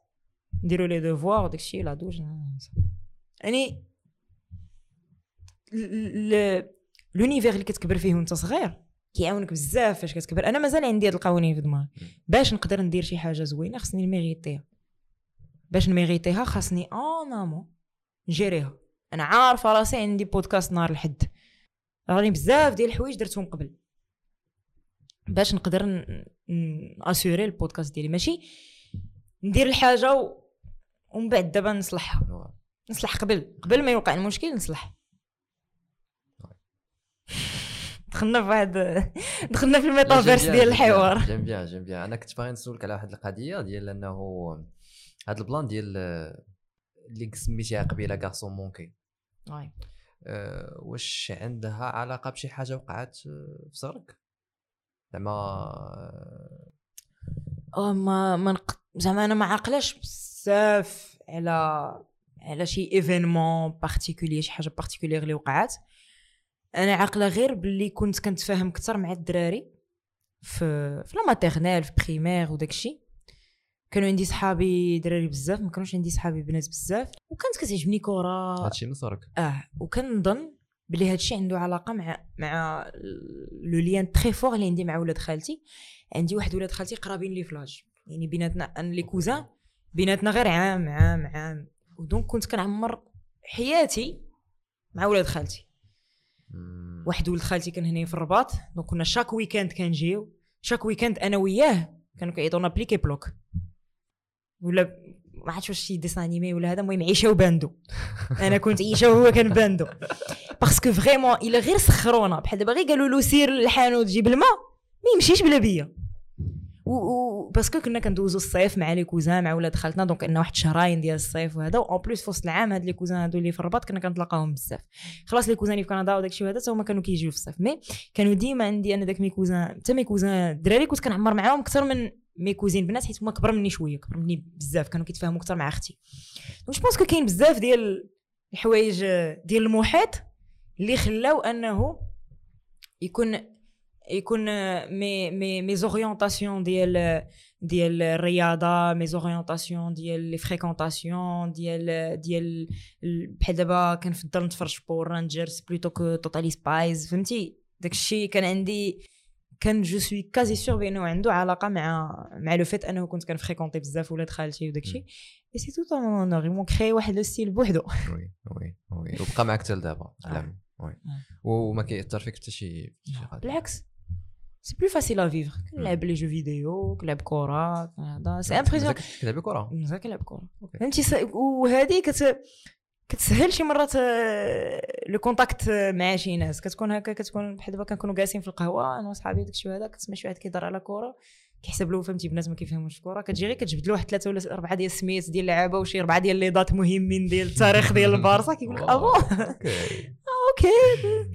نديروا les devoirs وداك الشيء là donc يعني l'univers اللي كتكبر فيه وانت صغير كيعاونك بزاف فاش كتكبر. أنا مازال عندي هاد القوانين في دماغي. باش نقدر ندير شي حاجة زوينة خصني نميغيتيها باش نميغيتيها خاصني en amont نجيريها. أنا عارفة راسي عندي بودكاست نهار الحد. راني بزاف ديال الحوايج درتهم قبل. باش نقدر ن- ن- assurer البودكاست ديالي. ماشي ندير الحاجة و... ومن بعد دابا نصلحها. نصلح قبل. قبل ما يوقع المشكل نصلح. دخلنا في واحد دخلنا في الميتافيرس ديال الحوار. j'aime bien j'aime bien أنا كنت باغي نسولك على واحد القضية ديال أنه هاد ال plan ديال اللي سميتيها قبيلة garçon manqué. واش عندها علاقة بشي حاجة وقعت آه، في صغرك زعما آه، آه ما ما. زعما أنا ما عاقلاش بزاف على على شي événement particulier شي حاجة particulière اللي وقعت أنا عاقلة غير باللي كنت كنتفاهم أكثر مع الدراري في في la maternelle في primaire وداك الشيء كانوا عندي صحابي دراري بزاف ما كانوش عندي صحابي بنات بزاف. وكانت كتعجبني كرة. هادشي من صغرك. آه وكنظن بلي هادشي عنده علاقة مع مع le lien très fort اللي عندي مع ولاد خالتي. عندي واحد ولاد خالتي قرابين لي ف l'âge يعني بيناتنا ان les cousins بيناتنا غير عام عام عام. و donc كنت كنعمر حياتي مع ولاد خالتي. واحد ولد خالتي كان هنا في الرباط. donc كنا chaque week-end كنجيو. chaque week-end أنا وياه كانوا كيعيطونا بليكي بلوك ولا ما عرفتش واش شي dessin animé ولا هذا المهم عيشه وباندو أنا كنت عيشه وهو كان باندو. parce que vraiment إلا غير سخرونا بحال دابا غير قالوا له سير للحانوت جيب الماء ما يمشيش بلا بيا. و parce que كنا كندوزو الصيف مع les cousins مع ولاد خالتنا. donc عندنا واحد شهرين ديال الصيف وهذا. en plus في وسط العام هاد les cousins هادو اللي في الرباط كنا كنتلاقاوهم بزاف. خلاص les cousins في كندا وداك الشيء وهذا هما كانوا كيجيو في الصيف. mais كانوا ديما عندي أنا داك mes cousins حتى mes cousins الدراري كنت كنعمر معاهم أكثر من mes cousines بنات حيت هما كبر مني شوية كبر مني بزاف كانوا كيتفاهموا أكثر مع أختي. donc je pense كاين بزاف ديال الحوايج ديال المحيط اللي خلاو أنه يكون يكون mes mes mes orientations ديال ديال الرياضة mes orientations ديال les fréquentations ديال ديال ال- بحال دابا كنفضل نتفرج Power Rangers plutôt que Totally Spies فهمتي؟ داكشي كان عندي كان je suis quasi sûre بانه عنده علاقة مع مع le fait أنه كنت كن fréquenter بزاف ولاد خالتي وداكشي et c'est tout ton honneur يمون كري واحد le style بوحدو. وي وي وي وبقى معك حتى لدابا (laughs) علم oui. وما كيأثر فيك حتى شي بالعكس. c'est plus facile à vivre كنلعب les jeux vidéo كنلعب كره هذا c'est impressionnant كتلعبي كره كنلعب كره فهمتي؟ وهذه كت كتسهل شي مرات آه، le contact آه، مع شي ناس. كتكون هكا كتكون بحال دابا كنكونوا جالسين في القهوة أنا وصحابي داكشي وهذا كتسمع شي واحد كيهضر على كره كيحسب له فهمتي بنات ما كيفهموش الكره كتجي غير كتجبد له واحد ثلاثة ولا أربعة ديال السميات ديال اللعابة وشي أربعة ديال les dates مهمين ديال التاريخ (laughs) ديال البارسا كيقول لك ah bon (laughs) okay.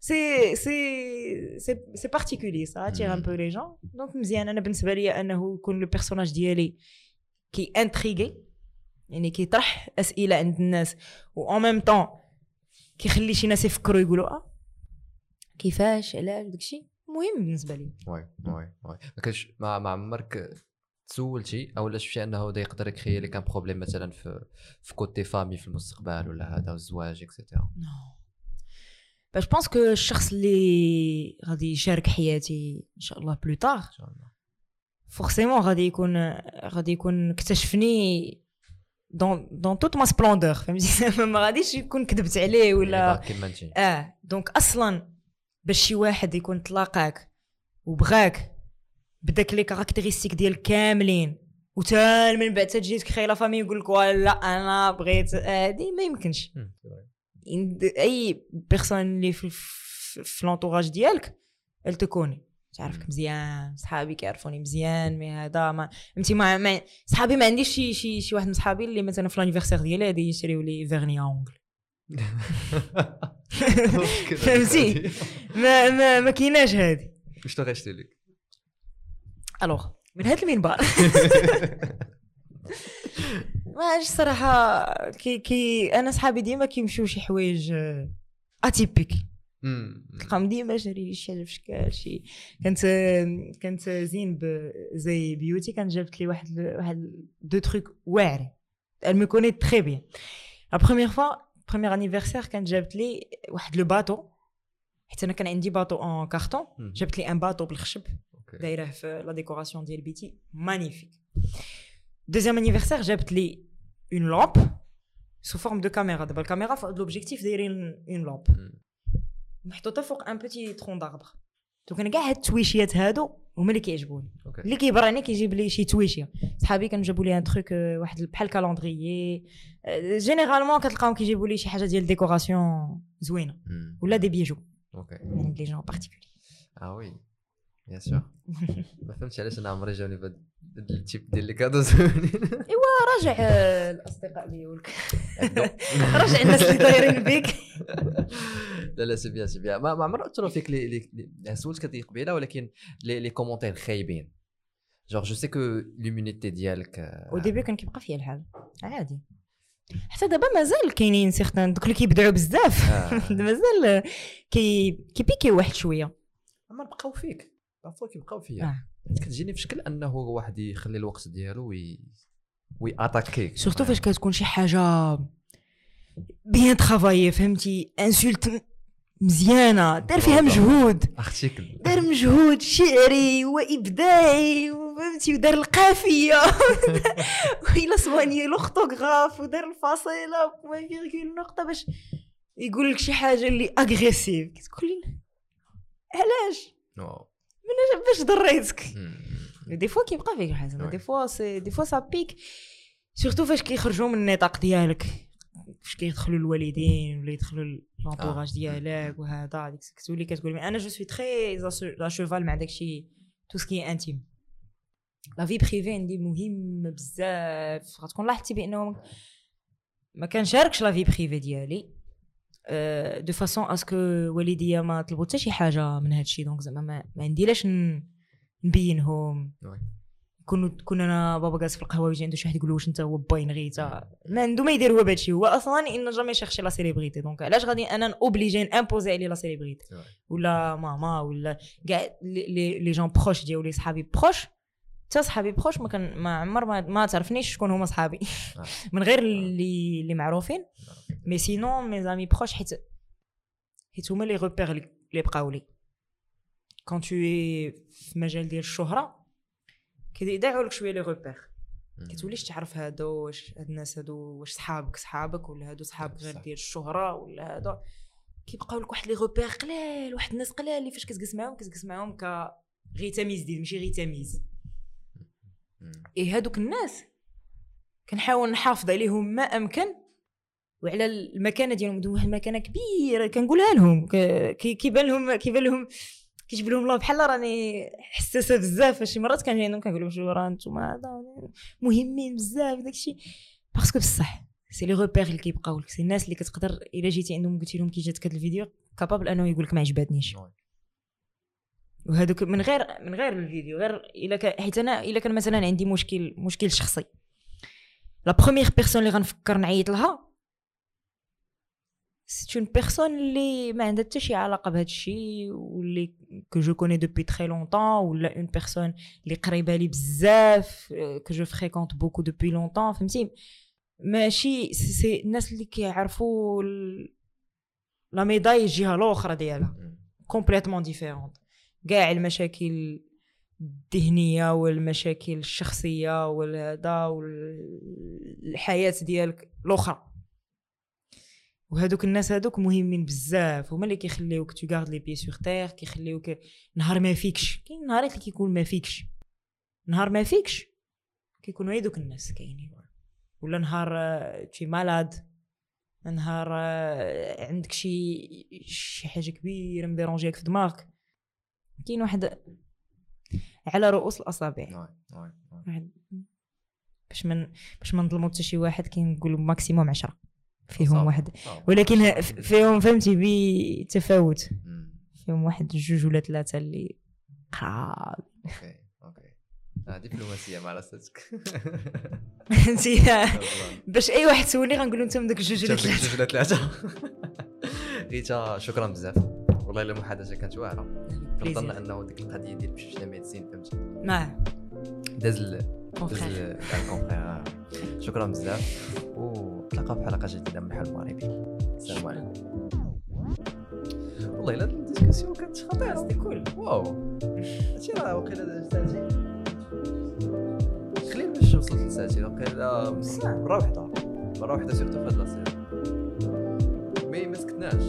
c'est c'est c'est c'est particulier ça attire un peu les gens donc مزيان. أنا بالنسبة لي أنه يكون le personnage ديالي كي intriguer يعني كيطرح أسئلة عند الناس و en même temps كيخلي شي ناس يفكروا يقولوا آه كيفاش علاش داكشي مهم بالنسبة لي. وي وي وي. ما كانش ما عمرك تسولتي أو لا شفتي أنه دا يقدر يكري لك ان بروبليم مثلا في في كوتي فامي في المستقبل ولا هذا والزواج اكسيتيرا باش بونس كو الشخص اللي غادي يشارك حياتي إن شاء الله بلو إن شاء الله. فورسيمون غادي يكون غادي يكون اكتشفني دون دون توت ما سبلوندور فهمتي؟ (laughs) ما غاديش يكون كذبت عليه ولا كيما انت آه. دونك أصلا باش شي واحد يكون تلاقاك وبغاك بداك les caractéristiques ديال كاملين وتا من بعد تجي تكري la famille يقول لك لا أنا بغيت هادي ما يمكنش. أي personne اللي في في, في l'entourage ديالك ال تكوني تعرفك مزيان صحابي كيعرفوني مزيان mais هذا ما فهمتي؟ ما, ما صحابي ما عنديش شي شي شي واحد من صحابي اللي مثلا في l'anniversaire ديالي غادي يشريو les vernis à ongles (laughs) فهمتي؟ ما ما ما كايناش هادي. واش تغشتي لك ألوغ من هاد المنبر. (laughs) ما عرفتش الصراحه كي كي أنا صحابي ديما كيمشيو شي حوايج أتيبيك. تلقاهم ديما شاري لي شي في شكال شي كانت كانت زين ب- زي بيوتي كانت جابت لي واحد واحد deux trucs واعرين elle me connaît très bien. La première fois premier anniversaire كانت جابت لي واحد le bateau حيت أنا كان عندي bateau en carton مم. جابت لي un bateau بالخشب. دايره في la décoration ديال بيتي. magnifique deuxième anniversaire جابت لي une lampe sous forme de caméra دابا الكاميرا فوق l'objectif دايرين une lampe محطوطه فوق un petit tronc d'arbre donc أنا كاع هاد ال touche يات هادو هما اللي كيعجبوني. اللي كيبرعني كيجيب لي شي تويشية. صحابي كانوا جابوا لي un truc آه، واحد بحال calendrier généralement كتلقاهم كيجيبوا لي شي حاجة ديال décoration زوينة. ولا des bijoux. okay. من les gens particuliers آه oui bien sûr ما فهمتش علاش أنا عمري جاوني بهاد ال type ديال les cadeaux زوينين ايوا راجع الاصدقاء ديالك راجع الناس اللي دايرين بيك لا لا سي بيان سي بيان ما ما عمر اثروا فيك لي لي لي- سولتك هذه قبيله ولكن لي لي كومونتير خايبين جونغ جو سي كو لومينيتي ديالك أو ديبي كان كيبقى فيا الحال عادي حتى دابا مازال كاينين سيغتان دوك اللي كيبدعوا بزاف. مازال كي كيبيكي واحد شوية عمر بقاو فيك بقاو كيبقاو فيا. آه. كتجيني في شكل انه واحد يخلي الوقت ديالو وي وي اتاكيك سورتو فاش كتكون شي حاجة bien travaillée فهمتي؟ insulte مزيانة. دار فيها مجهود. article دار مجهود شعري وإبداعي فهمتي؟ ودار القافية. (laughs) وإلا soigner l'orthographe ودار الفاصلة point virgule نقطة باش يقول لك شي حاجة اللي agressive كتقول علاش؟ من باش ضريتك des fois كيبقى فيك الحزن des fois c'est des fois ça pique surtout فاش كيخرجوا من النطاق ديالك فاش كيدخلوا الوالدين ولا يدخلوا l'entourage ديالك وهذا ديك تولي كتقول أنا je suis très à cheval مع داكشي tout ce qui est intime la vie privée عندي مهم بزاف غتكون لاحظتي بانه ما كنشاركش la vie privée ديالي de façon à ce que والديا ما طلبوا حتى شي حاجة من هذا الشيء donc زعما ما, ما عندي لاش نبينهم. كون كون أنا بابا جالس في القهوة ويجي عنده شي واحد يقول له واش أنت هو باين Ghita ما عنده ما يدير هو بهذا الشيء هو أصلا n'a jamais cherché la célébrité donc علاش غادي أنا obligée imposer عليه la célébrité ولا ماما ولا كاع les gens proches ديالو les صحابي proches حتى صحابي proches ما كان ما عمر ما, ما تعرفنيش شكون هما صحابي. (laughs) من غير اللي اللي معروفين. mais sinon mes amis proches حيت حيت هما les repères اللي اللي بقاو لي. quand tu في مجال ديال الشهرة كيضيعوا لك شوية les repères كتوليش تعرف هادو واش هاد الناس هادو واش صحابك صحابك ولا هادو صحابك غير ديال الشهرة ولا هادو. كيبقاو لك واحد les repères قلال واحد الناس قلال اللي فاش كتجلس معاهم كتجلس معاهم ك غير تمييز ديال ماشي غير تمييز إيه هادوك الناس كنحاول نحافظ عليهم ما أمكن وعلى المكانة ديالهم عندهم واحد المكانة كبيرة كنقولها لهم كيبان لهم كيبان لهم كيجيب لهم الله بحال راني حساسة بزاف شي مرات كنجي عندهم كنقول لهم شو راه نتوما هذا مهمين بزاف داكشي parce que بصح c'est les repères اللي كيبقاو لك c'est الناس اللي كتقدر إلا جيتي عندهم قلتي لهم كي جاتك هذا الفيديو capable أنه يقول لك ما عجباتنيش. وهذوك من غير من غير الفيديو غير إلا كان حيت أنا إلا كان مثلا عندي مشكل مشكل شخصي. la première personne اللي غنفكر نعيط لها c'est une personne اللي ما عندها حتى شي علاقة بهذا الشيء واللي que je connais depuis très longtemps ولا une personne اللي قريبة لي بزاف que je fréquente beaucoup depuis longtemps فهمتي؟ ماشي c'est- الناس اللي كيعرفوا la médaille الجهه الاخرى ديالها. complètement différente كاع المشاكل الذهنية والمشاكل الشخصية والهذا والحياة ديالك الأخرى. وهذوك الناس هذوك مهمين بزاف هما اللي كيخليوك tu gardes les pieds sur terre كيخليوك نهار ما فيكش. كاين نهارات اللي كيكون ما فيكش. نهار ما فيكش كيكونوا هذوك الناس كاينين. ولا نهار t'es malade نهار عندك شي شي حاجة كبيرة م déranger ك في دماغك. كاين واحد على رؤوس الأصابع. واحد. باش من باش ما نظلموا حتى شي واحد كنقولوا maximum عشرة. فيهم صافي، واحد. ولكن فيهم فهمتي بتفاوت فيهم واحد جوج ولا ثلاثة اللي قراب. okay okay. آه دبلوماسيه مع راسك فهمتي باش أي واحد سولني غنقول له انت من داك الجوج ولا ثلاثة جوج ولا ثلاثة. (laughs) ريتا شكرا بزاف. والله إلا المحادثه كانت واعرة. كنظن انه ديك القضية ديال باش la médecine فهمتي نعم داز داز ال confrère شكرا بزاف. ونتلاقاو في حلقة جديدة من الحل المغربي السلام عليكم. والله إلا ال discussion كانت خطيرة. c'était cool waouh. هادشي راه وقيلا ساعتين خلينا باش وصلت لساعتين وقيلا مرة وحدة. مرة وحدة سيرتو في هاد لا سيري مي ما سكتناش